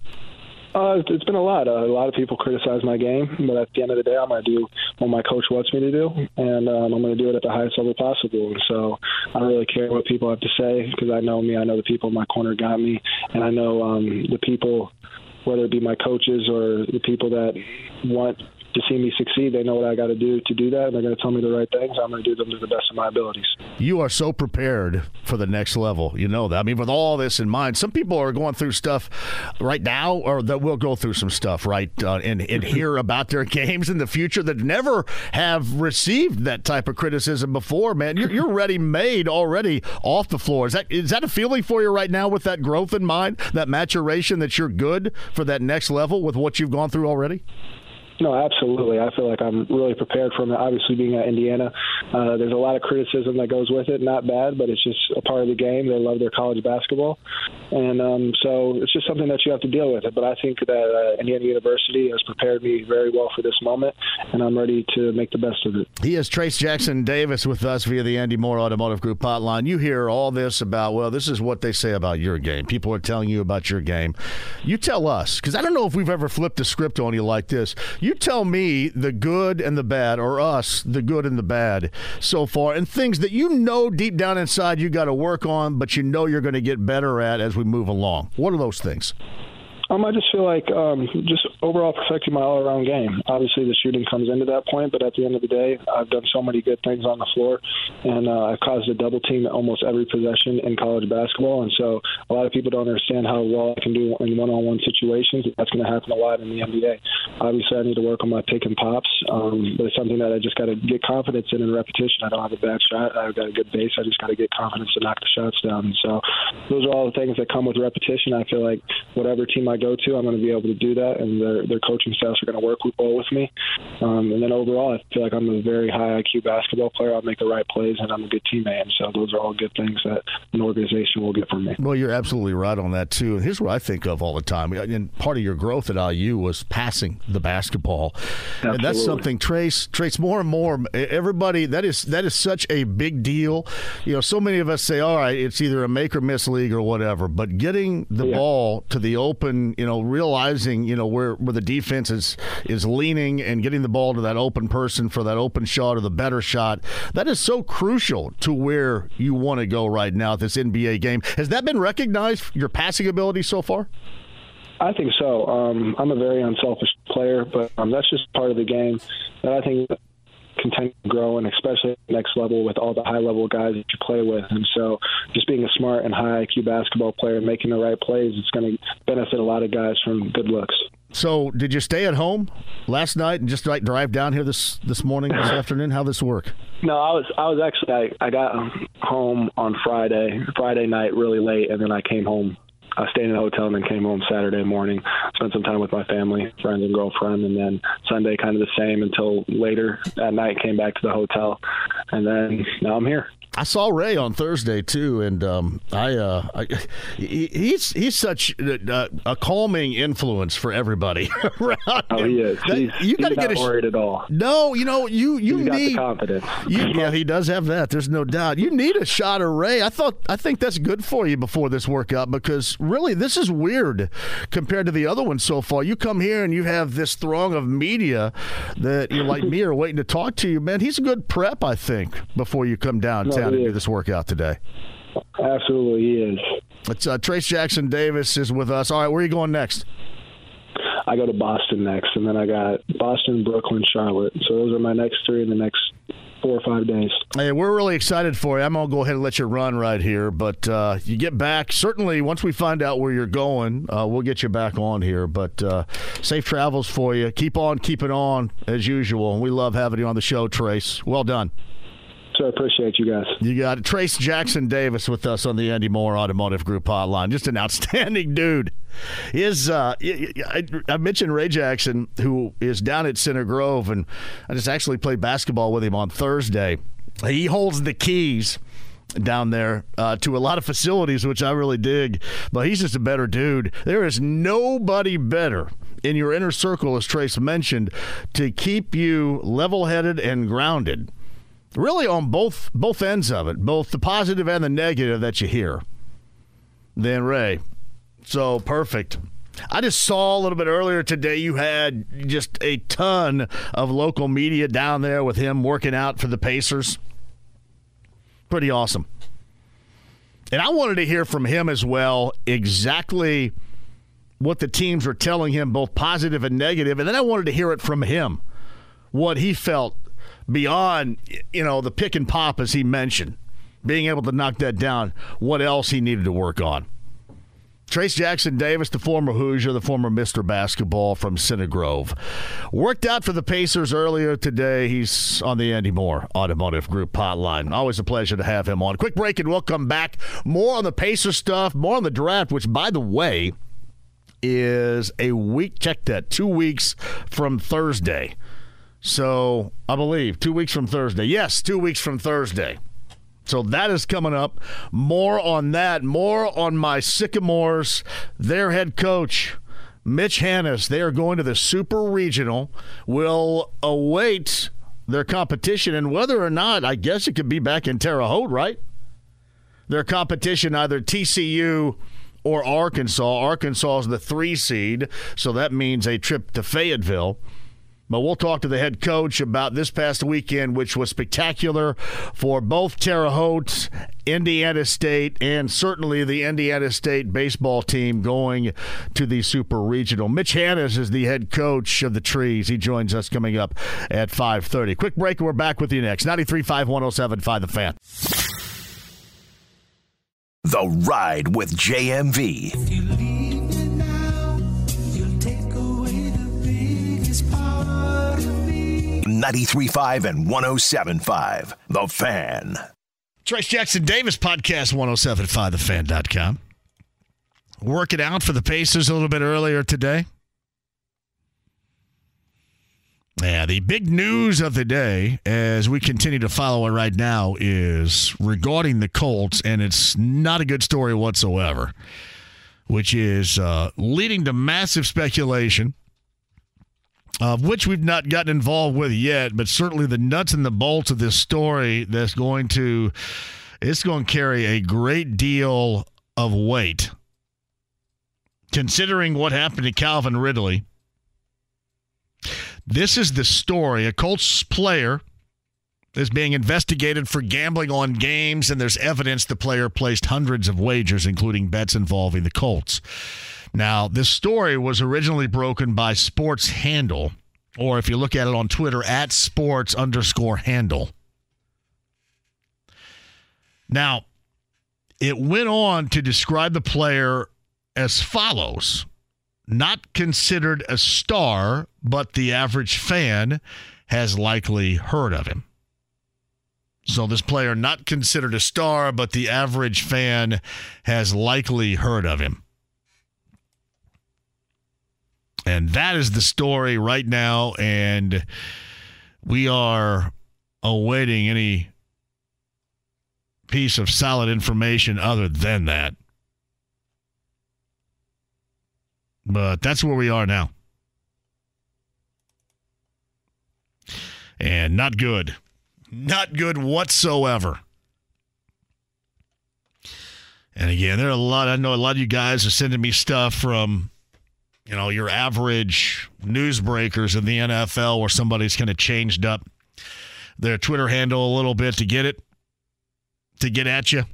Uh, it's been a lot. Uh, a lot of people criticize my game, but at the end of the day, I'm going to do what my coach wants me to do, and um, I'm going to do it at the highest level possible. And so I don't really care what people have to say because I know me. I know the people in my corner got me, and I know um, the people, whether it be my coaches or the people that want to see me succeed. They know what I got to do to do that, and they're going to tell me the right things. I'm going to do them to the best of my abilities. You are so prepared for the next level. You know that. I mean, with all this in mind, some people are going through stuff right now, or that will go through some stuff right uh, and, and hear about their games in the future that never have received that type of criticism before. Man, you're, you're ready made already off the floor. Is that is that a feeling for you right now with that growth in mind, that maturation, that you're good for that next level with what you've gone through already? No, absolutely. I feel like I'm really prepared for it. Obviously, being at Indiana, uh, there's a lot of criticism that goes with it. Not bad, but it's just a part of the game. They love their college basketball, and um, so it's just something that you have to deal with. But I think that uh, Indiana University has prepared me very well for this moment, and I'm ready to make the best of it. He is Trayce Jackson Davis with us via the Andy Mohr Automotive Group hotline. You hear all this about well, this is what they say about your game. People are telling you about your game. You tell us because I don't know if we've ever flipped a script on you like this. You you tell me the good and the bad, or us, the good and the bad so far, and things that you know deep down inside you got to work on, but you know you're going to get better at as we move along. What are those things? Um, I just feel like um, just overall perfecting my all-around game. Obviously, the shooting comes into that point, but at the end of the day, I've done so many good things on the floor, and uh, I've caused a double team almost every possession in college basketball. And so, a lot of people don't understand how well I can do in one-on-one situations. That's going to happen a lot in the NBA. Obviously, I need to work on my pick and pops, um, but it's something that I just got to get confidence in in repetition. I don't have a bad shot. I've got a good base. I just got to get confidence to knock the shots down. And so, those are all the things that come with repetition. I feel like whatever team I go to, I'm going to be able to do that, and their their coaching staffs are going to work well with me. Um, and then overall, I feel like I'm a very high IQ basketball player. I'll make the right plays, and I'm a good teammate. And so those are all good things that an organization will get from me. Well, you're absolutely right on that too. And here's what I think of all the time. And part of your growth at IU was passing the basketball, absolutely. and that's something Trace Trace more and more. Everybody that is that is such a big deal. You know, so many of us say, all right, it's either a make or miss league or whatever, but getting the yeah. ball to the open, you know realizing you know where where the defense is is leaning and getting the ball to that open person for that open shot or the better shot. That is so crucial to where you want to go right now at this NBA game. Has that been recognized? Your passing ability so far? I think so. Um, I'm a very unselfish player, but um, that's just part of the game that I think continue to grow, and especially next level with all the high level guys that you play with. And so, just being a smart and high IQ basketball player, and making the right plays, it's going to benefit a lot of guys from good looks. So, did you stay at home last night and just like drive down here this this morning, this afternoon? How this work? No, I was I was actually I, I got home on Friday Friday night really late, and then I came home I stayed in a hotel and then came home Saturday morning, spent some time with my family, friends, and girlfriend, and then Sunday kind of the same until later at night. Came back to the hotel, and then now I'm here. I saw Ray on Thursday too, and um, I, uh, I he's he's such a, a, calming influence for everybody around. Oh, he is. He's, you got to get a, worried at all. No, you know you you he's need confidence. You, yeah, he does have that. There's no doubt. You need a shot of Ray. I thought I think that's good for you before this workout because really this is weird compared to the other ones so far. You come here and you have this throng of media that you like me are waiting to talk to you. Man, he's a good prep, I think, before you come down. no, do this workout today. Absolutely, he is. It's uh, Trayce Jackson Davis is with us. All right, where are you going next? I go to Boston next, and then I got Boston, Brooklyn, Charlotte. So those are my next three in the next four or five days. Hey, we're really excited for you. I'm gonna go ahead and let you run right here, but uh, you get back. Certainly, once we find out where you're going, uh, we'll get you back on here. But uh, safe travels for you. Keep on keeping on as usual. We love having you on the show, Trayce. Well done. I appreciate you guys. You got it. Trayce Jackson Davis with us on the Andy Mohr Automotive Group hotline. Just an outstanding dude. Is uh, I, I mentioned Ray Jackson, who is down at Center Grove, and I just actually played basketball with him on Thursday. He holds the keys down there uh, to a lot of facilities, which I really dig. But he's just a better dude. There is nobody better in your inner circle, as Trayce mentioned, to keep you level headed and grounded really on both both ends of it, both the positive and the negative that you hear. Then Ray. So perfect. I just saw a little bit earlier today you had just a ton of local media down there with him working out for the Pacers. Pretty awesome. And I wanted to hear from him as well exactly what the teams were telling him, both positive and negative. And then I wanted to hear it from him, what he felt beyond, you know, the pick and pop, as he mentioned, being able to knock that down, what else he needed to work on. Trayce Jackson Davis, the former Hoosier, the former Mr. Basketball from Center Grove. Worked out for the Pacers earlier today. He's on the Andy Mohr Automotive Group hotline. Always a pleasure to have him on. Quick break and we'll come back. More on the Pacer stuff, more on the draft, which, by the way, is a week, check that, two weeks from Thursday. So I believe two weeks from Thursday. Yes, two weeks from Thursday. So that is coming up. More on that. More on my Sycamores. Their head coach, Mitch Hannahs, They are going to the Super Regional. Will await their competition and whether or not, I guess it could be back in Terre Haute, right? Their competition, either TCU or Arkansas. Arkansas is the three seed, so that means a trip to Fayetteville. But we'll talk to the head coach about this past weekend, which was spectacular for both Terre Haute, Indiana State, and certainly the Indiana State baseball team going to the Super Regional. Mitch Hannahs is the head coach of the Trees. He joins us coming up at 5.30. Quick break, and we're back with you next. 93.5, 107.5 The Fan. The Ride with JMV. 93.5 and 107.5. The Fan. Trayce Jackson Davis podcast 1075thefan.com. it out for the Pacers a little bit earlier today. Yeah, the big news of the day as we continue to follow it right now is regarding the Colts, and it's not a good story whatsoever, which is uh, leading to massive speculation of which we've not gotten involved with yet, but certainly the nuts and the bolts of this story that's going to it's going to carry a great deal of weight. Considering what happened to Calvin Ridley, this is the story. A Colts player is being investigated for gambling on games, and there's evidence the player placed hundreds of wagers, including bets involving the Colts. Now, this story was originally broken by Sports Handle, or if you look at it on Twitter, at sports underscore handle. Now, it went on to describe the player as follows not considered a star, but the average fan has likely heard of him. So, this player, not considered a star, but the average fan has likely heard of him. And that is the story right now. And we are awaiting any piece of solid information other than that. But that's where we are now. And not good. Not good whatsoever. And again, there are a lot. I know a lot of you guys are sending me stuff from, you know, your average newsbreakers in the NFL where somebody's kind of changed up their Twitter handle a little bit to get it, to get at you.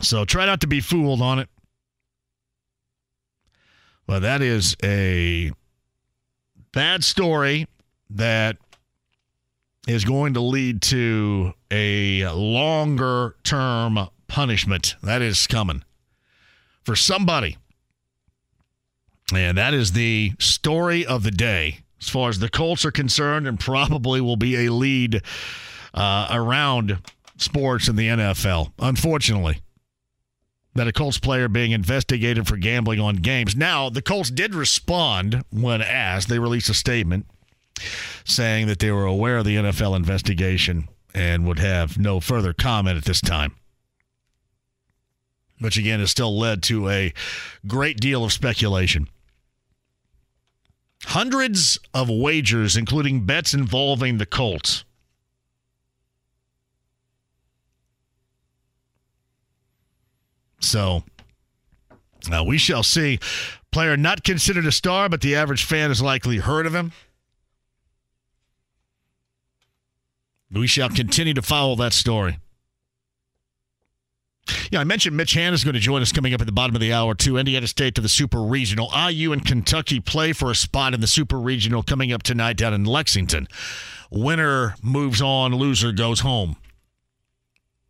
So try not to be fooled on it. Well, that is a bad story that is going to lead to a longer term punishment. That is coming for somebody. And that is the story of the day as far as the Colts are concerned, and probably will be a lead uh, around sports in the NFL, unfortunately that a Colts player being investigated for gambling on games. Now, the Colts did respond when asked. They released a statement saying that they were aware of the NFL investigation and would have no further comment at this time. Which again has still led to a great deal of speculation. Hundreds of wagers, including bets involving the Colts, So uh, we shall see. Player not considered a star, but the average fan has likely heard of him. We shall continue to follow that story. Yeah, I mentioned Mitch Hannahs is going to join us coming up at the bottom of the hour, too. Indiana State to the Super Regional. IU and Kentucky play for a spot in the Super Regional coming up tonight down in Lexington. Winner moves on, loser goes home.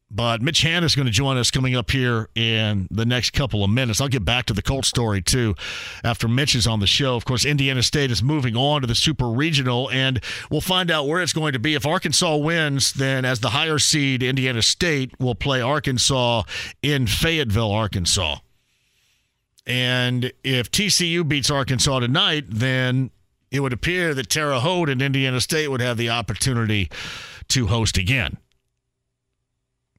But Mitch Hannahs is going to join us coming up here in the next couple of minutes. I'll get back to the Colt story too after Mitch is on the show. Of course, Indiana State is moving on to the Super Regional, and we'll find out where it's going to be. If Arkansas wins, then as the higher seed, Indiana State will play Arkansas in Fayetteville, Arkansas. And if TCU beats Arkansas tonight, then it would appear that Terre Haute and Indiana State would have the opportunity to host again.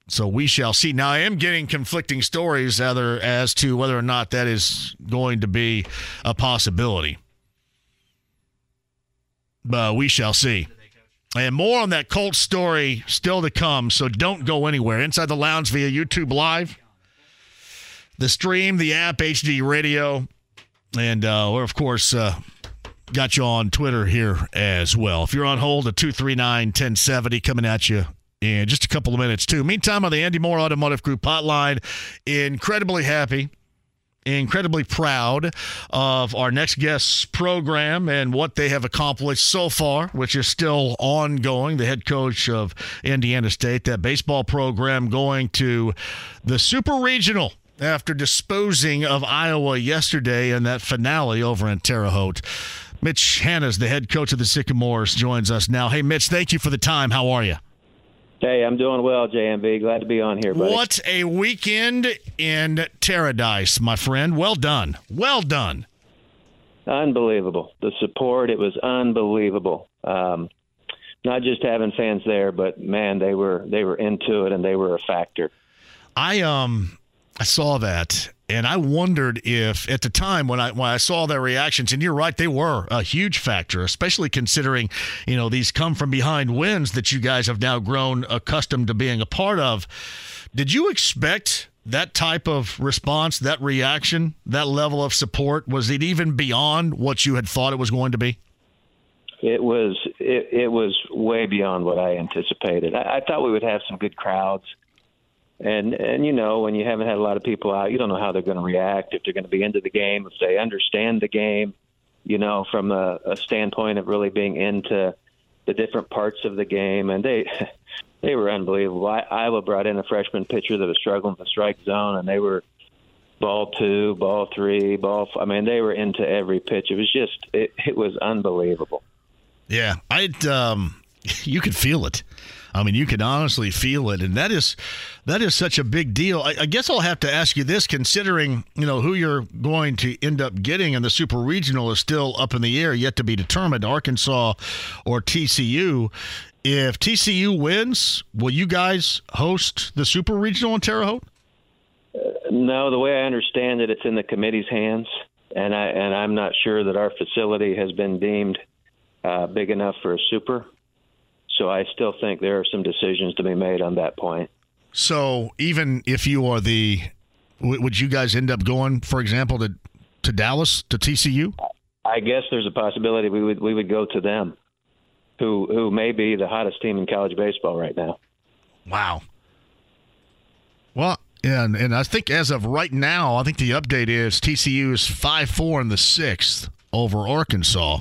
So we shall see. Now, I am getting conflicting stories either as to whether or not that is going to be a possibility. But we shall see. And more on that Colt story still to come. So don't go anywhere. Inside the Lounge via YouTube Live, the stream, the app, HD Radio, and uh, we're, of course, uh, got you on Twitter here as well. If you're on hold at 239 1070 coming at you in just a couple of minutes, too. Meantime, on the Andy Mohr Automotive Group hotline, incredibly happy incredibly proud of our next guest's program and what they have accomplished so far, which is still ongoing. The head coach of Indiana State, that baseball program going to the Super Regional after disposing of Iowa yesterday in that finale over in Terre Haute. Mitch Hannahs the head coach of the Sycamores, joins us now. Hey, Mitch, thank you for the time. How are you? Hey, I'm doing well, JMV. Glad to be on here, buddy. What a weekend in Paradise, my friend. Well done. Well done. Unbelievable. The support, it was unbelievable. Um, not just having fans there, but man, they were they were into it and they were a factor. I um I saw that and I wondered if at the time when I when I saw their reactions, and you're right, they were a huge factor, especially considering you know these come from behind wins that you guys have now grown accustomed to being a part of. Did you expect that type of response, that reaction, that level of support? Was it even beyond what you had thought it was going to be? It was it, it was way beyond what I anticipated. I, I thought we would have some good crowds and and you know when you haven't had a lot of people out you don't know how they're going to react if they're going to be into the game if they understand the game you know from a, a standpoint of really being into the different parts of the game. And they they were unbelievable. Iowa brought in a freshman pitcher that was struggling with the strike zone and they were ball two ball three ball i mean they were into every pitch. It was just it, it was unbelievable. Yeah i um you could feel it. I mean, you can honestly feel it, and that is that is such a big deal. I, I, guess I'll have to ask you this, considering you know who you're going to end up getting, and the super regional is still up in the air, yet to be determined. Arkansas or TCU. If TCU wins, will you guys host the super regional in Terre Haute? Uh, no, the way I understand it, it's in the committee's hands, and I and I'm not sure that our facility has been deemed uh, big enough for a super. So I still think there are some decisions to be made on that point. So even if you are the, would you guys end up going, for example, to to Dallas to TCU? I guess there's a possibility we would we would go to them, who who may be the hottest team in college baseball right now. Wow. Well, and, and I think as of right now, I think the update is TCU is five four in the sixth over Arkansas.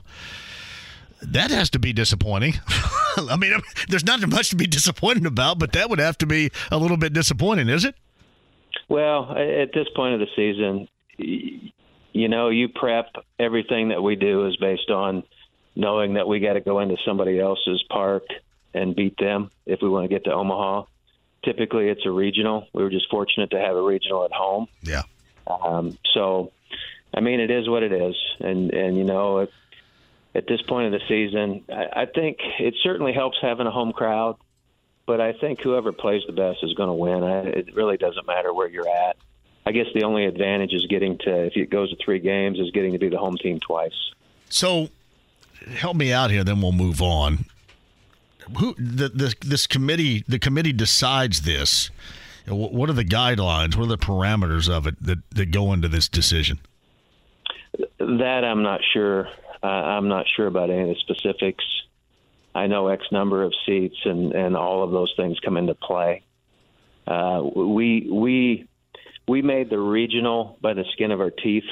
That has to be disappointing. I mean, there's not much to be disappointed about, but that would have to be a little bit disappointing, is it? Well, at this point of the season, you know, you prep everything that we do is based on knowing that we got to go into somebody else's park and beat them if we want to get to Omaha. Typically, it's a regional. We were just fortunate to have a regional at home. Yeah. Um, so, I mean, it is what it is, and and you know, it, at this point of the season. I, I think it certainly helps having a home crowd, but I think whoever plays the best is going to win. I, it really doesn't matter where you're at. I guess the only advantage is getting to, if it goes to three games, is getting to be the home team twice. So, help me out here, then we'll move on. Who the, the this committee? The committee decides this. What are the guidelines? What are the parameters of it that, that go into this decision? That I'm not sure. Uh, I'm not sure about any of the specifics. I know X number of seats, and and all of those things come into play. Uh, we we we made the regional by the skin of our teeth.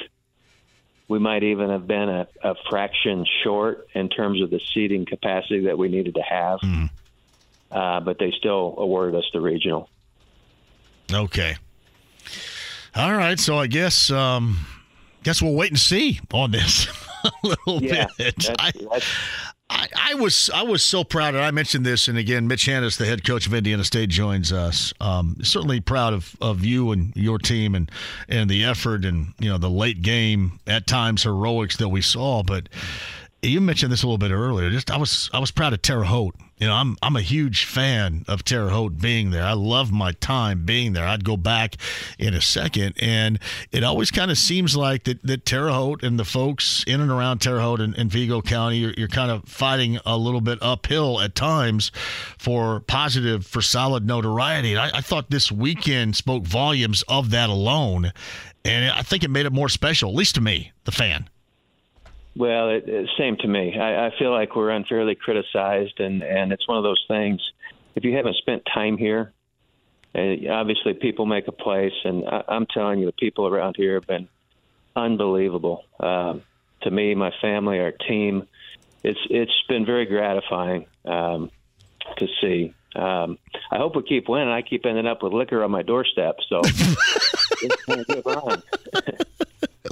We might even have been a, a fraction short in terms of the seating capacity that we needed to have, mm. uh, but they still awarded us the regional. Okay. All right. So I guess um, guess we'll wait and see on this. a little yeah, bit. That's, I, that's, I, I, was I was so proud, and I mentioned this, and again, Mitch Hannahs, the head coach of Indiana State, joins us. Um, certainly proud of, of you and your team, and and the effort, and you know the late game at times heroics that we saw. But you mentioned this a little bit earlier. Just I was I was proud of Terre Haute you know, I'm I'm a huge fan of Terre Haute being there. I love my time being there. I'd go back in a second, and it always kind of seems like that, that Terre Haute and the folks in and around Terre Haute and, and Vigo County, you're, you're kind of fighting a little bit uphill at times for positive, for solid notoriety. I, I thought this weekend spoke volumes of that alone, and I think it made it more special, at least to me, the fan. Well, it, it, same to me. I, I feel like we're unfairly criticized, and and it's one of those things. If you haven't spent time here, and obviously people make a place, and I, I'm telling you, the people around here have been unbelievable. Um, to me, my family, our team, it's it's been very gratifying um, to see. Um, I hope we keep winning. I keep ending up with liquor on my doorstep, so.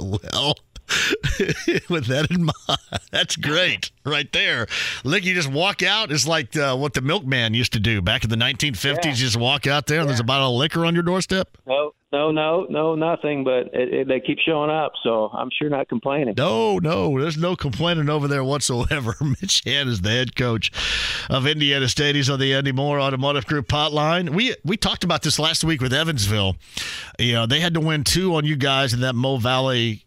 well, with that in mind. That's great right there. Look, you just walk out. It's like uh, what the milkman used to do back in the 1950s. Yeah. Just walk out there and there's a bottle of liquor on your doorstep. No, no, no, no, nothing. But it, it, they keep showing up, so I'm sure not complaining. No, no, there's no complaining over there whatsoever. Mitch Han is the head coach of Indiana State. He's on the Andy Mohr Automotive Group hotline. We we talked about this last week with Evansville. You know, they had to win two on you guys in that Mo Valley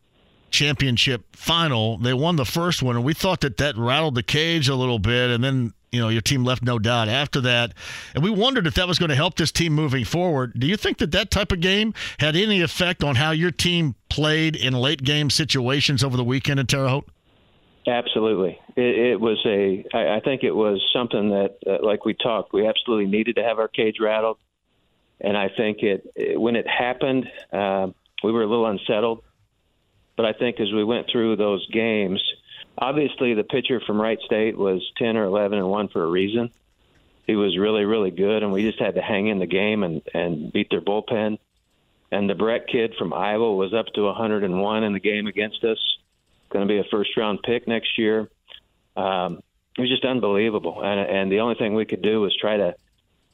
championship final. They won the first one, and we thought that that rattled the cage a little bit, and then you know your team left no doubt after that, and we wondered if that was going to help this team moving forward. Do you think that that type of game had any effect on how your team played in late game situations over the weekend in Terre Haute? Absolutely, it, it was a. I, I think it was something that, uh, like we talked, we absolutely needed to have our cage rattled, and I think it, it when it happened, uh, we were a little unsettled but I think as we went through those games, obviously the pitcher from Wright State was 10 or 11 and 1 for a reason. He was really, really good, and we just had to hang in the game and, and beat their bullpen. And the Brecht kid from Iowa was up to 101 in the game against us. Going to be a first round pick next year. Um, it was just unbelievable. And and the only thing we could do was try to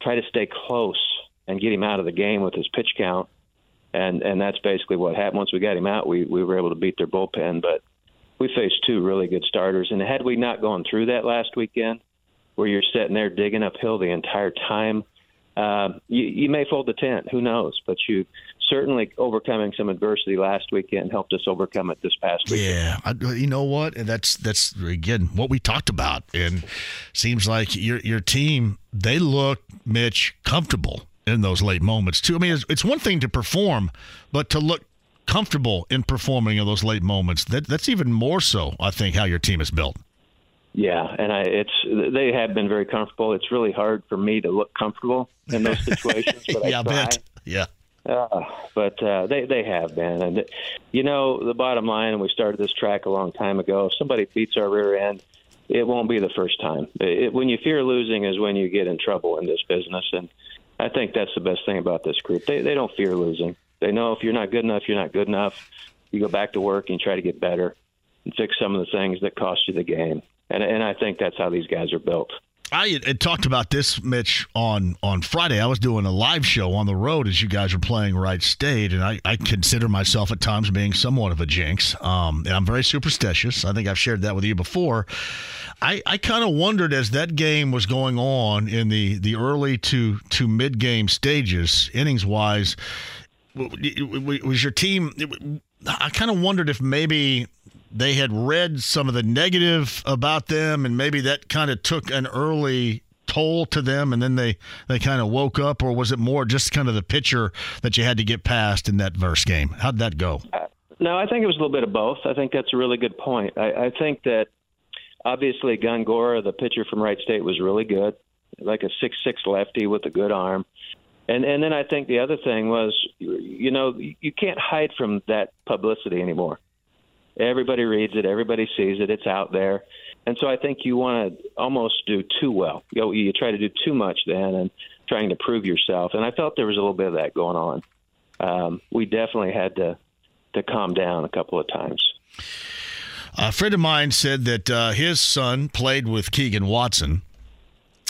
try to stay close and get him out of the game with his pitch count. And and that's basically what happened. Once we got him out, we we were able to beat their bullpen. But we faced two really good starters, and had we not gone through that last weekend, where you're sitting there digging uphill the entire time, uh, you, you may fold the tent. Who knows? But you certainly overcoming some adversity last weekend helped us overcome it this past week. Yeah, I, you know what? And that's that's again what we talked about, and seems like your your team they look Mitch comfortable in those late moments too. I mean, it's, it's one thing to perform, but to look comfortable in performing in those late moments that that's even more so. I think how your team is built. Yeah, and I it's they have been very comfortable. It's really hard for me to look comfortable in those situations, but yeah, I I bet. Yeah. Uh, but uh, they they have been, and you know the bottom line. And we started this track a long time ago. If somebody beats our rear end, it won't be the first time. It, when you fear losing is when you get in trouble in this business, and I think that's the best thing about this group. They they don't fear losing. They know if you're not good enough, you're not good enough. You go back to work and try to get better and fix some of the things that cost you the game. And and I think that's how these guys are built. I had- talked about this, Mitch, on on Friday. I was doing a live show on the road as you guys were playing Wright State, and I, I consider myself at times being somewhat of a jinx. Um, and I'm very superstitious. I think I've shared that with you before. I, I kind of wondered as that game was going on in the, the early to to mid game stages, innings wise, was your team? I kind of wondered if maybe they had read some of the negative about them, and maybe that kind of took an early toll to them, and then they they kind of woke up, or was it more just kind of the pitcher that you had to get past in that verse game? How'd that go? Uh, no, I think it was a little bit of both. I think that's a really good point. I, I think that obviously Gongora, the pitcher from Wright State, was really good, like a six six lefty with a good arm. And and then I think the other thing was, you know, you can't hide from that publicity anymore. Everybody reads it, everybody sees it, it's out there, and so I think you want to almost do too well. You know, you try to do too much then, and trying to prove yourself. And I felt there was a little bit of that going on. Um, we definitely had to to calm down a couple of times. A friend of mine said that uh, his son played with Keegan Watson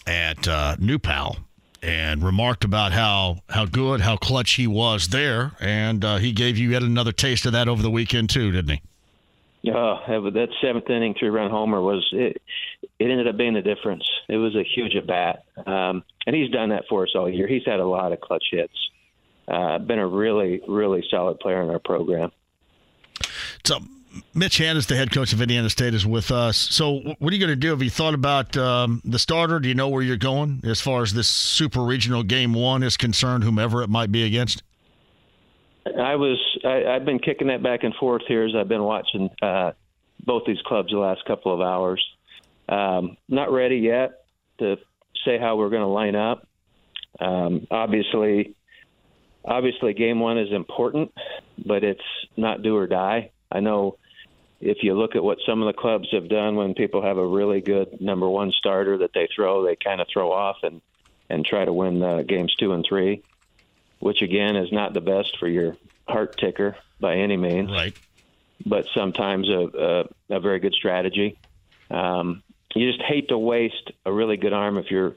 at uh, New Pal and remarked about how, how good, how clutch he was there. And uh, he gave you yet another taste of that over the weekend, too, didn't he? Oh, that seventh inning three run homer was it. It ended up being the difference. It was a huge at bat, um, and he's done that for us all year. He's had a lot of clutch hits. Uh, been a really, really solid player in our program. So, Mitch Hannahs, the head coach of Indiana State, is with us. So, what are you going to do? Have you thought about um, the starter? Do you know where you're going as far as this super regional game one is concerned, whomever it might be against? I was I, I've been kicking that back and forth here as I've been watching uh, both these clubs the last couple of hours. Um, not ready yet to say how we're going to line up. Um, obviously, obviously, game one is important, but it's not do or die. I know if you look at what some of the clubs have done when people have a really good number one starter that they throw, they kind of throw off and and try to win uh, games two and three which again is not the best for your heart ticker by any means. Right. But sometimes a, a, a very good strategy. Um, you just hate to waste a really good arm if you're.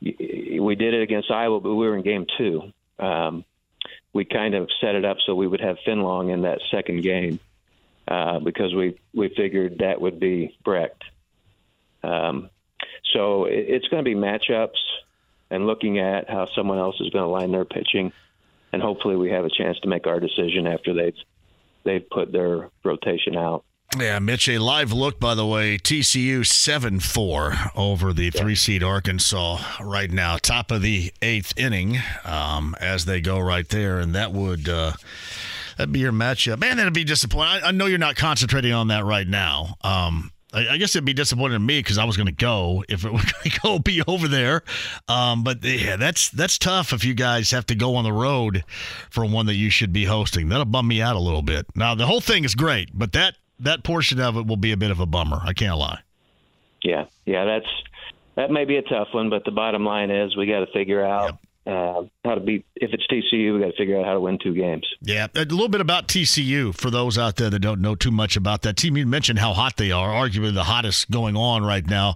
We did it against Iowa, but we were in game two. Um, we kind of set it up so we would have Fenlong in that second game uh, because we we figured that would be Brecht. Um, so it, it's going to be matchups and looking at how someone else is going to line their pitching, and hopefully we have a chance to make our decision after they've they've put their rotation out. Yeah, Mitch, a live look, by the way. TCU 7 4 over the three seed Arkansas right now. Top of the eighth inning um, as they go right there. And that would. Uh, That'd be your matchup. Man, that'd be disappointing. I, I know you're not concentrating on that right now. Um, I, I guess it'd be disappointing to me because I was going to go if it were going to go be over there. Um, but yeah, that's that's tough if you guys have to go on the road for one that you should be hosting. That'll bum me out a little bit. Now the whole thing is great, but that that portion of it will be a bit of a bummer. I can't lie. Yeah, yeah, that's that may be a tough one, but the bottom line is we got to figure out uh, how to beat. If it's TCU, we got to figure out how to win two games. Yeah, a little bit about TCU for those out there that don't know too much about that team. You mentioned how hot they are, arguably the hottest going on right now,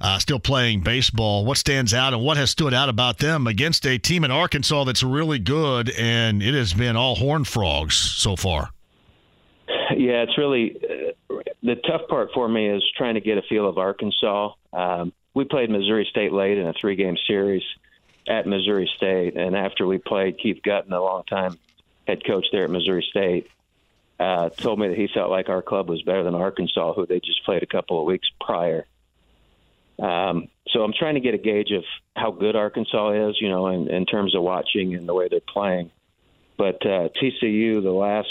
uh, still playing baseball. What stands out and what has stood out about them against a team in Arkansas that's really good, and it has been all Horn Frogs so far. Yeah, it's really uh, the tough part for me is trying to get a feel of Arkansas. Um, we played Missouri State late in a three-game series at Missouri State, and after we played, Keith Guttin, a long-time head coach there at Missouri State, uh, told me that he felt like our club was better than Arkansas, who they just played a couple of weeks prior. Um, so I'm trying to get a gauge of how good Arkansas is, you know, in, in terms of watching and the way they're playing. But uh, TCU, the last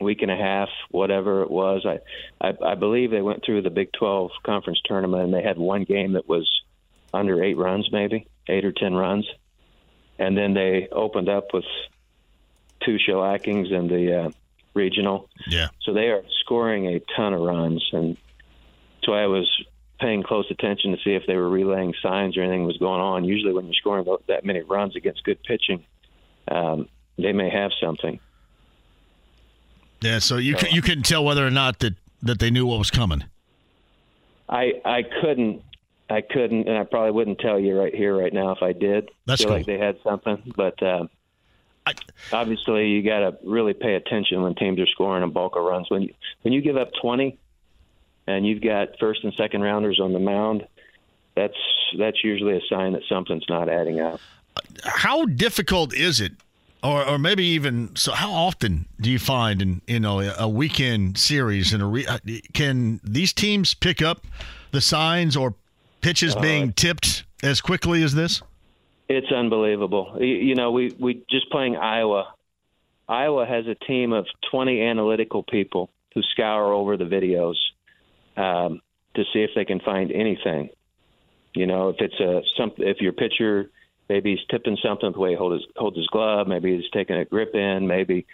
week and a half, whatever it was, I, I I believe they went through the Big 12 conference tournament and they had one game that was under eight runs, maybe eight or ten runs, and then they opened up with two shellackings in the uh, regional. Yeah. So they are scoring a ton of runs, and so I was paying close attention to see if they were relaying signs or anything was going on. Usually, when you're scoring that many runs against good pitching, um, they may have something. Yeah, so you so, you couldn't tell whether or not that, that they knew what was coming. I I couldn't I couldn't, and I probably wouldn't tell you right here, right now, if I did. That's feel cool. like they had something, but uh, I, obviously you got to really pay attention when teams are scoring a bulk of runs. When you when you give up twenty, and you've got first and second rounders on the mound, that's that's usually a sign that something's not adding up. How difficult is it or, or maybe even so how often do you find in you know a weekend series and a re, uh, can these teams pick up the signs or pitches Uh, being tipped as quickly as this It's unbelievable. You, know, we we just playing Iowa. Iowa has a team of 20 analytical people who scour over the videos um, to see if they can find anything. You know, if it's a some if your pitcher maybe he's tipping something the way he holds his, holds his glove, maybe he's taking a grip in, maybe.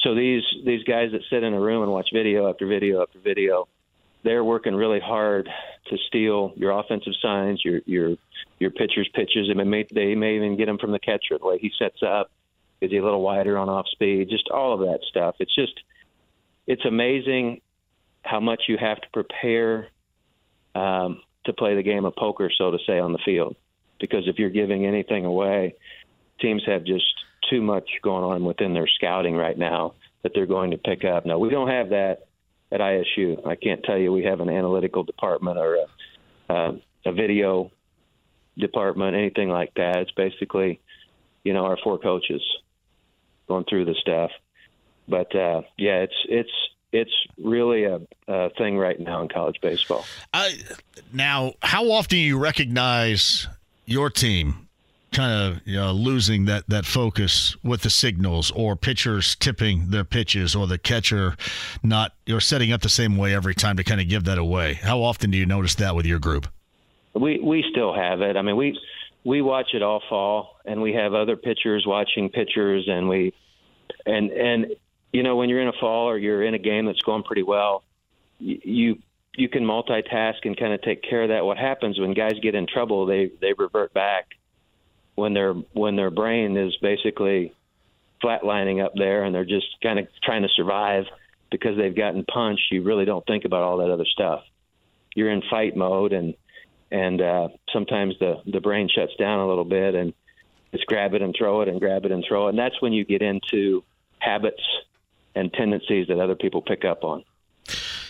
So these these guys that sit in a room and watch video after video after video, they're working really hard to steal your offensive signs, your your your pitcher's pitches. They may they may even get them from the catcher the way he sets up. Is he a little wider on off speed? Just all of that stuff. It's just it's amazing how much you have to prepare um, to play the game of poker, so to say, on the field. Because if you're giving anything away, teams have just too much going on within their scouting right now that they're going to pick up. No, we don't have that at ISU. I can't tell you we have an analytical department or a, uh, a video department, anything like that. It's basically, you know, our four coaches going through the stuff. But uh, yeah, it's it's it's really a, a thing right now in college baseball. I, now, how often do you recognize your team kind of losing that, that focus with the signals or pitchers tipping their pitches or the catcher not you're setting up the same way every time to kind of give that away? How often do you notice that with your group? We we still have it. I mean, we we watch it all fall, and we have other pitchers watching pitchers, and we and and you know when you're in a fall or you're in a game that's going pretty well, you you can multitask and kind of take care of that. What happens when guys get in trouble, they they revert back when their when their brain is basically flatlining up there and they're just kind of trying to survive because they've gotten punched. You really don't think about all that other stuff. You're in fight mode and and uh, sometimes the the brain shuts down a little bit and it's grab it and throw it and grab it and throw it and that's when you get into habits and tendencies that other people pick up on.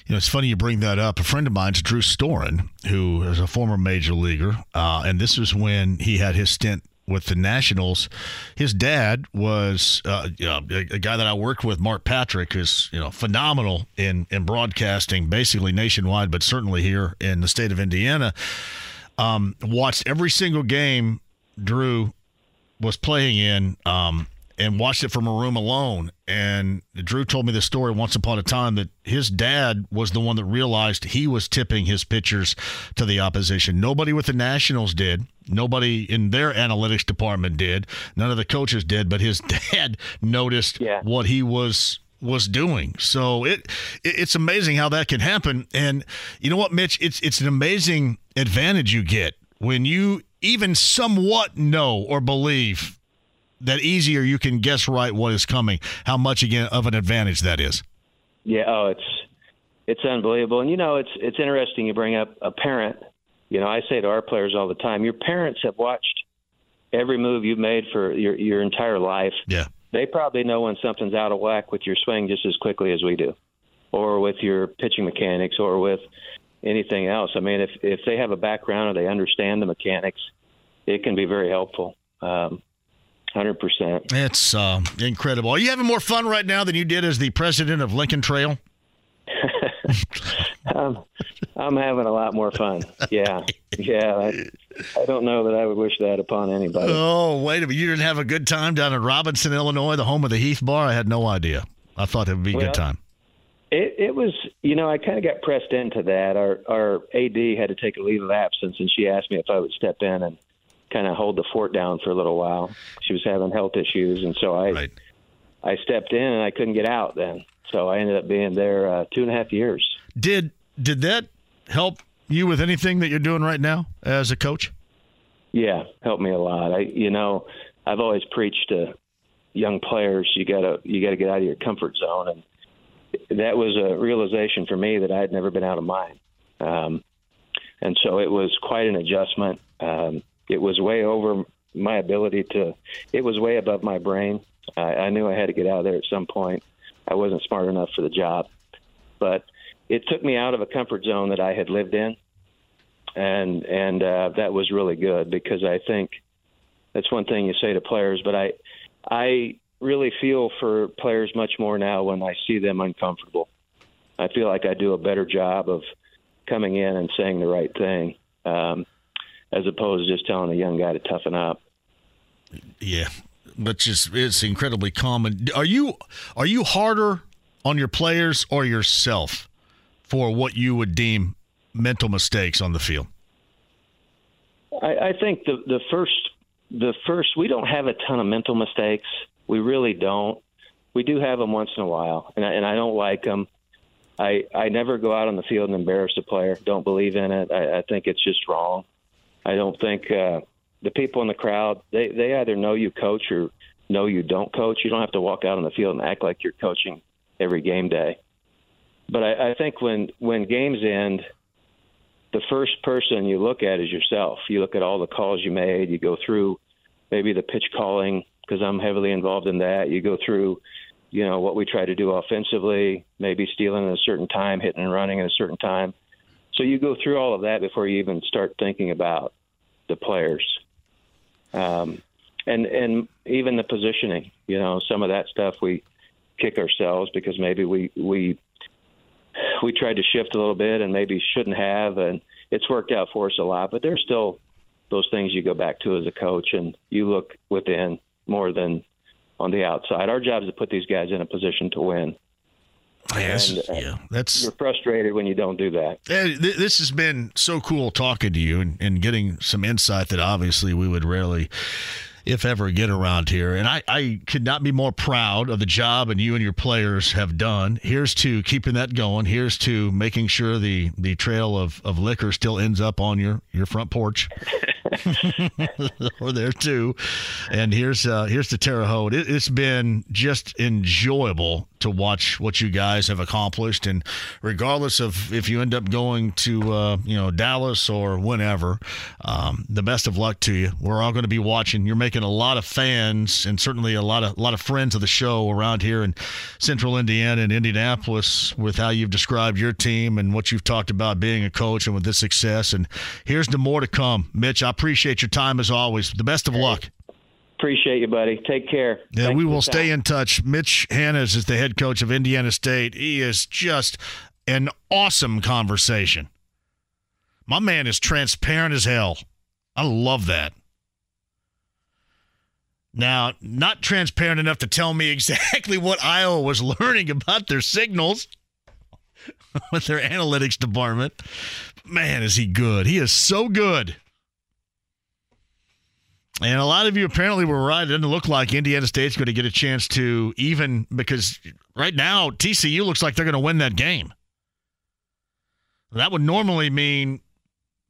You know, it's funny you bring that up. A friend of mine's Drew Storen, who is a former major leaguer, uh, and this was when he had his stint with the Nationals. His dad was uh, a, guy that I worked with, Mark Patrick, is you know phenomenal in in broadcasting, basically nationwide, but certainly here in the state of Indiana. Um, watched every single game Drew was playing in. Um, and watched it from a room alone. And Drew told me the story once upon a time that his dad was the one that realized he was tipping his pitchers to the opposition. Nobody with the Nationals did. Nobody in their analytics department did. None of the coaches did, but his dad noticed yeah. what he was was doing. So it, it it's amazing how that can happen. And you know what, Mitch? It's it's an amazing advantage you get when you even somewhat know or believe that easier you can guess right what is coming, how much again of an advantage that is. Yeah, oh, it's it's unbelievable. And you know, it's it's interesting you bring up a parent. You know, I say to our players all the time, your parents have watched every move you've made for your your entire life. Yeah. They probably know when something's out of whack with your swing just as quickly as we do. Or with your pitching mechanics or with anything else. I mean, if if they have a background or they understand the mechanics, it can be very helpful. Um, Hundred percent. It's uh, incredible. Are you having more fun right now than you did as the president of Lincoln Trail? I'm, I'm having a lot more fun. Yeah, yeah. I, I don't know that I would wish that upon anybody. Oh, wait a minute! You didn't have a good time down in Robinson, Illinois, the home of the Heath Bar. I had no idea. I thought it would be a Well, good time. It, it was, you know, I kind of got pressed into that. Our our AD had to take a leave of absence, and she asked me if I would step in and kind of hold the fort down for a little while. She was having health issues, and so I I stepped in, and I couldn't get out then. So I ended up being there uh, two and a half years. Did did that help you with anything that you're doing right now as a coach? Yeah, helped me a lot. I, you know, I've always preached to young players, you gotta you gotta get out of your comfort zone, and that was a realization for me that I had never been out of mine. Um, and so it was quite an adjustment. Um, it was way over my ability to. It was way above my brain. I, I knew I had to get out of there at some point. I wasn't smart enough for the job, but it took me out of a comfort zone that I had lived in, and and uh, that was really good because I think that's one thing you say to players, but I I really feel for players much more now when I see them uncomfortable. I feel like I do a better job of coming in and saying the right thing, um, as opposed to just telling a young guy to toughen up. Yeah, but is it's incredibly common. Are you are you harder on your players or yourself for what you would deem mental mistakes on the field? I, I think the the first the first we don't have a ton of mental mistakes. We really don't. We do have them once in a while, and I, and I don't like them. I I never go out on the field and embarrass a player. Don't believe in it. I, I think it's just wrong. I don't think uh, the people in the crowd they they either know you coach or know you don't coach. You don't have to walk out on the field and act like you're coaching every game day. But I, I think when when games end, the first person you look at is yourself. You look at all the calls you made. You go through maybe the pitch calling because I'm heavily involved in that. You go through, you know, what we try to do offensively, maybe stealing at a certain time, hitting and running at a certain time. So you go through all of that before you even start thinking about the players, um, and and even the positioning. You know, some of that stuff we kick ourselves because maybe we we we tried to shift a little bit and maybe shouldn't have, and it's worked out for us a lot. But there's still those things you go back to as a coach, and you look within more than on the outside. Our job is to put these guys in a position to win. Yes, And, uh, yeah, that's you're frustrated when you don't do that. This has been so cool talking to you and, and getting some insight that obviously we would rarely, if ever, get around here. And I, I could not be more proud of the job and you and your players have done. Here's to keeping that going. Here's to making sure the, the trail of, of liquor still ends up on your, your front porch. or there too. And here's uh, here's to Terre Haute. It, it's been just enjoyable to watch what you guys have accomplished, and regardless of if you end up going to uh, you know Dallas or whenever, um, the best of luck to you. We're all going to be watching. You're making a lot of fans and certainly a lot of a lot of friends of the show around here in Central Indiana and Indianapolis with how you've described your team and what you've talked about being a coach and with this success. And here's the more to come, Mitch. I appreciate your time as always. The best of luck. Appreciate you, buddy. Take care. Yeah, Thanks we will stay in touch. Mitch Hannahs is the head coach of Indiana State. He is just an awesome conversation. My man is transparent as hell. I love that. Now, not transparent enough to tell me exactly what Iowa was learning about their signals with their analytics department. Man, is he good. He is so good. And a lot of you apparently were right. It doesn't look like Indiana State's going to get a chance to even because right now TCU looks like they're going to win that game. That would normally mean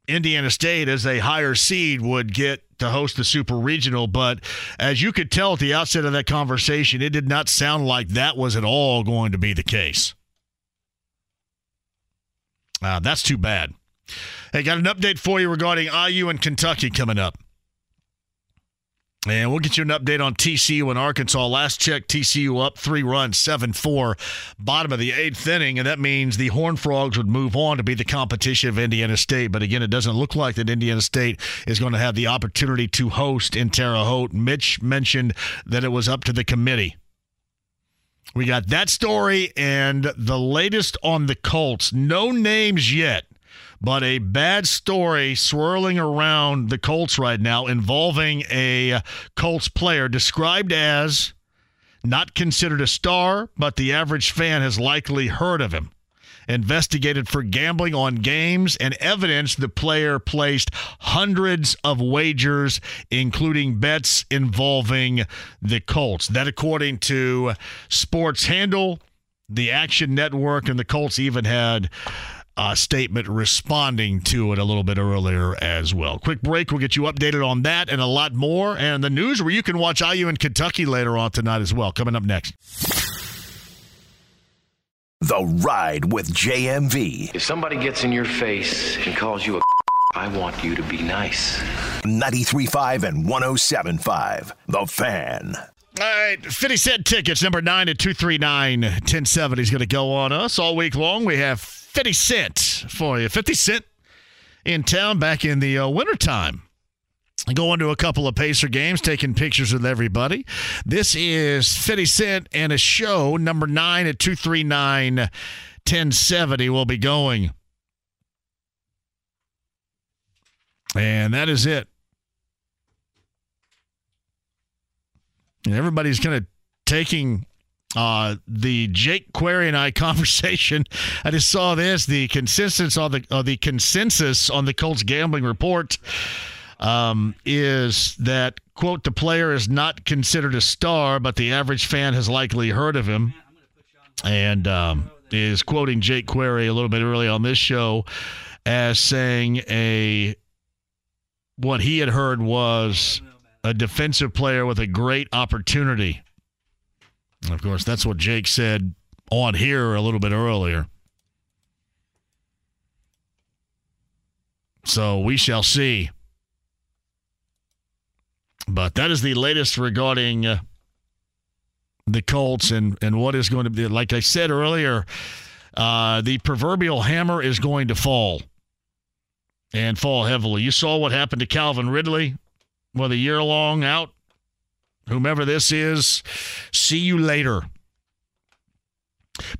Indiana State as a higher seed would get to host the Super Regional, but as you could tell at the outset of that conversation, it did not sound like that was at all going to be the case. Uh, that's too bad. Hey, got an update for you regarding IU and Kentucky coming up. And we'll get you an update on TCU and Arkansas. Last check, TCU up three runs, 7 4, bottom of the eighth inning. And that means the Horned Frogs would move on to be the competition of Indiana State. But again, it doesn't look like that Indiana State is going to have the opportunity to host in Terre Haute. Mitch mentioned that it was up to the committee. We got that story and the latest on the Colts. No names yet but a bad story swirling around the Colts right now involving a Colts player described as not considered a star, but the average fan has likely heard of him. Investigated for gambling on games and evidence the player placed hundreds of wagers, including bets involving the Colts. That, according to Sports Handle, the Action Network, and the Colts even had uh, statement responding to it a little bit earlier as well. Quick break. We'll get you updated on that and a lot more. And the news where you can watch IU in Kentucky later on tonight as well. Coming up next. The Ride with JMV. If somebody gets in your face and calls you a I want you to be nice. 93.5 and 107.5. The Fan. All right, 50 cent tickets, number 9 at 239 1070 is going to go on us all week long. We have 50 Cent for you. 50 Cent in town back in the uh, wintertime. Going to a couple of Pacer games, taking pictures with everybody. This is 50 Cent and a show, number 9 at 239 1070 will be going. And that is it. And everybody's kind of taking uh, the Jake Query and I conversation. I just saw this. The consensus on the uh, the consensus on the Colts gambling report um, is that quote the player is not considered a star, but the average fan has likely heard of him, and um, is quoting Jake Query a little bit early on this show as saying a what he had heard was a defensive player with a great opportunity of course, that's what Jake said on here a little bit earlier. So we shall see. But that is the latest regarding uh, the Colts and, and what is going to be. Like I said earlier, uh, the proverbial hammer is going to fall and fall heavily. You saw what happened to Calvin Ridley, with a year long out whomever this is, see you later.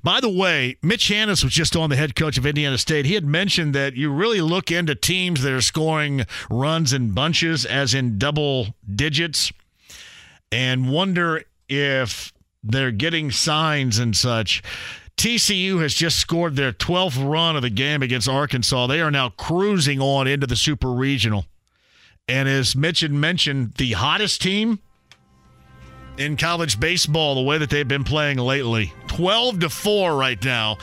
By the way, Mitch Hannahs was just on the head coach of Indiana State. He had mentioned that you really look into teams that are scoring runs in bunches, as in double digits, and wonder if they're getting signs and such. TCU has just scored their 12th run of the game against Arkansas. They are now cruising on into the Super Regional. And as Mitch had mentioned, the hottest team in college baseball the way that they've been playing lately. 12 to 4 right now.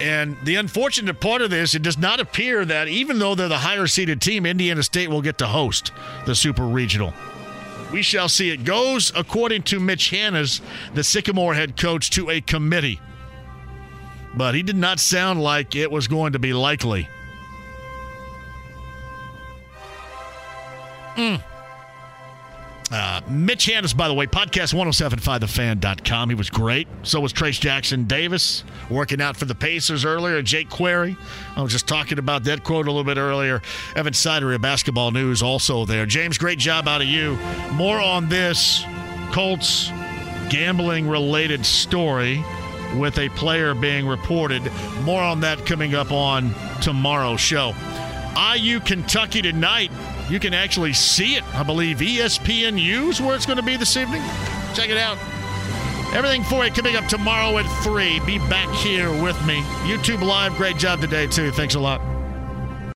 And the unfortunate part of this, it does not appear that even though they're the higher seeded team, Indiana State will get to host the Super Regional. We shall see. It goes, according to Mitch Hannahs, the Sycamore head coach, to a committee. But he did not sound like it was going to be likely. Mm. Uh, Mitch Hannahs, by the way, podcast 1075thefan.com. He was great. So was Trayce Jackson Davis, working out for the Pacers earlier. Jake Query. I was just talking about that quote a little bit earlier. Evan Sidery of Basketball News also there. James, great job out of you. More on this Colts gambling related story with a player being reported. More on that coming up on tomorrow's show. IU Kentucky tonight. You can actually see it. I believe ESPNU is where it's going to be this evening. Check it out. Everything for you coming up tomorrow at 3. Be back here with me. YouTube Live, great job today, too. Thanks a lot.